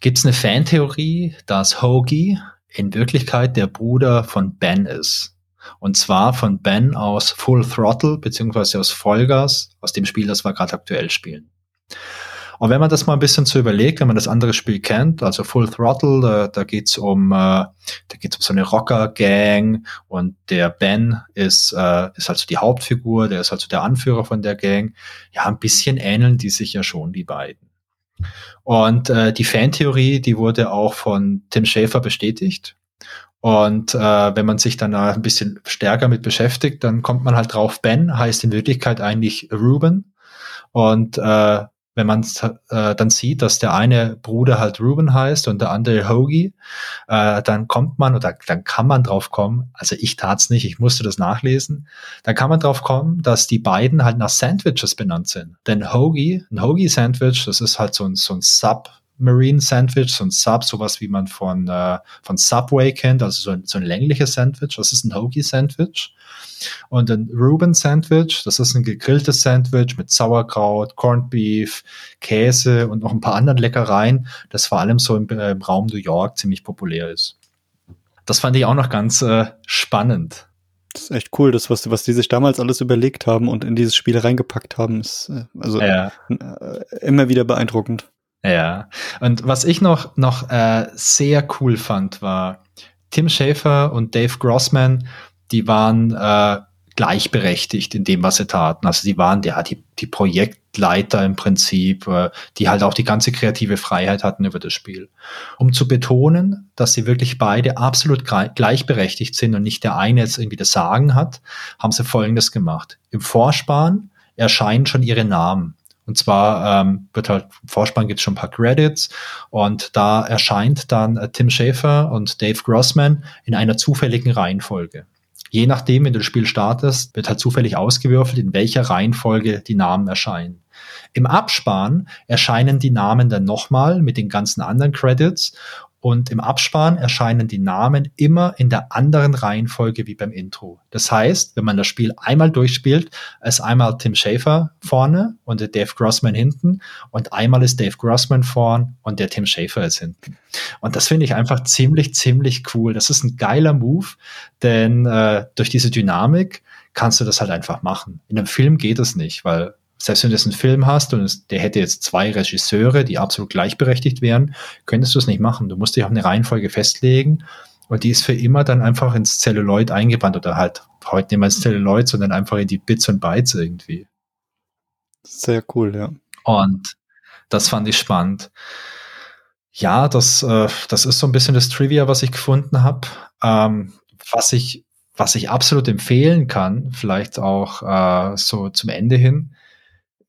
gibt es eine Fantheorie, dass Hoagie in Wirklichkeit der Bruder von Ben ist. Und zwar von Ben aus Full Throttle, beziehungsweise aus Vollgas, aus dem Spiel, das wir gerade aktuell spielen. Und wenn man das mal ein bisschen so überlegt, wenn man das andere Spiel kennt, also Full Throttle, da, da geht's um, äh, da geht's um so eine Rocker-Gang und der Ben ist, äh, ist halt so die Hauptfigur, der ist halt so der Anführer von der Gang. Ja, ein bisschen ähneln die sich ja schon, die beiden. Und äh, die Fantheorie, die wurde auch von Tim Schäfer bestätigt. Und äh, wenn man sich dann ein bisschen stärker mit beschäftigt, dann kommt man halt drauf, Ben heißt in Wirklichkeit eigentlich Ruben. Und äh, wenn man äh, dann sieht, dass der eine Bruder halt Ruben heißt und der andere Hoagie, äh, dann kommt man oder dann kann man drauf kommen, also ich tat's nicht, ich musste das nachlesen, dann kann man drauf kommen, dass die beiden halt nach Sandwiches benannt sind. Denn Hoagie, ein Hoagie-Sandwich, das ist halt so ein, so ein Sub- Marine Sandwich, so ein Sub, sowas wie man von, äh, von Subway kennt, also so ein, so ein längliches Sandwich. Das ist ein Hoagie Sandwich. Und ein Reuben Sandwich, das ist ein gegrilltes Sandwich mit Sauerkraut, Corned Beef, Käse und noch ein paar anderen Leckereien, das vor allem so im, äh, im Raum New York ziemlich populär ist. Das fand ich auch noch ganz äh, spannend. Das ist echt cool, das, was, was die sich damals alles überlegt haben und in dieses Spiel reingepackt haben, ist äh, also ja. äh, immer wieder beeindruckend. Ja, und was ich noch, noch äh, sehr cool fand, war Tim Schafer und Dave Grossman, die waren äh, gleichberechtigt in dem, was sie taten. Also die waren ja die, die Projektleiter im Prinzip, äh, die halt auch die ganze kreative Freiheit hatten über das Spiel. Um zu betonen, dass sie wirklich beide absolut gleichberechtigt sind und nicht der eine jetzt irgendwie das Sagen hat, haben sie Folgendes gemacht. Im Vorspann erscheinen schon ihre Namen. Und zwar ähm, wird halt Vorspann gibt es schon ein paar Credits und da erscheint dann äh, Tim Schafer und Dave Grossman in einer zufälligen Reihenfolge. Je nachdem, wenn du das Spiel startest, wird halt zufällig ausgewürfelt, in welcher Reihenfolge die Namen erscheinen. Im Abspann erscheinen die Namen dann nochmal mit den ganzen anderen Credits und im Abspann erscheinen die Namen immer in der anderen Reihenfolge wie beim Intro. Das heißt, wenn man das Spiel einmal durchspielt, ist einmal Tim Schafer vorne und der Dave Grossman hinten und einmal ist Dave Grossman vorn und der Tim Schafer ist hinten. Und das finde ich einfach ziemlich, ziemlich cool. Das ist ein geiler Move, denn äh, durch diese Dynamik kannst du das halt einfach machen. In einem Film geht es nicht, weil selbst wenn du jetzt einen Film hast und es, der hätte jetzt zwei Regisseure, die absolut gleichberechtigt wären, könntest du es nicht machen. Du musst dich auf eine Reihenfolge festlegen und die ist für immer dann einfach ins Celluloid eingebannt oder halt heute nicht mehr ins Celluloid, sondern einfach in die Bits und Bytes irgendwie. Sehr cool, ja. Und das fand ich spannend. Ja, das, äh, das ist so ein bisschen das Trivia, was ich gefunden habe. Ähm, was ich, was ich absolut empfehlen kann, vielleicht auch äh, so zum Ende hin,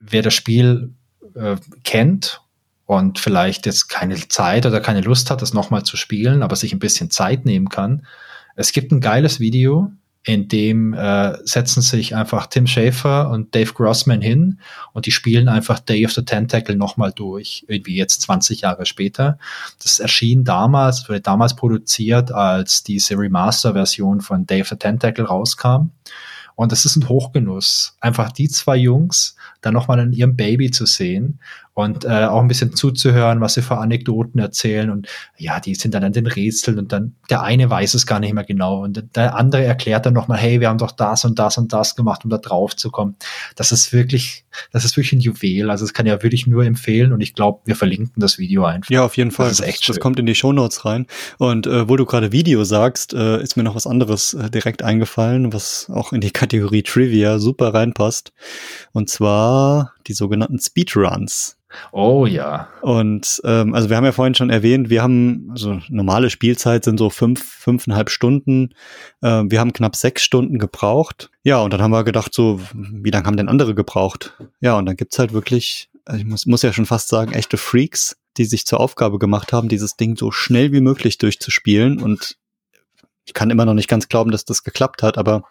wer das Spiel äh, kennt und vielleicht jetzt keine Zeit oder keine Lust hat, das nochmal zu spielen, aber sich ein bisschen Zeit nehmen kann. Es gibt ein geiles Video, in dem äh, setzen sich einfach Tim Schafer und Dave Grossman hin und die spielen einfach Day of the Tentacle nochmal durch, irgendwie jetzt 20 Jahre später. Das erschien damals, wurde damals produziert, als diese Remaster-Version von Day of the Tentacle rauskam. Und das ist ein Hochgenuss, einfach die zwei Jungs dann nochmal in ihrem Baby zu sehen und äh, auch ein bisschen zuzuhören, was sie für Anekdoten erzählen. Und ja, die sind dann an den Rätseln und dann der eine weiß es gar nicht mehr genau und der andere erklärt dann nochmal, hey, wir haben doch das und das und das gemacht, um da drauf zu kommen. Das ist wirklich, das ist wirklich ein Juwel. Also das kann ja wirklich nur empfehlen und ich glaube, wir verlinken das Video einfach. Ja, auf jeden Fall. Das ist echt Das, das kommt in die Shownotes rein. Und äh, wo du gerade Video sagst, äh, ist mir noch was anderes äh, direkt eingefallen, was auch in die Kategorie Trivia super reinpasst. Und zwar die sogenannten Speedruns. Oh ja. Und ähm, also wir haben ja vorhin schon erwähnt, wir haben, also normale Spielzeit sind so fünf, fünfeinhalb Stunden. Äh, wir haben knapp sechs Stunden gebraucht. Ja, und dann haben wir gedacht, so, wie lange haben denn andere gebraucht? Ja, und dann gibt's halt wirklich, also ich muss, muss ja schon fast sagen, echte Freaks, die sich zur Aufgabe gemacht haben, dieses Ding so schnell wie möglich durchzuspielen. Und ich kann immer noch nicht ganz glauben, dass das geklappt hat, aber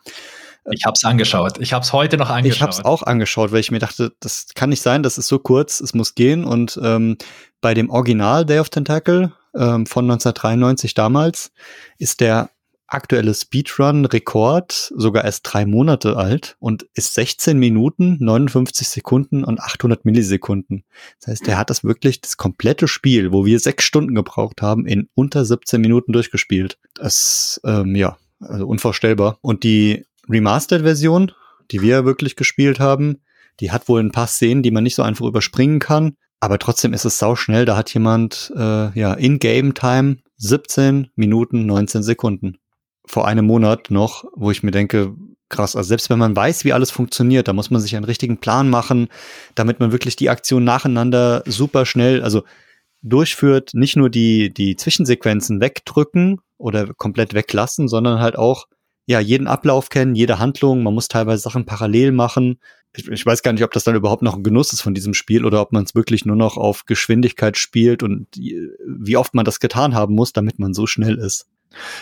ich habe es angeschaut. Ich habe es heute noch angeschaut. Ich habe es auch angeschaut, weil ich mir dachte, das kann nicht sein, das ist so kurz, es muss gehen. Und ähm, bei dem Original Day of Tentacle ähm, von 1993 damals ist der aktuelle Speedrun-Rekord sogar erst drei Monate alt und ist 16 Minuten, 59 Sekunden und 800 Millisekunden. Das heißt, der hat das wirklich das komplette Spiel, wo wir sechs Stunden gebraucht haben, in unter 17 Minuten durchgespielt. Das, ähm, ja, also unvorstellbar. Und die Remastered-Version, die wir wirklich gespielt haben, die hat wohl ein paar Szenen, die man nicht so einfach überspringen kann. Aber trotzdem ist es sau schnell. Da hat jemand äh, ja in Game Time 17 Minuten 19 Sekunden. Vor einem Monat noch, wo ich mir denke, krass. Also selbst wenn man weiß, wie alles funktioniert, da muss man sich einen richtigen Plan machen, damit man wirklich die Aktion nacheinander super schnell, also durchführt, nicht nur die, die Zwischensequenzen wegdrücken oder komplett weglassen, sondern halt auch ja, jeden Ablauf kennen, jede Handlung. Man muss teilweise Sachen parallel machen. Ich, ich weiß gar nicht, ob das dann überhaupt noch ein Genuss ist von diesem Spiel oder ob man es wirklich nur noch auf Geschwindigkeit spielt und wie oft man das getan haben muss, damit man so schnell ist.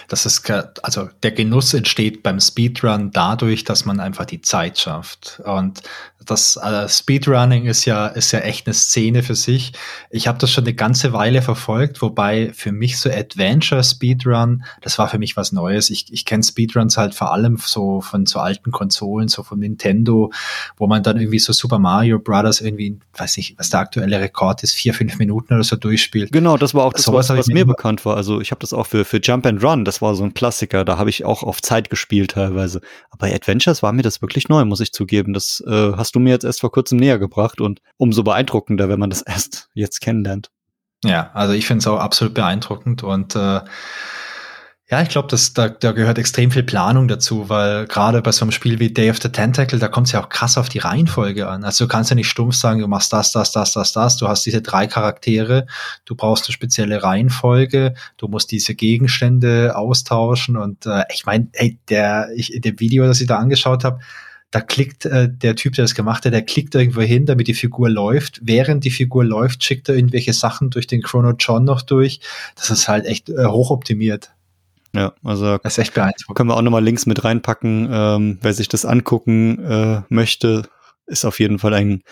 Das ist, also der Genuss entsteht beim Speedrun dadurch, dass man einfach die Zeit schafft. Und das äh, Speedrunning ist ja, ist ja echt eine Szene für sich. Ich habe das schon eine ganze Weile verfolgt, wobei für mich so Adventure Speedrun, das war für mich was Neues. Ich, ich kenne Speedruns halt vor allem so von so alten Konsolen, so von Nintendo, wo man dann irgendwie so Super Mario Brothers irgendwie, weiß nicht, was der aktuelle Rekord ist, vier, fünf Minuten oder so durchspielt. Genau, das war auch das, so was, was mir bekannt war. Also ich habe das auch für, für Jump and Run, das war so ein Klassiker, da habe ich auch auf Zeit gespielt teilweise. Aber bei Adventures war mir das wirklich neu, muss ich zugeben. Das äh, hast du mir jetzt erst vor kurzem näher gebracht und umso beeindruckender, wenn man das [laughs] erst jetzt kennenlernt. Ja, also ich finde es auch absolut beeindruckend und äh, ja, ich glaube, da, da gehört extrem viel Planung dazu, weil gerade bei so einem Spiel wie Day of the Tentacle, da kommt es ja auch krass auf die Reihenfolge an. Also du kannst ja nicht stumpf sagen, du machst das, das, das, das, das. Du hast diese drei Charaktere, du brauchst eine spezielle Reihenfolge, du musst diese Gegenstände austauschen und äh, ich meine, ey, der, ich, dem Video, das ich da angeschaut habe, da klickt äh, der Typ, der das gemacht hat, der klickt irgendwo hin, damit die Figur läuft. Während die Figur läuft, schickt er irgendwelche Sachen durch den Chrono John noch durch. Das ist halt echt äh, hochoptimiert. Ja, also das ist echt beeindruckend. Können wir auch nochmal Links mit reinpacken. Ähm, wer sich das angucken äh, möchte, ist auf jeden Fall ein.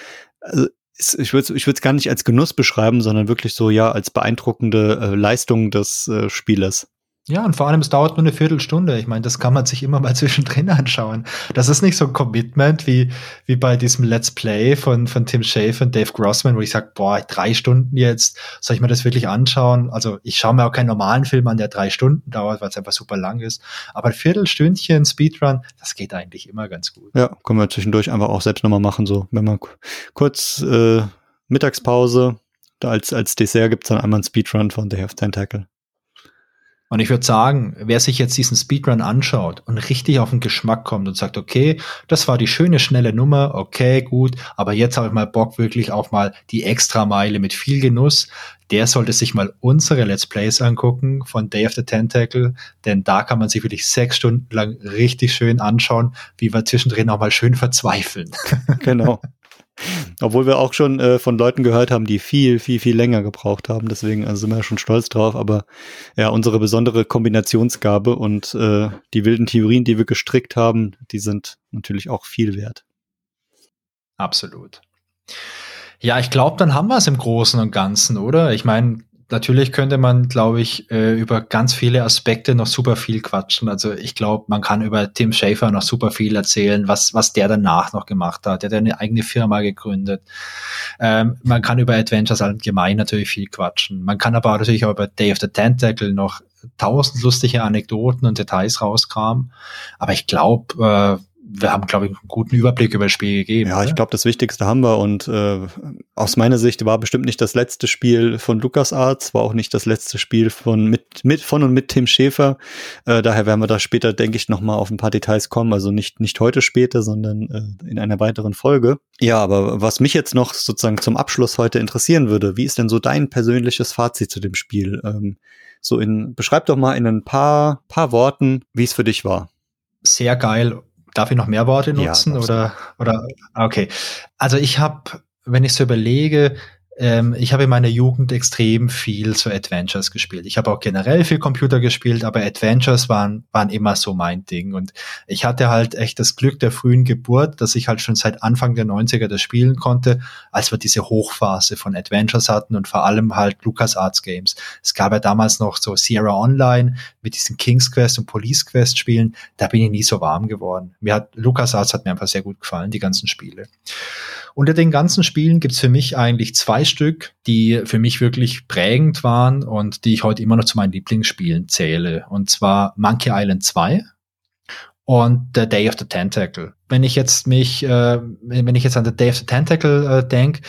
Also ich würde es ich gar nicht als Genuss beschreiben, sondern wirklich so ja als beeindruckende äh, Leistung des äh, Spielers. Ja, und vor allem, es dauert nur eine Viertelstunde. Ich meine, das kann man sich immer mal [laughs] zwischendrin anschauen. Das ist nicht so ein Commitment wie, wie bei diesem Let's Play von, von Tim Schafer und Dave Grossman, wo ich sage, boah, drei Stunden jetzt, soll ich mir das wirklich anschauen? Also ich schaue mir auch keinen normalen Film an, der drei Stunden dauert, weil es einfach super lang ist. Aber ein Viertelstündchen Speedrun, das geht eigentlich immer ganz gut. Ja, können wir zwischendurch einfach auch selbst nochmal machen, so wenn man kurz äh, Mittagspause, da als, als Dessert gibt's dann einmal einen Speedrun von The Half Tentacle. Und ich würde sagen, wer sich jetzt diesen Speedrun anschaut und richtig auf den Geschmack kommt und sagt, okay, das war die schöne, schnelle Nummer, okay, gut, aber jetzt habe ich mal Bock wirklich auch mal die Extrameile mit viel Genuss, der sollte sich mal unsere Let's Plays angucken von Day of the Tentacle, denn da kann man sich wirklich sechs Stunden lang richtig schön anschauen, wie wir zwischendrin auch mal schön verzweifeln. Genau. [laughs] Obwohl wir auch schon äh, von Leuten gehört haben, die viel, viel, viel länger gebraucht haben. Deswegen also sind wir schon stolz drauf. Aber ja, unsere besondere Kombinationsgabe und äh, die wilden Theorien, die wir gestrickt haben, die sind natürlich auch viel wert. Absolut. Ja, ich glaube, dann haben wir es im Großen und Ganzen, oder? Ich meine, natürlich könnte man, glaube ich, äh, über ganz viele Aspekte noch super viel quatschen. Also ich glaube, man kann über Tim Schafer noch super viel erzählen, was, was der danach noch gemacht hat. Der hat eine eigene Firma gegründet. Ähm, man kann über Adventures allgemein natürlich viel quatschen. Man kann aber natürlich auch über Day of the Tentacle noch tausend lustige Anekdoten und Details rauskramen. Aber ich glaube, äh, wir haben, glaube ich, einen guten Überblick über das Spiel gegeben. Ja, oder? ich glaube, das Wichtigste haben wir und äh, aus meiner Sicht war bestimmt nicht das letzte Spiel von LucasArts, war auch nicht das letzte Spiel von mit, mit von und mit Tim Schäfer. Äh, daher werden wir da später, denke ich, nochmal auf ein paar Details kommen. Also nicht, nicht heute später, sondern äh, in einer weiteren Folge. Ja, aber was mich jetzt noch sozusagen zum Abschluss heute interessieren würde, wie ist denn so dein persönliches Fazit zu dem Spiel? Ähm, so in, beschreib doch mal in ein paar, paar Worten, wie es für dich war. Sehr geil Darf ich noch mehr Worte nutzen ja, oder oder okay. Also ich habe, wenn ich so überlege, ähm, ich habe in meiner Jugend extrem viel so Adventures gespielt. Ich habe auch generell viel Computer gespielt, aber Adventures waren, waren immer so mein Ding. Und ich hatte halt echt das Glück der frühen Geburt, dass ich halt schon seit Anfang der 90er das spielen konnte, als wir diese Hochphase von Adventures hatten und vor allem halt LucasArts Games. Es gab ja damals noch so Sierra Online mit diesen King's Quest und Police Quest Spielen. Da bin ich nie so warm geworden. Mir hat LucasArts hat mir einfach sehr gut gefallen, die ganzen Spiele. Unter den ganzen Spielen gibt's für mich eigentlich zwei Stück, die für mich wirklich prägend waren und die ich heute immer noch zu meinen Lieblingsspielen zähle. Und zwar Monkey Island 2 und The Day of the Tentacle. Wenn ich jetzt mich, äh, wenn ich jetzt an The Day of the Tentacle äh, denke,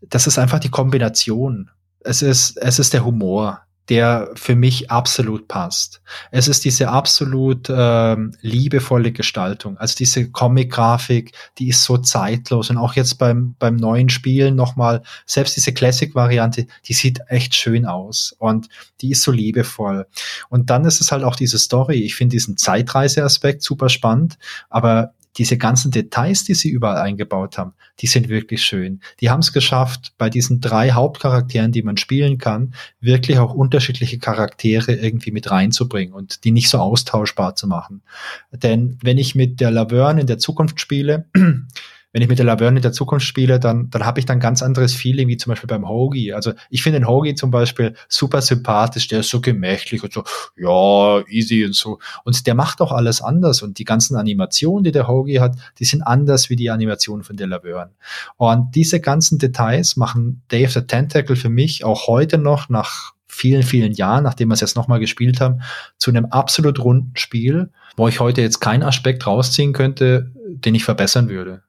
das ist einfach die Kombination. Es ist, es ist der Humor der für mich absolut passt. Es ist diese absolut ähm, liebevolle Gestaltung. Also diese Comic-Grafik, die ist so zeitlos. Und auch jetzt beim, beim neuen Spielen nochmal, selbst diese Classic-Variante, die sieht echt schön aus. Und die ist so liebevoll. Und dann ist es halt auch diese Story. Ich finde diesen Zeitreise-Aspekt super spannend. Aber diese ganzen Details, die sie überall eingebaut haben, die sind wirklich schön. Die haben es geschafft, bei diesen drei Hauptcharakteren, die man spielen kann, wirklich auch unterschiedliche Charaktere irgendwie mit reinzubringen und die nicht so austauschbar zu machen. Denn wenn ich mit der Laverne in der Zukunft spiele, [clears throat] wenn ich mit der Laverne in der Zukunft spiele, dann, dann habe ich dann ganz anderes Feeling, wie zum Beispiel beim Hoagie. Also ich finde den Hoagie zum Beispiel super sympathisch, der ist so gemächlich und so, ja, easy und so. Und der macht auch alles anders. Und die ganzen Animationen, die der Hoagie hat, die sind anders wie die Animationen von der Laverne. Und diese ganzen Details machen Dave the Tentacle für mich auch heute noch nach vielen, vielen Jahren, nachdem wir es jetzt nochmal gespielt haben, zu einem absolut runden Spiel, wo ich heute jetzt keinen Aspekt rausziehen könnte, den ich verbessern würde.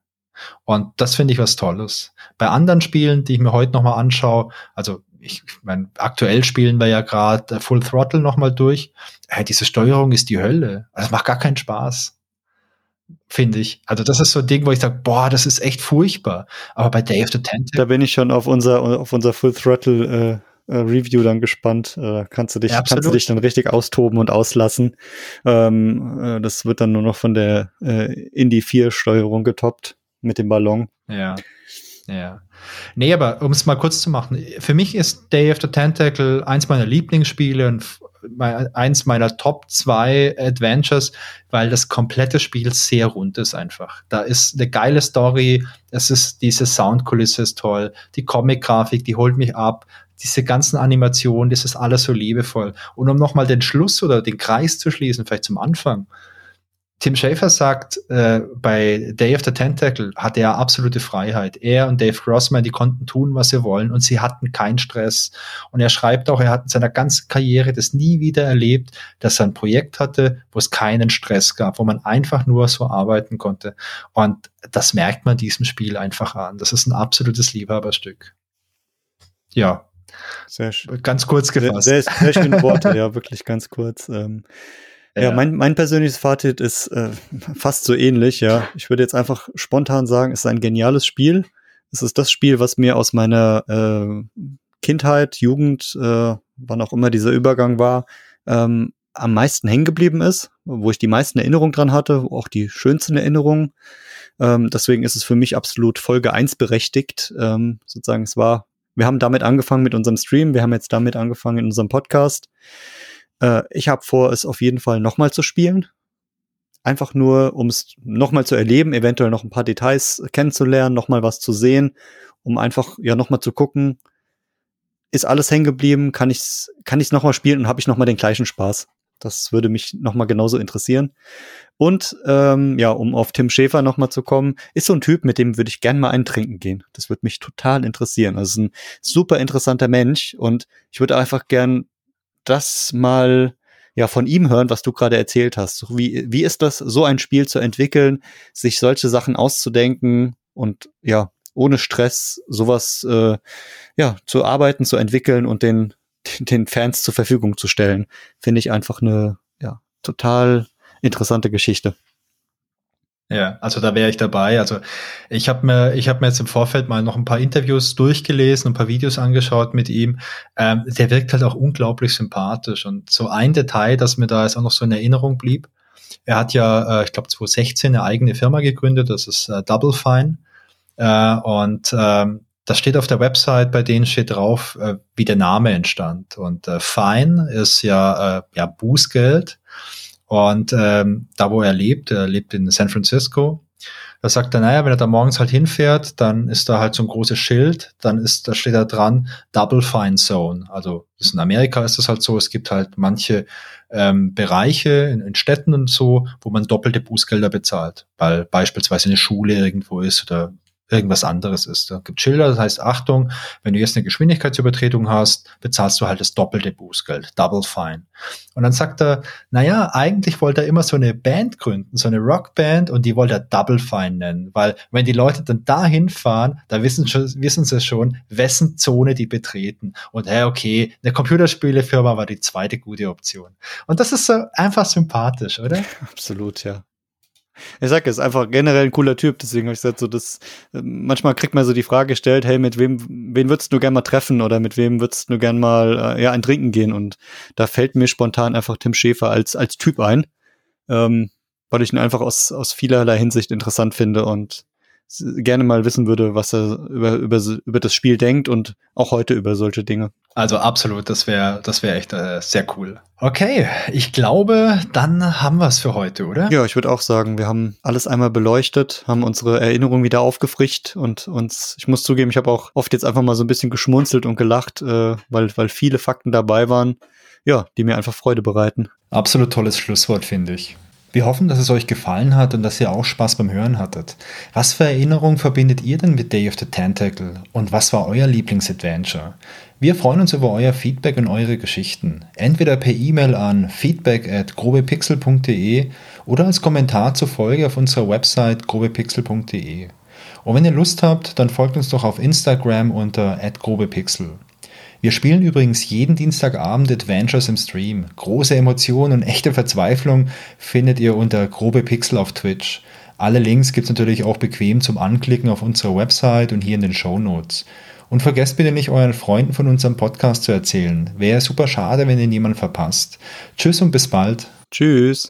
Und das finde ich was Tolles. Bei anderen Spielen, die ich mir heute nochmal anschaue, also ich meine, aktuell spielen wir ja gerade Full Throttle nochmal durch. Hey, diese Steuerung ist die Hölle. Das also macht gar keinen Spaß. Finde ich. Also das ist so ein Ding, wo ich sage, boah, das ist echt furchtbar. Aber bei Day of the Tentacle. Da bin ich schon auf unser, auf unser Full Throttle äh, äh Review dann gespannt. Äh, kannst du dich, ja, kannst du dich dann richtig austoben und auslassen. Ähm, äh, das wird dann nur noch von der äh, Indie 4 Steuerung getoppt mit dem Ballon. Ja. Ja. Nee, aber um es mal kurz zu machen, für mich ist Day of the Tentacle eins meiner Lieblingsspiele und eins meiner Top zwei Adventures, weil das komplette Spiel sehr rund ist einfach. Da ist eine geile Story, es ist diese Soundkulisse ist toll, die Comic-Grafik, die holt mich ab, diese ganzen Animationen, das ist alles so liebevoll. Und um nochmal den Schluss oder den Kreis zu schließen, vielleicht zum Anfang, Tim Schafer sagt, äh, bei Day of the Tentacle hatte er absolute Freiheit. Er und Dave Grossman, die konnten tun, was sie wollen und sie hatten keinen Stress. Und er schreibt auch, er hat in seiner ganzen Karriere das nie wieder erlebt, dass er ein Projekt hatte, wo es keinen Stress gab, wo man einfach nur so arbeiten konnte. Und das merkt man diesem Spiel einfach an. Das ist ein absolutes Liebhaberstück. Ja. Sehr schön. Ganz kurz gefasst. Sehr, sehr, sehr schöne Worte, [laughs] ja, wirklich ganz kurz. Ähm ja, mein, mein persönliches Fazit ist äh, [laughs] fast so ähnlich, ja. Ich würde jetzt einfach spontan sagen, es ist ein geniales Spiel. Es ist das Spiel, was mir aus meiner äh, Kindheit, Jugend, äh, wann auch immer dieser Übergang war, ähm, am meisten hängen geblieben ist, wo ich die meisten Erinnerungen dran hatte, auch die schönsten Erinnerungen. Ähm, deswegen ist es für mich absolut Folge 1 berechtigt. Ähm, sozusagen, es war, wir haben damit angefangen mit unserem Stream, wir haben jetzt damit angefangen in unserem Podcast. Äh, ich habe vor, es auf jeden Fall nochmal zu spielen. Einfach nur, um es nochmal zu erleben, eventuell noch ein paar Details kennenzulernen, nochmal was zu sehen, um einfach ja nochmal zu gucken, ist alles hängen geblieben, kann ich es kann ich's nochmal spielen und habe ich nochmal den gleichen Spaß. Das würde mich nochmal genauso interessieren. Und ähm, ja, um auf Tim Schäfer nochmal zu kommen, ist so ein Typ, mit dem würde ich gern mal eintrinken gehen. Das würde mich total interessieren. Also ist ein super interessanter Mensch und ich würde einfach gern das mal ja von ihm hören, was du gerade erzählt hast. Wie, wie ist das, so ein Spiel zu entwickeln, sich solche Sachen auszudenken und ja, ohne Stress sowas äh, ja, zu arbeiten, zu entwickeln und den, [laughs] den Fans zur Verfügung zu stellen, finde ich einfach eine ja, total interessante Geschichte. Ja, also da wäre ich dabei. Also ich habe mir, ich habe mir jetzt im Vorfeld mal noch ein paar Interviews durchgelesen, ein paar Videos angeschaut mit ihm. Ähm, der wirkt halt auch unglaublich sympathisch. Und so ein Detail, das mir da jetzt auch noch so in Erinnerung blieb. Er hat ja, äh, ich glaube, 2016 eine eigene Firma gegründet. Das ist äh, Double Fine. Äh, und ähm, das steht auf der Website, bei denen steht drauf, äh, wie der Name entstand. Und äh, Fine ist ja, äh, ja Bußgeld. Und ähm, da, wo er lebt, er lebt in San Francisco, da sagt er, naja, wenn er da morgens halt hinfährt, dann ist da halt so ein großes Schild, dann ist, da steht da dran Double Fine Zone. Also in Amerika ist das halt so, es gibt halt manche ähm, Bereiche in, in Städten und so, wo man doppelte Bußgelder bezahlt, weil beispielsweise eine Schule irgendwo ist oder irgendwas anderes ist. Da gibt Schilder, das heißt, Achtung, wenn du jetzt eine Geschwindigkeitsübertretung hast, bezahlst du halt das doppelte Bußgeld, Double Fine. Und dann sagt er, naja, eigentlich wollte er immer so eine Band gründen, so eine Rockband und die wollte er Double Fine nennen, weil wenn die Leute dann dahin fahren, da wissen, schon, wissen sie schon, wessen Zone die betreten. Und hey, okay, eine Computerspielefirma war die zweite gute Option. Und das ist so einfach sympathisch, oder? [laughs] Absolut, ja. Ich sag, er ist einfach generell ein cooler Typ, deswegen habe ich gesagt, so das, äh, manchmal kriegt man so die Frage gestellt, hey, mit wem, wen würdest du gern mal treffen oder mit wem würdest du gern mal, äh, ja, ein Trinken gehen? Und da fällt mir spontan einfach Tim Schäfer als, als Typ ein, ähm, weil ich ihn einfach aus, aus vielerlei Hinsicht interessant finde und gerne mal wissen würde, was er über, über, über das Spiel denkt und auch heute über solche Dinge. Also absolut, das wäre das wäre echt äh, sehr cool. Okay, ich glaube, dann haben wir es für heute, oder? Ja, ich würde auch sagen, wir haben alles einmal beleuchtet, haben unsere Erinnerungen wieder aufgefrischt und uns, ich muss zugeben, ich habe auch oft jetzt einfach mal so ein bisschen geschmunzelt und gelacht, äh, weil, weil viele Fakten dabei waren, ja, die mir einfach Freude bereiten. Absolut tolles Schlusswort, finde ich. Wir hoffen, dass es euch gefallen hat und dass ihr auch Spaß beim Hören hattet. Was für Erinnerungen verbindet ihr denn mit Day of the Tentacle und was war euer Lieblingsadventure? Wir freuen uns über euer Feedback und eure Geschichten. Entweder per E-Mail an feedback at grobepixel.de oder als Kommentar zur Folge auf unserer Website grobepixel.de. Und wenn ihr Lust habt, dann folgt uns doch auf Instagram unter grobepixel. Wir spielen übrigens jeden Dienstagabend Adventures im Stream. Große Emotionen und echte Verzweiflung findet ihr unter grobe Pixel auf Twitch. Alle Links gibt es natürlich auch bequem zum Anklicken auf unserer Website und hier in den Show Notes. Und vergesst bitte nicht, euren Freunden von unserem Podcast zu erzählen. Wäre super schade, wenn ihr niemand verpasst. Tschüss und bis bald. Tschüss.